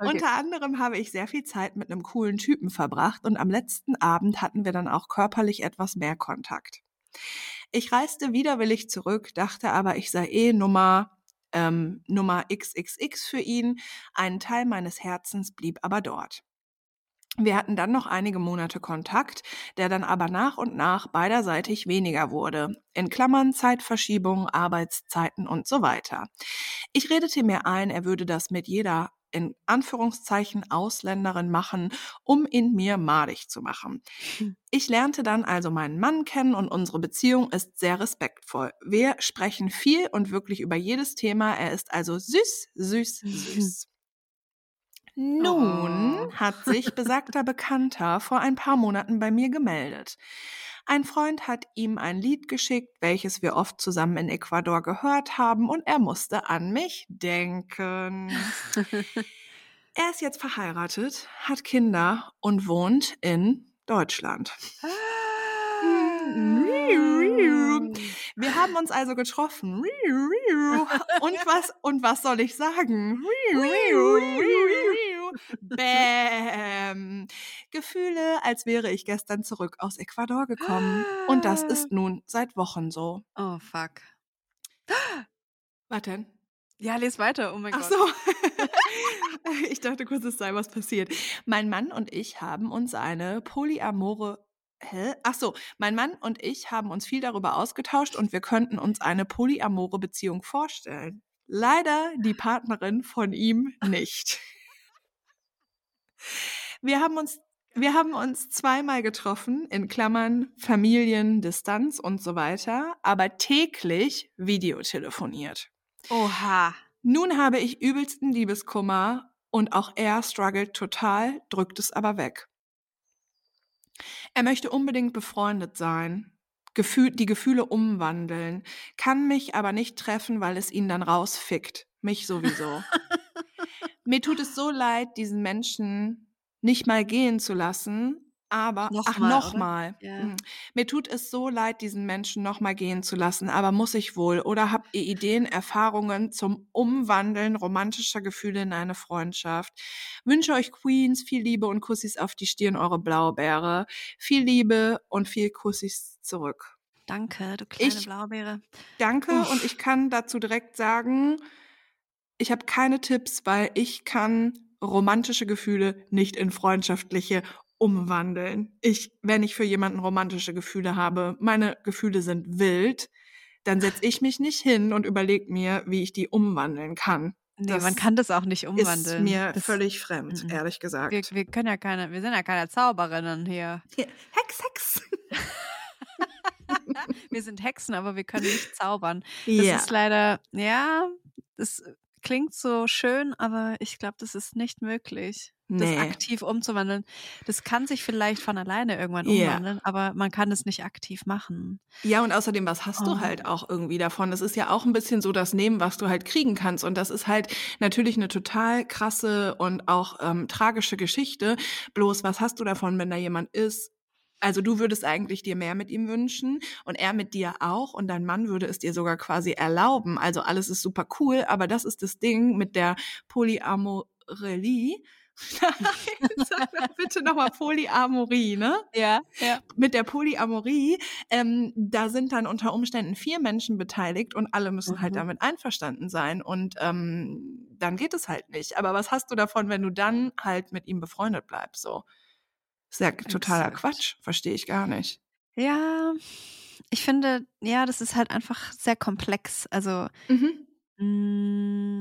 Okay. Unter anderem habe ich sehr viel Zeit mit einem coolen Typen verbracht und am letzten Abend hatten wir dann auch körperlich etwas mehr Kontakt. Ich reiste widerwillig zurück, dachte aber, ich sei eh Nummer, ähm, Nummer XXX für ihn. Ein Teil meines Herzens blieb aber dort. Wir hatten dann noch einige Monate Kontakt, der dann aber nach und nach beiderseitig weniger wurde. In Klammern Zeitverschiebung, Arbeitszeiten und so weiter. Ich redete mir ein, er würde das mit jeder in Anführungszeichen Ausländerin machen, um ihn mir madig zu machen. Ich lernte dann also meinen Mann kennen und unsere Beziehung ist sehr respektvoll. Wir sprechen viel und wirklich über jedes Thema. Er ist also süß, süß, süß. Nun Oh. hat sich besagter Bekannter vor ein paar Monaten bei mir gemeldet. Ein Freund hat ihm ein Lied geschickt, welches wir oft zusammen in Ecuador gehört haben, und er musste an mich denken. Er ist jetzt verheiratet, hat Kinder und wohnt in Deutschland. Wir haben uns also getroffen. Und was, und was soll ich sagen? Bäm. Gefühle, als wäre ich gestern zurück aus Ecuador gekommen. Und das ist nun seit Wochen so. Oh, fuck. Denn? Ja, les weiter. Oh mein Ach Gott. so. ich dachte kurz, es sei was passiert. Mein Mann und ich haben uns eine polyamore Hä? Ach so, mein Mann und ich haben uns viel darüber ausgetauscht und wir könnten uns eine polyamore Beziehung vorstellen. Leider die Partnerin von ihm nicht. Wir haben uns wir haben uns zweimal getroffen, in Klammern Familien, Distanz und so weiter, aber täglich Videotelefoniert. Oha. Nun habe ich übelsten Liebeskummer und auch er struggelt total, drückt es aber weg. Er möchte unbedingt befreundet sein, Gefühl, die Gefühle umwandeln, kann mich aber nicht treffen, weil es ihn dann rausfickt. Mich sowieso. Mir tut es so leid, diesen Menschen nicht mal gehen zu lassen. Aber, Noch ach, nochmal. Ja. Mhm. Mir tut es so leid, diesen Menschen nochmal gehen zu lassen, aber muss ich wohl? Oder habt ihr Ideen, Erfahrungen zum Umwandeln romantischer Gefühle in eine Freundschaft? Wünsche euch Queens viel Liebe und Kussis auf die Stirn, eure Blaubeere. Viel Liebe und viel Kussis zurück. Danke, du kleine Ich- Blaubeere. Danke Uff. und ich kann dazu direkt sagen, ich habe keine Tipps, weil ich kann romantische Gefühle nicht in freundschaftliche umwandeln. Ich, wenn ich für jemanden romantische Gefühle habe, meine Gefühle sind wild, dann setze ich mich nicht hin und überlege mir, wie ich die umwandeln kann. Nee, Das man kann das auch nicht umwandeln. Ist mir das, völlig fremd, Mhm. ehrlich gesagt. wir, wir können ja keine, wir sind ja keine Zauberinnen hier. Hex, Hex. Wir sind Hexen, aber wir können nicht zaubern. Das Ja. ist leider, ja, das klingt so schön, aber ich glaube, das ist nicht möglich, das Nee. aktiv umzuwandeln. Das kann sich vielleicht von alleine irgendwann umwandeln, aber man kann es nicht aktiv machen. Ja, und außerdem, was hast Oh. du halt auch irgendwie davon? Das ist ja auch ein bisschen so das Nehmen, was du halt kriegen kannst. Und das ist halt natürlich eine total krasse und auch ähm, tragische Geschichte. Bloß, was hast du davon, wenn da jemand ist? Also du würdest eigentlich dir mehr mit ihm wünschen und er mit dir auch und dein Mann würde es dir sogar quasi erlauben. Also alles ist super cool, aber das ist das Ding mit der Polyamorelie. Nein, sag doch bitte nochmal Polyamorie, ne? Ja, ja. mit der Polyamorie, ähm, da sind dann unter Umständen vier Menschen beteiligt und alle müssen halt Mhm. damit einverstanden sein und ähm, dann geht es halt nicht. Aber was hast du davon, wenn du dann halt mit ihm befreundet bleibst? So ist ja totaler. Quatsch, verstehe ich gar nicht. Ja, ich finde, ja, das ist halt einfach sehr komplex. Also, Mm,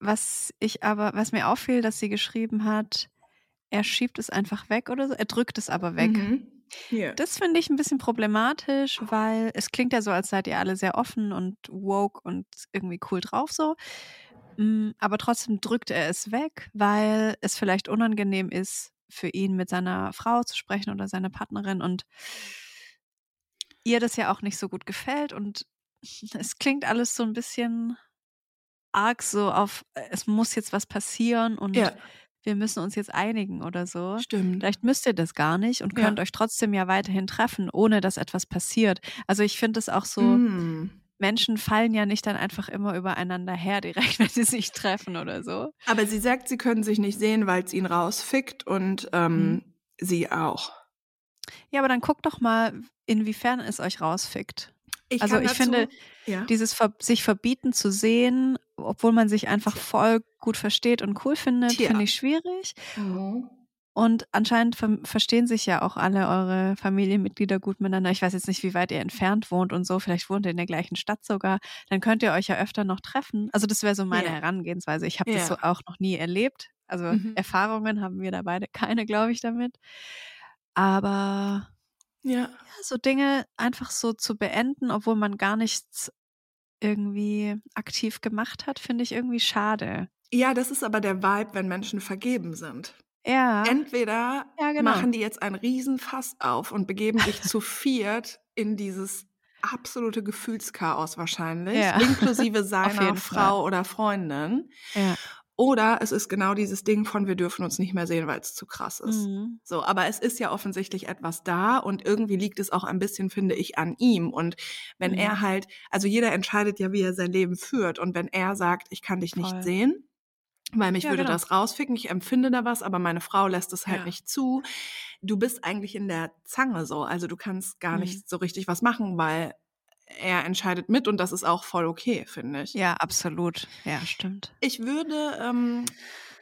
Was ich aber, was mir auffiel, dass sie geschrieben hat, er schiebt es einfach weg oder so, er drückt es aber weg. Mhm. Ja. Das finde ich ein bisschen problematisch, weil es klingt ja so, als seid ihr alle sehr offen und woke und irgendwie cool drauf so. Mm, Aber trotzdem drückt er es weg, weil es vielleicht unangenehm ist, für ihn mit seiner Frau zu sprechen oder seiner Partnerin und ihr das ja auch nicht so gut gefällt und es klingt alles so ein bisschen arg so auf, äh, es muss jetzt was passieren und ja, wir müssen uns jetzt einigen oder so. stimmt. Vielleicht müsst ihr das gar nicht und Ja. könnt euch trotzdem ja weiterhin treffen, ohne dass etwas passiert. Also ich finde es auch so, Mm. Menschen fallen ja nicht dann einfach immer übereinander her, direkt, wenn sie sich treffen oder so. Aber sie sagt, sie können sich nicht sehen, weil es ihn rausfickt und ähm, Mhm. sie auch. Ja, aber dann guckt doch mal, inwiefern es euch rausfickt. Ich Also ich dazu- finde, ja. Dieses Ver sich verbieten zu sehen, obwohl man sich einfach voll gut versteht und cool findet, finde ich schwierig. Mhm. Und anscheinend ver verstehen sich ja auch alle eure Familienmitglieder gut miteinander. Ich weiß jetzt nicht, wie weit ihr entfernt wohnt und so. Vielleicht wohnt ihr in der gleichen Stadt sogar. Dann könnt ihr euch ja öfter noch treffen. Also das wäre so meine Ja. Herangehensweise. Ich habe das Ja. so auch noch nie erlebt. Also Mhm. Erfahrungen haben wir da beide keine, glaube ich, damit. Aber Ja. ja, so Dinge einfach so zu beenden, obwohl man gar nichts irgendwie aktiv gemacht hat, finde ich irgendwie schade. ja, das ist aber der Vibe, wenn Menschen vergeben sind. Ja. Entweder Ja, genau. machen die jetzt einen Riesenfass auf und begeben sich zu viert in dieses absolute Gefühlschaos wahrscheinlich, Ja. inklusive seiner Frau oder Freundin. Ja. Oder es ist genau dieses Ding von, wir dürfen uns nicht mehr sehen, weil es zu krass ist. Mhm. So, aber es ist ja offensichtlich etwas da und irgendwie liegt es auch ein bisschen, finde ich, an ihm. Und wenn Mhm. er halt, also jeder entscheidet ja, wie er sein Leben führt. Und wenn er sagt, ich kann dich nicht Voll. sehen, weil mich Ja, würde genau. das rausficken, ich empfinde da was, aber meine Frau lässt es halt Ja. nicht zu. Du bist eigentlich in der Zange so. Also du kannst gar Mhm. nicht so richtig was machen, weil er entscheidet mit und das ist auch voll okay, finde ich. Ja, absolut. Ja, stimmt. Ich würde ähm,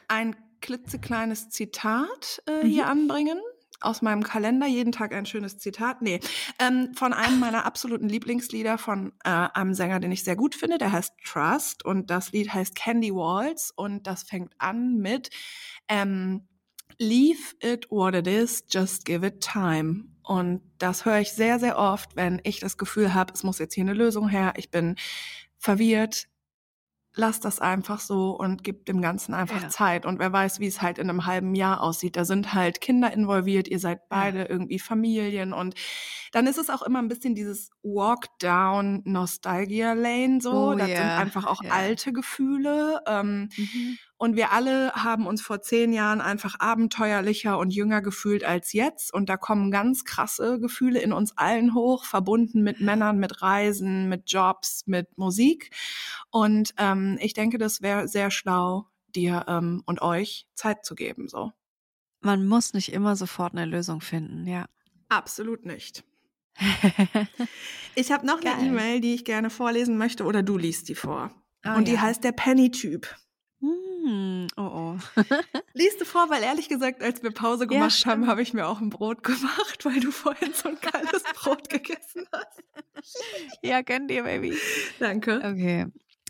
ein klitzekleines Zitat äh, Mhm. hier anbringen. Aus meinem Kalender, jeden Tag ein schönes Zitat. Nee, ähm, von einem meiner absoluten Lieblingslieder von äh, einem Sänger, den ich sehr gut finde, der heißt Trust und das Lied heißt Candy Walls und das fängt an mit ähm, Leave it what it is, just give it time. Und das höre ich sehr, sehr oft, wenn ich das Gefühl habe, es muss jetzt hier eine Lösung her, ich bin verwirrt, lass das einfach so und gib dem Ganzen einfach Ja. Zeit. Und wer weiß, wie es halt in einem halben Jahr aussieht. Da sind halt Kinder involviert, ihr seid beide irgendwie Familien. Und dann ist es auch immer ein bisschen dieses Walk-down Nostalgia-Lane so. Oh das sind ja, einfach auch ja. alte Gefühle. Ähm, Mhm. Und wir alle haben uns vor zehn Jahren einfach abenteuerlicher und jünger gefühlt als jetzt. Und da kommen ganz krasse Gefühle in uns allen hoch, verbunden mit Männern, mit Reisen, mit Jobs, mit Musik. Und ähm, ich denke, das wäre sehr schlau, dir ähm, und euch Zeit zu geben. So. Man muss nicht immer sofort eine Lösung finden, ja. Absolut nicht. Ich habe noch Geil. eine E-Mail, die ich gerne vorlesen möchte, oder du liest die vor. Oh und die ja. heißt der Penny-Typ. Hm, oh oh. Liest du vor, weil ehrlich gesagt, als wir Pause Ja, gemacht haben, stimmt. habe ich mir auch ein Brot gemacht, weil du vorhin so ein kaltes Brot gegessen hast. ja, gönn dir, Baby. Danke. Okay.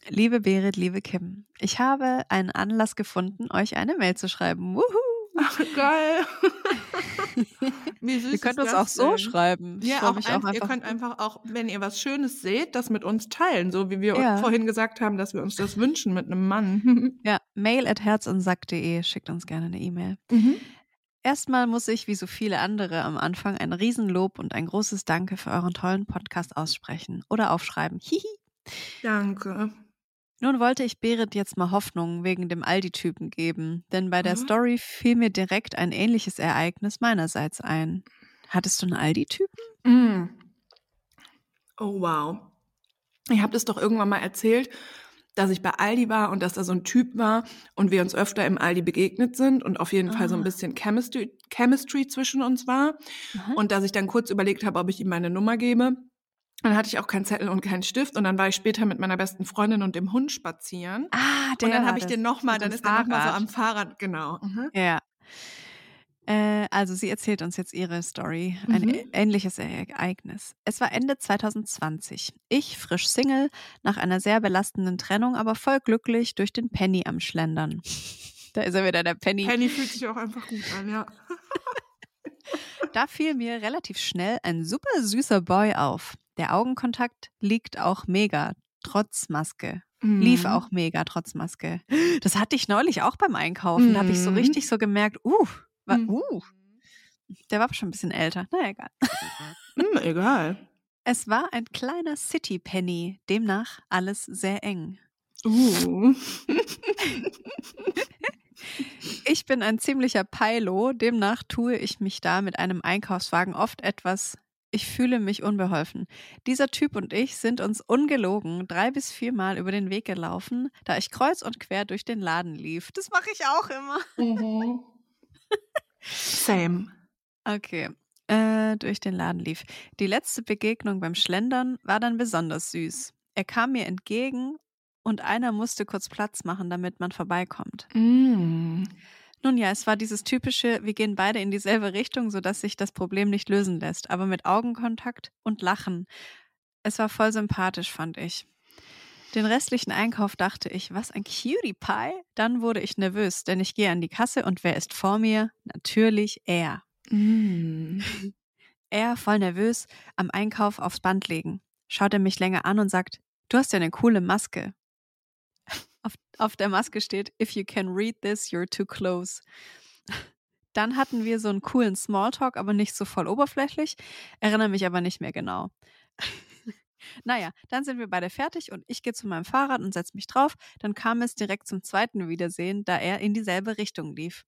Liebe Berit, liebe Kim, ich habe einen Anlass gefunden, euch eine Mail zu schreiben. Wuhu! Ach, geil. Wie süß Ihr könnt uns das auch so denn? schreiben. Ja, auch, ein, ihr könnt einfach auch, wenn ihr was Schönes seht, das mit uns teilen, so wie wir Ja. vorhin gesagt haben, dass wir uns das wünschen mit einem Mann. Ja, mail at herzundsack.de. Schickt uns gerne eine E-Mail. Mhm. Erstmal muss ich, wie so viele andere am Anfang, ein Riesenlob und ein großes Danke für euren tollen Podcast aussprechen oder aufschreiben. Hihi. Danke. Nun wollte ich Berit jetzt mal Hoffnung wegen dem Aldi-Typen geben, denn bei der Mhm. Story fiel mir direkt ein ähnliches Ereignis meinerseits ein. Hattest du einen Aldi-Typen? Mm. Oh, wow. Ich habe das doch irgendwann mal erzählt, dass ich bei Aldi war und dass da so ein Typ war und wir uns öfter im Aldi begegnet sind und auf jeden Fall so ein Ah. bisschen Chemistry, Chemistry zwischen uns war. Aha. Und dass ich dann kurz überlegt habe, ob ich ihm meine Nummer gebe. Dann hatte ich auch keinen Zettel und keinen Stift und dann war ich später mit meiner besten Freundin und dem Hund spazieren. Ah, der und dann habe ich den nochmal, dann ist er nochmal so Fahrrad. am Fahrrad, genau. Mhm. Ja. Äh, also sie erzählt uns jetzt ihre Story. Ein Mhm. ähnliches Ereignis. Es war Ende 2020. Ich, frisch Single, nach einer sehr belastenden Trennung, aber voll glücklich durch den Penny am Schlendern. Da ist er wieder, der Penny. Penny fühlt sich auch einfach gut an, ja. Da fiel mir relativ schnell ein super süßer Boy auf. Der Augenkontakt liegt auch mega, trotz Maske. Lief Mhm. auch mega, trotz Maske. Das hatte ich neulich auch beim Einkaufen. Da habe ich so Mhm. richtig so gemerkt, uh, wa, Mhm. uh. Der war schon ein bisschen älter. Na egal. Hm, egal. Es war ein kleiner City Penny, demnach alles sehr eng. Uh. Ich bin ein ziemlicher Peilo, demnach tue ich mich da mit einem Einkaufswagen oft etwas. Ich fühle mich unbeholfen. Dieser Typ und ich sind uns ungelogen drei bis viermal über den Weg gelaufen, da ich kreuz und quer durch den Laden lief. Das mache ich auch immer. Mhm. Same. Okay. Äh, durch den Laden lief. Die letzte Begegnung beim Schlendern war dann besonders süß. Er kam mir entgegen und einer musste kurz Platz machen, damit man vorbeikommt. Mm. Nun ja, es war dieses typische, wir gehen beide in dieselbe Richtung, sodass sich das Problem nicht lösen lässt, aber mit Augenkontakt und Lachen. Es war voll sympathisch, fand ich. Den restlichen Einkauf dachte ich, was ein Cutie Pie. Dann wurde ich nervös, denn ich gehe an die Kasse und wer ist vor mir? Natürlich er. Mm. Er, voll nervös, am Einkauf aufs Band legen. Schaut er mich länger an und sagt, du hast ja eine coole Maske. Auf, der Maske steht, if you can read this, you're too close. Dann hatten wir so einen coolen Smalltalk, aber nicht so voll oberflächlich. Erinnere mich aber nicht mehr genau. naja, dann sind wir beide fertig und ich gehe zu meinem Fahrrad und setze mich drauf. Dann kam es direkt zum zweiten Wiedersehen, da er in dieselbe Richtung lief.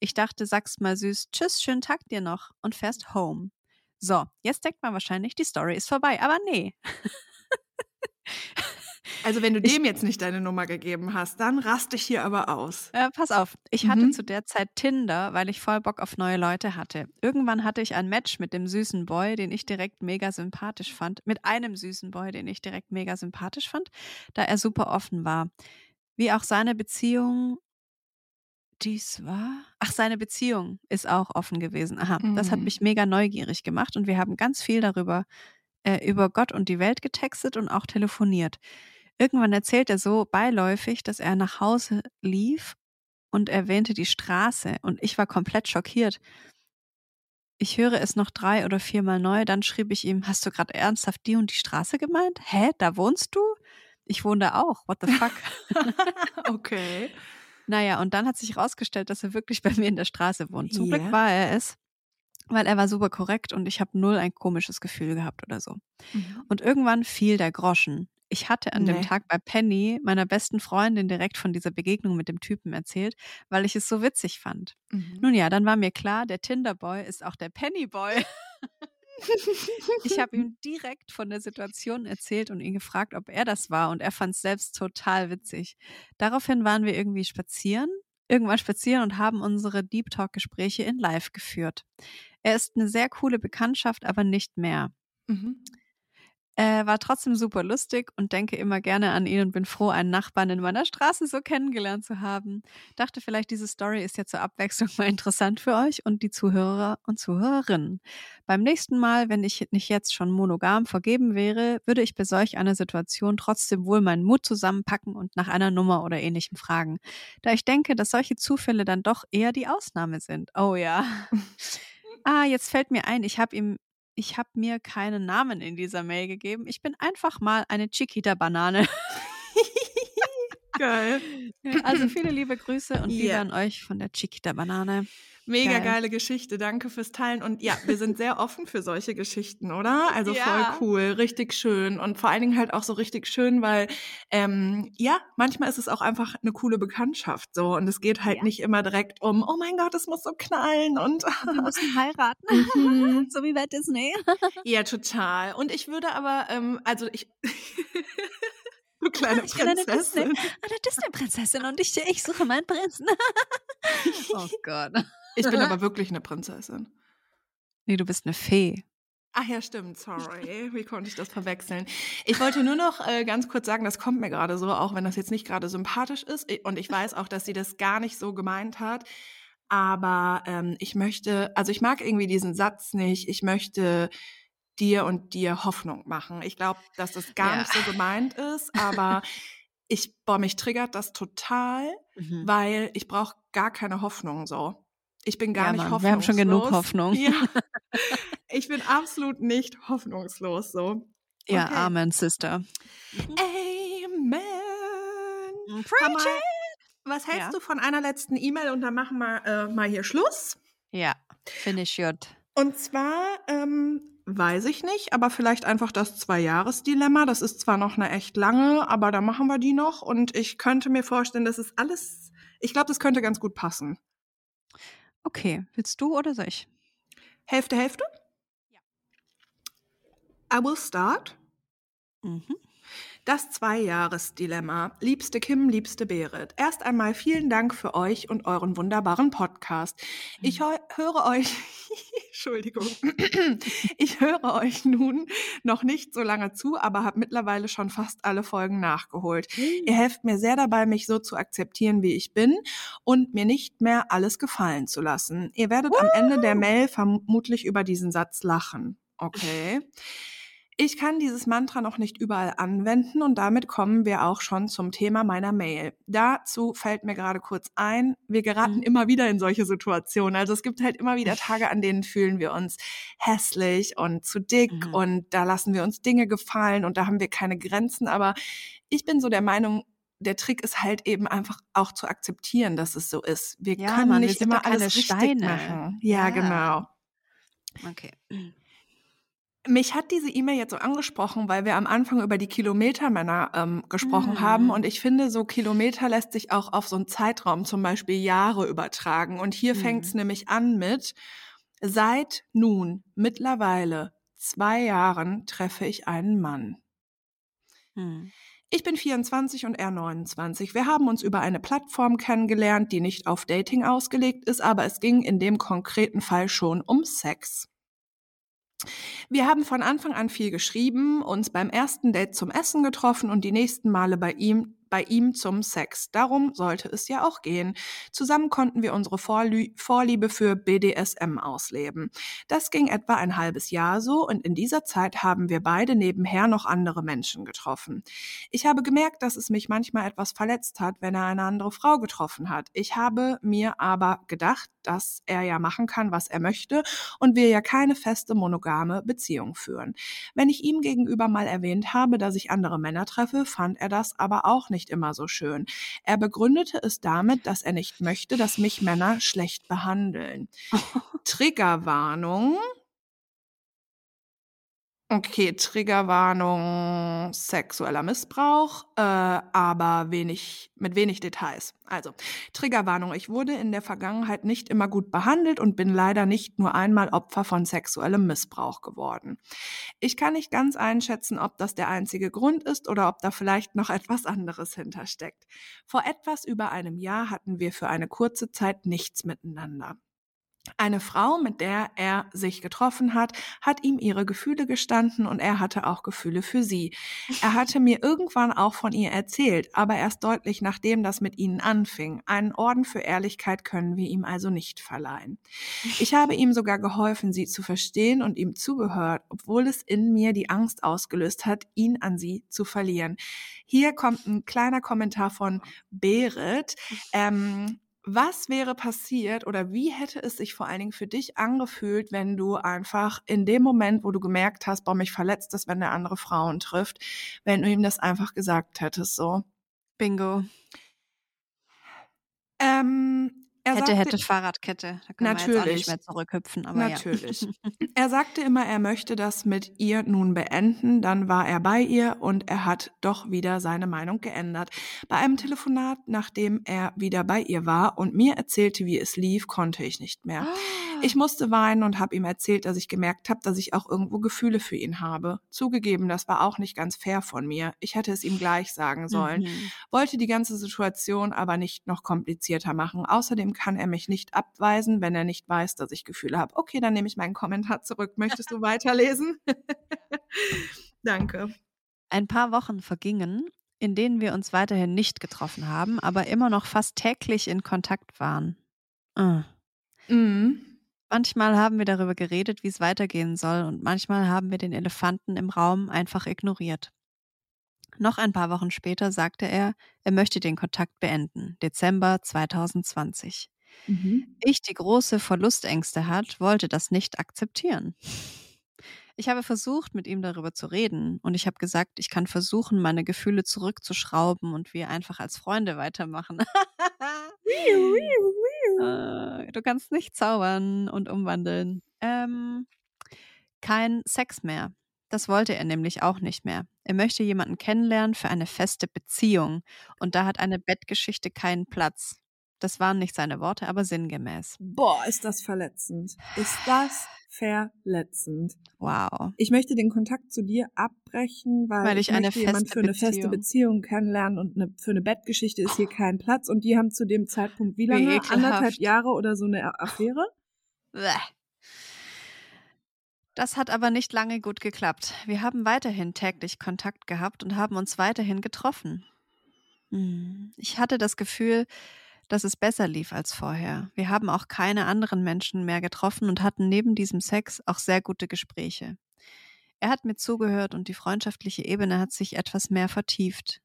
Ich dachte, sag's mal süß, tschüss, schönen Tag dir noch und fährst home. So, jetzt denkt man wahrscheinlich, die Story ist vorbei, aber nee. Also wenn du Ich- dem jetzt nicht deine Nummer gegeben hast, dann raste ich hier aber aus. Äh, pass auf, ich hatte Mhm. zu der Zeit Tinder, weil ich voll Bock auf neue Leute hatte. Irgendwann hatte ich ein Match mit dem süßen Boy, den ich direkt mega sympathisch fand. Mit einem süßen Boy, den ich direkt mega sympathisch fand, da er super offen war. Wie auch seine Beziehung Dies war? Ach, seine Beziehung ist auch offen gewesen. Aha, das hat Mhm. mich mega neugierig gemacht und wir haben ganz viel darüber, äh, über Gott und die Welt getextet und auch telefoniert. Irgendwann erzählt er so beiläufig, dass er nach Hause lief und erwähnte die Straße und ich war komplett schockiert. Ich höre es noch drei oder viermal neu, dann schrieb ich ihm, hast du gerade ernsthaft die und die Straße gemeint? Hä, da wohnst du? Ich wohne da auch. What the fuck? okay. Naja, und dann hat sich herausgestellt, dass er wirklich bei mir in der Straße wohnt. Zum Ja. Glück war er es, weil er war super korrekt und ich habe null ein komisches Gefühl gehabt oder so. Und irgendwann fiel der Groschen. Ich hatte an dem Nee. Tag bei Penny, meiner besten Freundin, direkt von dieser Begegnung mit dem Typen erzählt, weil ich es so witzig fand. Mhm. Nun ja, dann war mir klar, der Tinderboy ist auch der Pennyboy. Ich habe ihm direkt von der Situation erzählt und ihn gefragt, ob er das war und er fand es selbst total witzig. Daraufhin waren wir irgendwie spazieren, irgendwann spazieren und haben unsere Deep Talk Gespräche in Live geführt. Er ist eine sehr coole Bekanntschaft, aber nicht mehr. Mhm. Äh, war trotzdem super lustig und denke immer gerne an ihn und bin froh, einen Nachbarn in meiner Straße so kennengelernt zu haben. Dachte vielleicht, diese Story ist ja zur Abwechslung mal interessant für euch und die Zuhörer und Zuhörerinnen. Beim nächsten Mal, wenn ich nicht jetzt schon monogam vergeben wäre, würde ich bei solch einer Situation trotzdem wohl meinen Mut zusammenpacken und nach einer Nummer oder ähnlichem fragen. Da ich denke, dass solche Zufälle dann doch eher die Ausnahme sind. Oh ja. Ah, jetzt fällt mir ein, ich habe ihm ich habe mir keinen Namen in dieser Mail gegeben. Ich bin einfach mal eine Chiquita-Banane. Geil. Also viele liebe Grüße und Liebe Ja. an euch von der Chiquita-Banane. Mega Geil. geile Geschichte. Danke fürs Teilen. Und ja, wir sind sehr offen für solche Geschichten, oder? Also Ja. voll cool, richtig schön. Und vor allen Dingen halt auch so richtig schön, weil ähm, ja, manchmal ist es auch einfach eine coole Bekanntschaft so. Und es geht halt Ja. nicht immer direkt um, oh mein Gott, es muss so knallen und Wir müssen heiraten. Mhm. so wie bei Disney. ja, total. Und ich würde aber, ähm, also ich. du kleine Ich bin eine Prinzessin. Eine Disney-Prinzessin und ich, ich suche meinen Prinzen. oh Gott. Ich bin aber wirklich eine Prinzessin. Nee, du bist eine Fee. Ach ja, stimmt, sorry. Wie konnte ich das verwechseln? Ich wollte nur noch äh, ganz kurz sagen, das kommt mir gerade so, auch wenn das jetzt nicht gerade sympathisch ist. Und ich weiß auch, dass sie das gar nicht so gemeint hat. Aber ähm, ich möchte, also ich mag irgendwie diesen Satz nicht. Ich möchte dir und dir Hoffnung machen. Ich glaube, dass das gar Ja. nicht so gemeint ist, aber ich, boah, mich triggert das total, Mhm. weil ich brauche gar keine Hoffnung so. Ich bin gar Ja, nicht Mann, hoffnungslos. wir haben schon genug Hoffnung. Ja. Ich bin absolut nicht hoffnungslos so. Ja, Okay. Amen, Sister. Amen. Preach Hammer. Was hältst Ja. du von einer letzten E-Mail und dann machen wir äh, mal hier Schluss? Ja, finish gut. Und zwar ähm, weiß ich nicht, aber vielleicht einfach das Zwei-Jahres-Dilemma. Das ist zwar noch eine echt lange, aber da machen wir die noch. Und ich könnte mir vorstellen, das ist alles. Ich glaube, das könnte ganz gut passen. Okay, willst du oder soll ich? Hälfte, Hälfte? Ja. I will start. Mhm. Das Zwei-Jahres-Dilemma. Liebste Kim, liebste Berit. Erst einmal vielen Dank für euch und euren wunderbaren Podcast. Ich höre euch, Entschuldigung, ich höre euch nun noch nicht so lange zu, aber habe mittlerweile schon fast alle Folgen nachgeholt. Ihr helft mir sehr dabei, mich so zu akzeptieren, wie ich bin und mir nicht mehr alles gefallen zu lassen. Ihr werdet am Ende der Mail vermutlich über diesen Satz lachen. Okay. Ich kann dieses Mantra noch nicht überall anwenden und damit kommen wir auch schon zum Thema meiner Mail. Dazu fällt mir gerade kurz ein, wir geraten Mhm. immer wieder in solche Situationen. Also es gibt halt immer wieder Tage, an denen fühlen wir uns hässlich und zu dick Mhm. und da lassen wir uns Dinge gefallen und da haben wir keine Grenzen. Aber ich bin so der Meinung, der Trick ist halt eben einfach auch zu akzeptieren, dass es so ist. Wir Ja, können Mann, wir nicht sind immer alles richtig Steine. machen. Ja, Ja. genau. Okay. Mich hat diese E-Mail jetzt so angesprochen, weil wir am Anfang über die Kilometermänner ähm, gesprochen Mhm. haben. Und ich finde, so Kilometer lässt sich auch auf so einen Zeitraum, zum Beispiel Jahre, übertragen. Und hier Mhm. fängt es nämlich an mit, seit nun mittlerweile zwei Jahren treffe ich einen Mann. Hm. Ich bin 24 und er 29. Wir haben uns über eine Plattform kennengelernt, die nicht auf Dating ausgelegt ist, aber es ging in dem konkreten Fall schon um Sex. Wir haben von Anfang an viel geschrieben, uns beim ersten Date zum Essen getroffen und die nächsten Male bei ihm bei ihm zum Sex. Darum sollte es ja auch gehen. Zusammen konnten wir unsere Vorlie Vorliebe für BDSM ausleben. Das ging etwa ein halbes Jahr so und in dieser Zeit haben wir beide nebenher noch andere Menschen getroffen. Ich habe gemerkt, dass es mich manchmal etwas verletzt hat, wenn er eine andere Frau getroffen hat. Ich habe mir aber gedacht, dass er ja machen kann, was er möchte und wir ja keine feste monogame Beziehung führen. Wenn ich ihm gegenüber mal erwähnt habe, dass ich andere Männer treffe, fand er das aber auch nicht immer so schön. Er begründete es damit, dass er nicht möchte, dass mich Männer schlecht behandeln. Triggerwarnung. Okay, Triggerwarnung, sexueller Missbrauch, äh, aber wenig, mit wenig Details. Also, Triggerwarnung, ich wurde in der Vergangenheit nicht immer gut behandelt und bin leider nicht nur einmal Opfer von sexuellem Missbrauch geworden. Ich kann nicht ganz einschätzen, ob das der einzige Grund ist oder ob da vielleicht noch etwas anderes hintersteckt. Vor etwas über einem Jahr hatten wir für eine kurze Zeit nichts miteinander. Eine Frau, mit der er sich getroffen hat, hat ihm ihre Gefühle gestanden und er hatte auch Gefühle für sie. Er hatte mir irgendwann auch von ihr erzählt, aber erst deutlich nachdem das mit ihnen anfing. Einen Orden für Ehrlichkeit können wir ihm also nicht verleihen. Ich habe ihm sogar geholfen, sie zu verstehen und ihm zugehört, obwohl es in mir die Angst ausgelöst hat, ihn an sie zu verlieren. Hier kommt ein kleiner Kommentar von Berit. Ähm, was wäre passiert oder wie hätte es sich vor allen Dingen für dich angefühlt, wenn du einfach in dem Moment, wo du gemerkt hast, boah, mich verletzt das, wenn der andere Frauen trifft, wenn du ihm das einfach gesagt hättest, so? Bingo. Ähm, er hätte, sagte, hätte Fahrradkette. Da können wir jetzt auch Natürlich. nicht mehr zurückhüpfen, aber Natürlich. ja. Er sagte immer, er möchte das mit ihr nun beenden. Dann war er bei ihr und er hat doch wieder seine Meinung geändert. Bei einem Telefonat, nachdem er wieder bei ihr war und mir erzählte, wie es lief, konnte ich nicht mehr. Ich musste weinen und habe ihm erzählt, dass ich gemerkt habe, dass ich auch irgendwo Gefühle für ihn habe. Zugegeben, das war auch nicht ganz fair von mir. Ich hätte es ihm gleich sagen sollen. Mhm. Wollte die ganze Situation aber nicht noch komplizierter machen. Außerdem kann er mich nicht abweisen, wenn er nicht weiß, dass ich Gefühle habe. Okay, dann nehme ich meinen Kommentar zurück. Möchtest du weiterlesen? Danke. Ein paar Wochen vergingen, in denen wir uns weiterhin nicht getroffen haben, aber immer noch fast täglich in Kontakt waren. Ah. Mhm. Manchmal haben wir darüber geredet, wie es weitergehen soll, und manchmal haben wir den Elefanten im Raum einfach ignoriert. Noch ein paar Wochen später sagte er, er möchte den Kontakt beenden, Dezember 2020. Mhm. Ich, die große Verlustängste hat, wollte das nicht akzeptieren. Ich habe versucht, mit ihm darüber zu reden und ich habe gesagt, ich kann versuchen, meine Gefühle zurückzuschrauben und wir einfach als Freunde weitermachen. Äh, du kannst nicht zaubern und umwandeln. Ähm, kein Sex mehr. Das wollte er nämlich auch nicht mehr. Er möchte jemanden kennenlernen für eine feste Beziehung. Und da hat eine Bettgeschichte keinen Platz. Das waren nicht seine Worte, aber sinngemäß. Boah, ist das verletzend. Ist das verletzend. Wow. Ich möchte den Kontakt zu dir abbrechen, weil, Weil ich eine möchte jemand für eine feste Beziehung- Beziehung kennenlernen und eine, für eine Bettgeschichte ist hier kein Platz. Und die haben zu dem Zeitpunkt wie Wie lange? ekelhaft. Anderthalb Jahre oder so eine Affäre? Das hat aber nicht lange gut geklappt. Wir haben weiterhin täglich Kontakt gehabt und haben uns weiterhin getroffen. Hm. Ich hatte das Gefühl, dass es besser lief als vorher. Wir haben auch keine anderen Menschen mehr getroffen und hatten neben diesem Sex auch sehr gute Gespräche. Er hat mir zugehört und die freundschaftliche Ebene hat sich etwas mehr vertieft.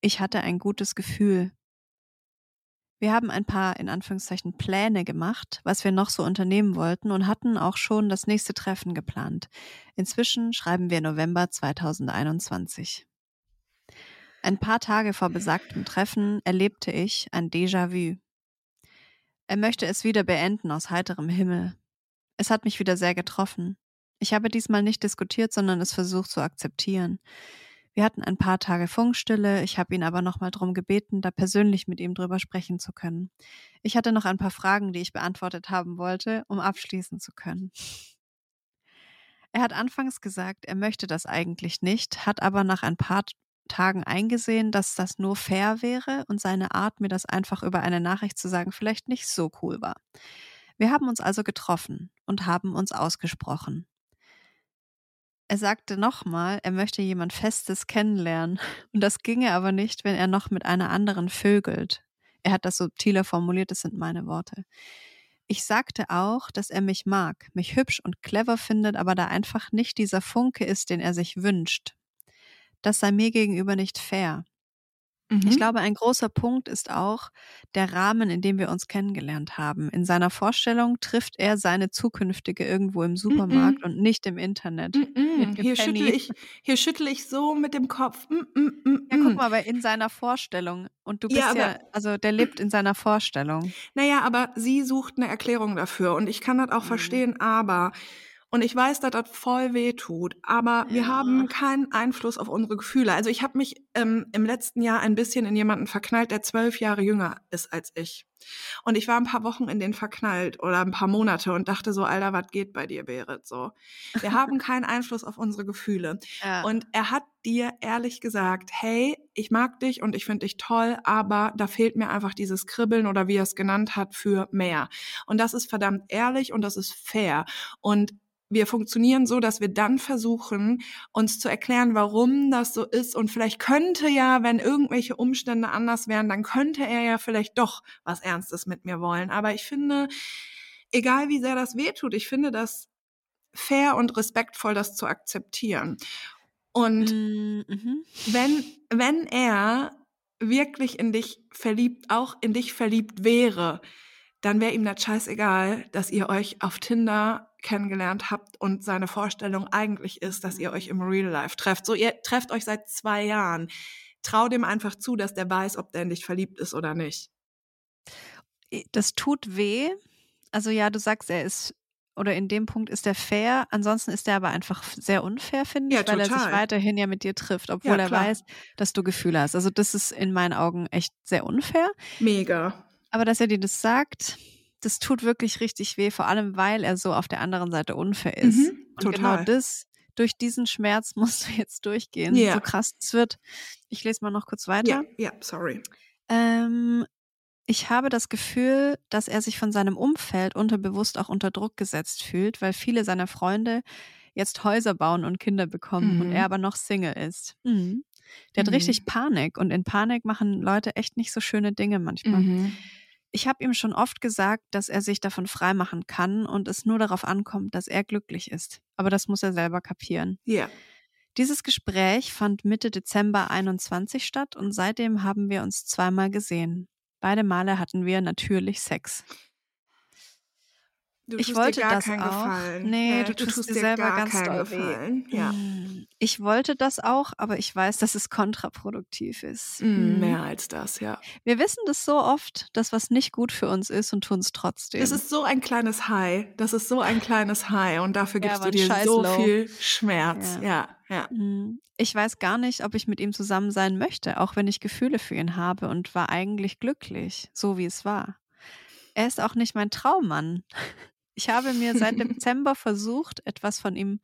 Ich hatte ein gutes Gefühl. Wir haben ein paar in Anführungszeichen Pläne gemacht, was wir noch so unternehmen wollten und hatten auch schon das nächste Treffen geplant. Inzwischen schreiben wir November 2021. Ein paar Tage vor besagtem Treffen erlebte ich ein Déjà-vu. Er möchte es wieder beenden aus heiterem Himmel. Es hat mich wieder sehr getroffen. Ich habe diesmal nicht diskutiert, sondern es versucht zu akzeptieren. Wir hatten ein paar Tage Funkstille, ich habe ihn aber nochmal darum gebeten, da persönlich mit ihm drüber sprechen zu können. Ich hatte noch ein paar Fragen, die ich beantwortet haben wollte, um abschließen zu können. Er hat anfangs gesagt, er möchte das eigentlich nicht, hat aber nach ein paar Tagen eingesehen, dass das nur fair wäre und seine Art, mir das einfach über eine Nachricht zu sagen, vielleicht nicht so cool war. Wir haben uns also getroffen und haben uns ausgesprochen. Er sagte nochmal, er möchte jemand Festes kennenlernen. Und das ginge aber nicht, wenn er noch mit einer anderen vögelt. Er hat das subtiler formuliert, das sind meine Worte. Ich sagte auch, dass er mich mag, mich hübsch und clever findet, aber da einfach nicht dieser Funke ist, den er sich wünscht. Das sei mir gegenüber nicht fair. Mhm. Ich glaube, ein großer Punkt ist auch der Rahmen, in dem wir uns kennengelernt haben. In seiner Vorstellung trifft er seine zukünftige irgendwo im Supermarkt Mhm. und nicht im Internet. Mit Hier schüttle ich, hier schüttle ich so mit dem Kopf. Mm, mm, mm, Ja, guck mm. mal, aber in seiner Vorstellung. Und du bist Ja, ja, aber- also der lebt in seiner Vorstellung. Naja, aber sie sucht eine Erklärung dafür und ich kann das auch Mhm. verstehen, aber und ich weiß, dass das voll weh tut, aber wir Ja. haben keinen Einfluss auf unsere Gefühle. Also ich habe mich ähm, im letzten Jahr ein bisschen in jemanden verknallt, der zwölf Jahre jünger ist als ich. Und ich war ein paar Wochen in den verknallt oder ein paar Monate und dachte so, Alter, was geht bei dir, Berit? So, wir haben keinen Einfluss auf unsere Gefühle. Ja. Und er hat dir ehrlich gesagt, hey, ich mag dich und ich finde dich toll, aber da fehlt mir einfach dieses Kribbeln oder wie er es genannt hat, für mehr. Und das ist verdammt ehrlich und das ist fair. Und wir funktionieren so, dass wir dann versuchen, uns zu erklären, warum das so ist. Und vielleicht könnte ja, wenn irgendwelche Umstände anders wären, dann könnte er ja vielleicht doch was Ernstes mit mir wollen. Aber ich finde, egal wie sehr das wehtut, ich finde das fair und respektvoll, das zu akzeptieren. Und Mm, mhm. wenn, wenn er wirklich in dich verliebt, auch in dich verliebt wäre, dann wäre ihm das scheißegal, dass ihr euch auf Tinder kennengelernt habt und seine Vorstellung eigentlich ist, dass ihr euch im Real Life trefft. So, ihr trefft euch seit zwei Jahren. Trau dem einfach zu, dass der weiß, ob der in dich verliebt ist oder nicht. Das tut weh. Also ja, du sagst, er ist oder in dem Punkt ist er fair. Ansonsten ist er aber einfach sehr unfair, finde Ja, ich, weil er sich weiterhin ja mit dir trifft, obwohl er klar. weiß, dass du Gefühle hast. Also das ist in meinen Augen echt sehr unfair. Mega. Aber dass er dir das sagt, das tut wirklich richtig weh, vor allem weil er so auf der anderen Seite unfair ist. Mhm, Und genau total. das, durch diesen Schmerz musst du jetzt durchgehen. Ja. So krass es wird. Ich lese mal noch kurz weiter. Ja, ja, sorry. Ähm, ich habe das Gefühl, dass er sich von seinem Umfeld unterbewusst auch unter Druck gesetzt fühlt, weil viele seiner Freunde jetzt Häuser bauen und Kinder bekommen und Mhm. er aber noch Single ist. Mhm. Der hat Mhm. richtig Panik und in Panik machen Leute echt nicht so schöne Dinge manchmal. Ich habe ihm schon oft gesagt, dass er sich davon freimachen kann und es nur darauf ankommt, dass er glücklich ist. Aber das muss er selber kapieren. Ja. Dieses Gespräch fand Mitte Dezember 21 statt und seitdem haben wir uns zweimal gesehen. Beide Male hatten wir natürlich Sex. Du Ich tust wollte dir gar das keinen auch. Gefallen. Nee, Ja, du tust dir selber gar ganz doll weh. Gefallen. Ja. Mm, Ich wollte das auch, aber ich weiß, dass es kontraproduktiv ist. Mm. mehr als das, ja. Wir wissen das so oft, dass was nicht gut für uns ist und tun es trotzdem. Das ist so ein kleines High. Das ist so ein kleines High und dafür Ja, gibst aber du dir so Low. viel Schmerz. Ja, ja. Mm, Ich weiß gar nicht, ob ich mit ihm zusammen sein möchte, auch wenn ich Gefühle für ihn habe und war eigentlich glücklich, so wie es war. Er ist auch nicht mein Traummann. Ich habe mir seit Dezember versucht, etwas von ihm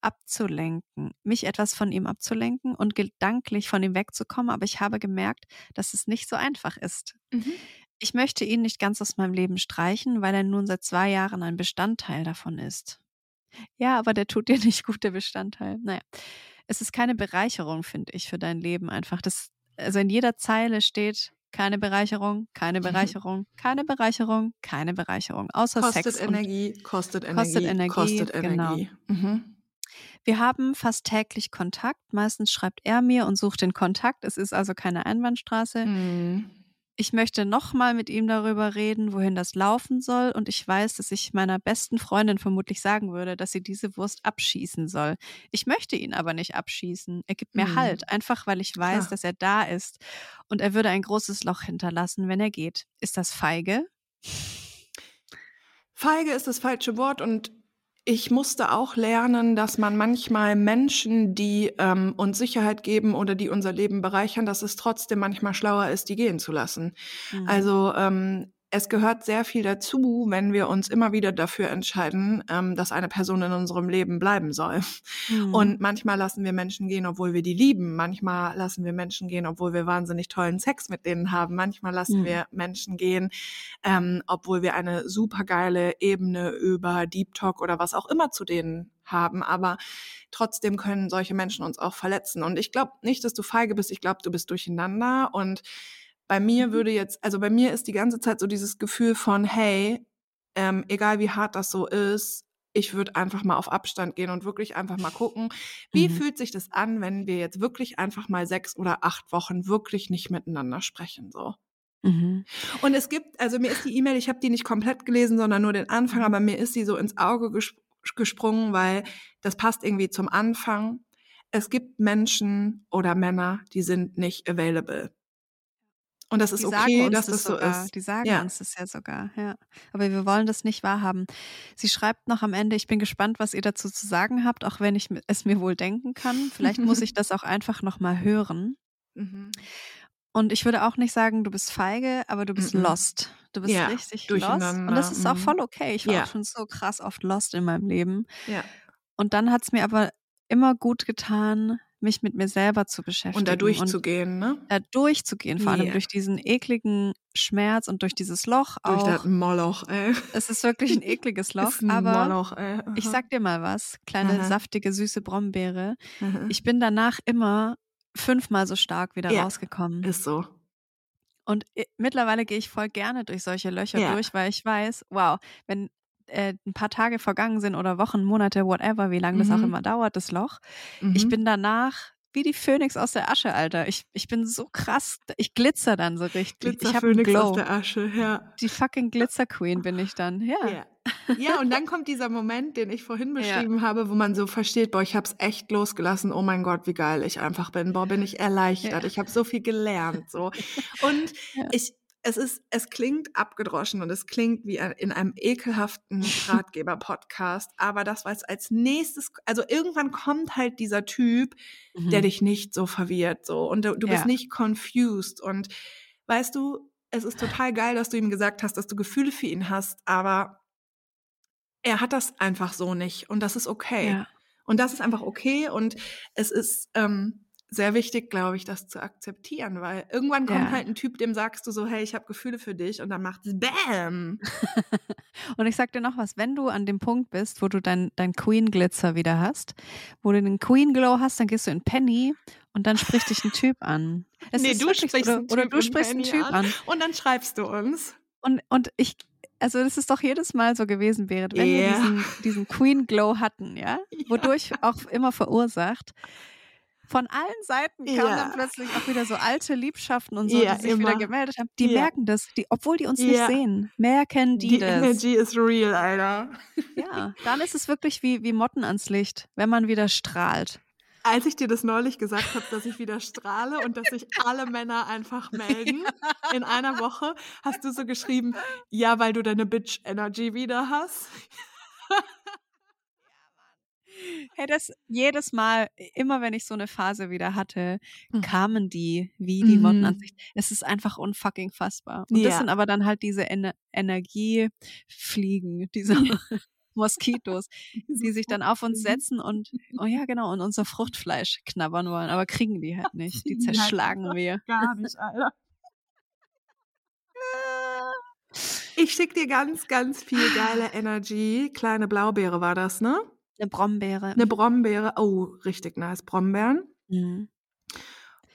abzulenken, mich etwas von ihm abzulenken und gedanklich von ihm wegzukommen, aber ich habe gemerkt, dass es nicht so einfach ist. Mhm. Ich möchte ihn nicht ganz aus meinem Leben streichen, weil er nun seit zwei Jahren ein Bestandteil davon ist. Ja, aber der tut dir nicht gut, der Bestandteil. Naja, es ist keine Bereicherung, finde ich, für dein Leben einfach. Das, also in jeder Zeile steht keine Bereicherung, keine Bereicherung, keine Bereicherung, keine Bereicherung, außer Kostet Sex. Energie, kostet Energie, Kostet Energie, kostet genau. Energie. Mhm. wir haben fast täglich Kontakt. Meistens schreibt er mir und sucht den Kontakt. Es ist also keine Einbahnstraße. Mhm. Ich möchte nochmal mit ihm darüber reden, wohin das laufen soll. Und ich weiß, dass ich meiner besten Freundin vermutlich sagen würde, dass sie diese Wurst abschießen soll. Ich möchte ihn aber nicht abschießen. Er gibt mir Mhm. Halt, einfach weil ich weiß, Klar. dass er da ist. Und er würde ein großes Loch hinterlassen, wenn er geht. Ist das feige? Feige ist das falsche Wort und ich musste auch lernen, dass man manchmal Menschen, die ähm, uns Sicherheit geben oder die unser Leben bereichern, dass es trotzdem manchmal schlauer ist, die gehen zu lassen. Mhm. Also ähm, es gehört sehr viel dazu, wenn wir uns immer wieder dafür entscheiden, ähm, dass eine Person in unserem Leben bleiben soll. Mhm. Und manchmal lassen wir Menschen gehen, obwohl wir die lieben. Manchmal lassen wir Menschen gehen, obwohl wir wahnsinnig tollen Sex mit denen haben. Manchmal lassen Mhm. wir Menschen gehen, ähm, obwohl wir eine supergeile Ebene über Deep Talk oder was auch immer zu denen haben. Aber trotzdem können solche Menschen uns auch verletzen. Und ich glaube nicht, dass du feige bist. Ich glaube, du bist durcheinander. Und bei mir würde jetzt, also bei mir ist die ganze Zeit so dieses Gefühl von, hey, ähm, egal wie hart das so ist, ich würde einfach mal auf Abstand gehen und wirklich einfach mal gucken, wie Mhm. fühlt sich das an, wenn wir jetzt wirklich einfach mal sechs oder acht Wochen wirklich nicht miteinander sprechen, so. Mhm. Und es gibt, also mir ist die E-Mail, ich habe die nicht komplett gelesen, sondern nur den Anfang, aber mir ist die so ins Auge ges gesprungen, weil das passt irgendwie zum Anfang. Es gibt Menschen oder Männer, die sind nicht available. Und das ist Die okay, dass das, so sogar. ist. Die sagen Ja. uns das ja sogar, ja. Aber wir wollen das nicht wahrhaben. Sie schreibt noch am Ende, ich bin gespannt, was ihr dazu zu sagen habt, auch wenn ich es mir wohl denken kann. Vielleicht muss ich das auch einfach nochmal hören. Mhm. Und ich würde auch nicht sagen, du bist feige, aber du bist Mhm. lost. Du bist Ja, richtig lost. Und das ist auch mhm. voll okay. Ich war Ja. auch schon so krass oft lost in meinem Leben. Ja. Und dann hat es mir aber immer gut getan, mich mit mir selber zu beschäftigen. Und da durchzugehen, ne? da durchzugehen, vor allem durch diesen ekligen Schmerz und durch dieses Loch Durch auch. das Moloch, ey. Es ist wirklich ein ekliges Loch, ein aber Moloch, ey. ich Aha. sag dir mal was, kleine Aha. saftige, süße Brombeere. Aha. Ich bin danach immer fünfmal so stark wieder Ja, rausgekommen. Ist so. Und mittlerweile gehe ich voll gerne durch solche Löcher Ja. durch, weil ich weiß, wow, wenn äh, ein paar Tage vergangen sind oder Wochen, Monate, whatever, wie lange das auch Mhm. immer dauert, das Loch, ich Mhm. bin danach wie die Phönix aus der Asche, Alter. Ich, ich bin so krass, ich glitzer dann so richtig. ich habe einen Glitzerphönix aus Glow. der Asche, ja. Die fucking Glitzer Queen bin ich dann, ja. Ja. ja, und dann kommt dieser Moment, den ich vorhin Ja. beschrieben habe, wo man so versteht, boah, ich hab's echt losgelassen. Oh mein Gott, wie geil ich einfach bin. Boah, bin ich erleichtert. Ja. Ich habe so viel gelernt. So. Und Ja. ich, es ist, es klingt abgedroschen und es klingt wie in einem ekelhaften Ratgeber-Podcast. Aber das, was als nächstes, also irgendwann kommt halt dieser Typ, Mhm. der dich nicht so verwirrt, so. Und du, du bist Ja. nicht confused. Und weißt du, es ist total geil, dass du ihm gesagt hast, dass du Gefühle für ihn hast, aber er hat das einfach so nicht. Und das ist okay. Ja. Und das ist einfach okay. Und es ist ähm, sehr wichtig, glaube ich, das zu akzeptieren, weil irgendwann kommt Ja. halt ein Typ, dem sagst du so, hey, ich habe Gefühle für dich. Und dann macht es BAM. Und ich sag dir noch was, wenn du an dem Punkt bist, wo du dein, dein Queen Glitzer wieder hast, wo du den Queen Glow hast, dann gehst du in Penny und dann spricht dich ein Typ an. Es Nee, du wirklich- sprichst oder, einen oder Typ du in sprichst einen Typ an. an. Und dann schreibst du uns. Und, und ich, also das ist doch jedes Mal so gewesen, Berit, wenn wir Ja. diesen, diesen Queen Glow hatten, ja, wodurch auch immer verursacht. Von allen Seiten kamen Ja. dann plötzlich auch wieder so alte Liebschaften und so, Ja, die sich wieder immer. gemeldet haben. Die Ja. merken das, die, obwohl die uns nicht sehen, merken die, Die das. Energy ist real, Alter. Ja, dann ist es wirklich wie, wie Motten ans Licht, wenn man wieder strahlt. Als ich dir das neulich gesagt habe, dass ich wieder strahle und dass sich alle Männer einfach melden in einer Woche, hast du so geschrieben, ja, weil du deine Bitch-Energy wieder hast. Hey, das jedes Mal, immer wenn ich so eine Phase wieder hatte, Mhm. kamen die wie die Mhm. ans Licht. Es ist einfach unfucking fassbar. Und das Ja. sind aber dann halt diese Ener Energiefliegen, diese Moskitos, die sich dann auf uns setzen und, oh ja, genau, und unser Fruchtfleisch knabbern wollen, aber kriegen die halt nicht. Die halt zerschlagen wir. Gar nicht, Alter. Ich schick dir ganz, ganz viel geile Energy. Kleine Blaubeere war das, ne? Eine Brombeere. Eine Brombeere. Oh, richtig nice. Brombeeren. Mhm.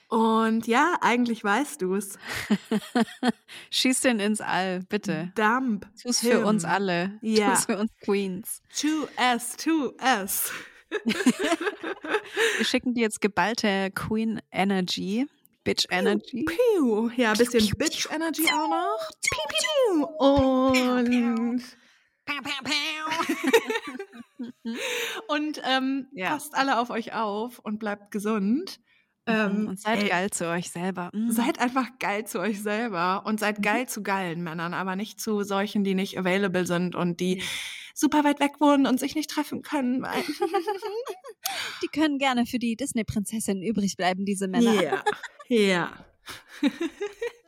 Und ja, eigentlich weißt du es. Schieß den ins All, bitte. Dump. Tu's für uns him. alle. Ja. Tu's für uns Queens. 2S, 2S. Wir schicken dir jetzt geballte Queen Energy, Bitch Energy. Piu. Ja, ein bisschen Bitch Energy auch noch. Piu, piu. Und, und ähm, Ja. passt alle auf euch auf und bleibt gesund. Ähm, Und seid ey, geil zu euch selber. Mm. Seid einfach geil zu euch selber und seid geil zu geilen Männern, aber nicht zu solchen, die nicht available sind und die super weit weg wohnen und sich nicht treffen können. Die können gerne für die Disney-Prinzessin übrig bleiben, diese Männer. Ja. Ja.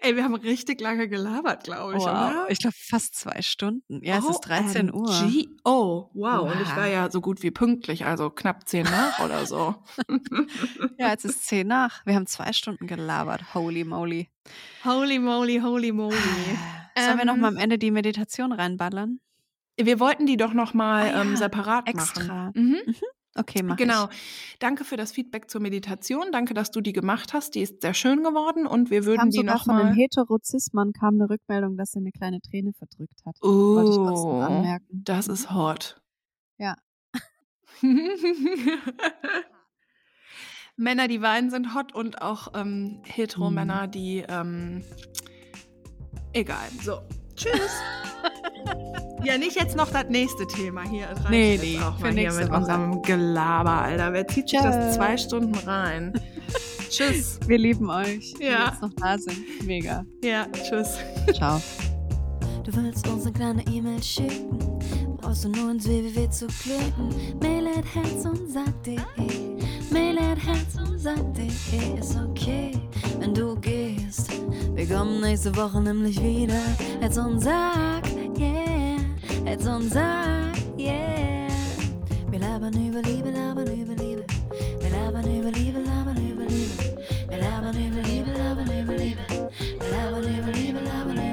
Ey, wir haben richtig lange gelabert, glaube ich, Wow. Ich glaube fast zwei Stunden. Ja, es ist 13 Uhr. OMG. Oh, wow. Und ich Wow. war ja so gut wie pünktlich, also knapp zehn nach oder so. Ja, jetzt ist 10 nach. Wir haben zwei Stunden gelabert. Holy moly. Holy moly, holy moly. Sollen wir noch Ähm, mal am Ende die Meditation reinballern? Wir wollten die doch noch mal Ah ja, ähm, separat extra. machen. Mhm. Okay, mach Genau. ich. Danke für das Feedback zur Meditation. Danke, dass du die gemacht hast. Die ist sehr schön geworden und wir Kam würden die sogar noch von mal. einem Heterozismann kam eine Rückmeldung, dass er eine kleine Träne verdrückt hat. Oh, anmerken. das ist hot. Ja. Männer, die weinen, sind hot und auch ähm, Mhm. Hetero-Männer, die. Ähm, egal. So. Tschüss. ja, nicht jetzt noch das nächste Thema hier. Nee, nee, Auch für mal hier nächste mit Woche. unserem Gelaber, Alter. Wer zieht sich das zwei Stunden rein? tschüss. Wir lieben euch, die Ja. jetzt noch da sind. Mega. Ja, tschüss. Ciao. Du willst uns eine kleine E-Mail schicken, brauchst du nur ins www zu klicken. Mail at herz und sag.de, At herz und sag.de ist okay, wenn du gehst. Wir kommen nächste Woche nämlich wieder. Herz und sag, yeah, Herz und sag, yeah. Wir labern über Liebe, labern über Liebe. Wir labern über Liebe, labern über Liebe. Wir labern über Liebe, labern über Liebe. Wir labern über Liebe, labern über Liebe.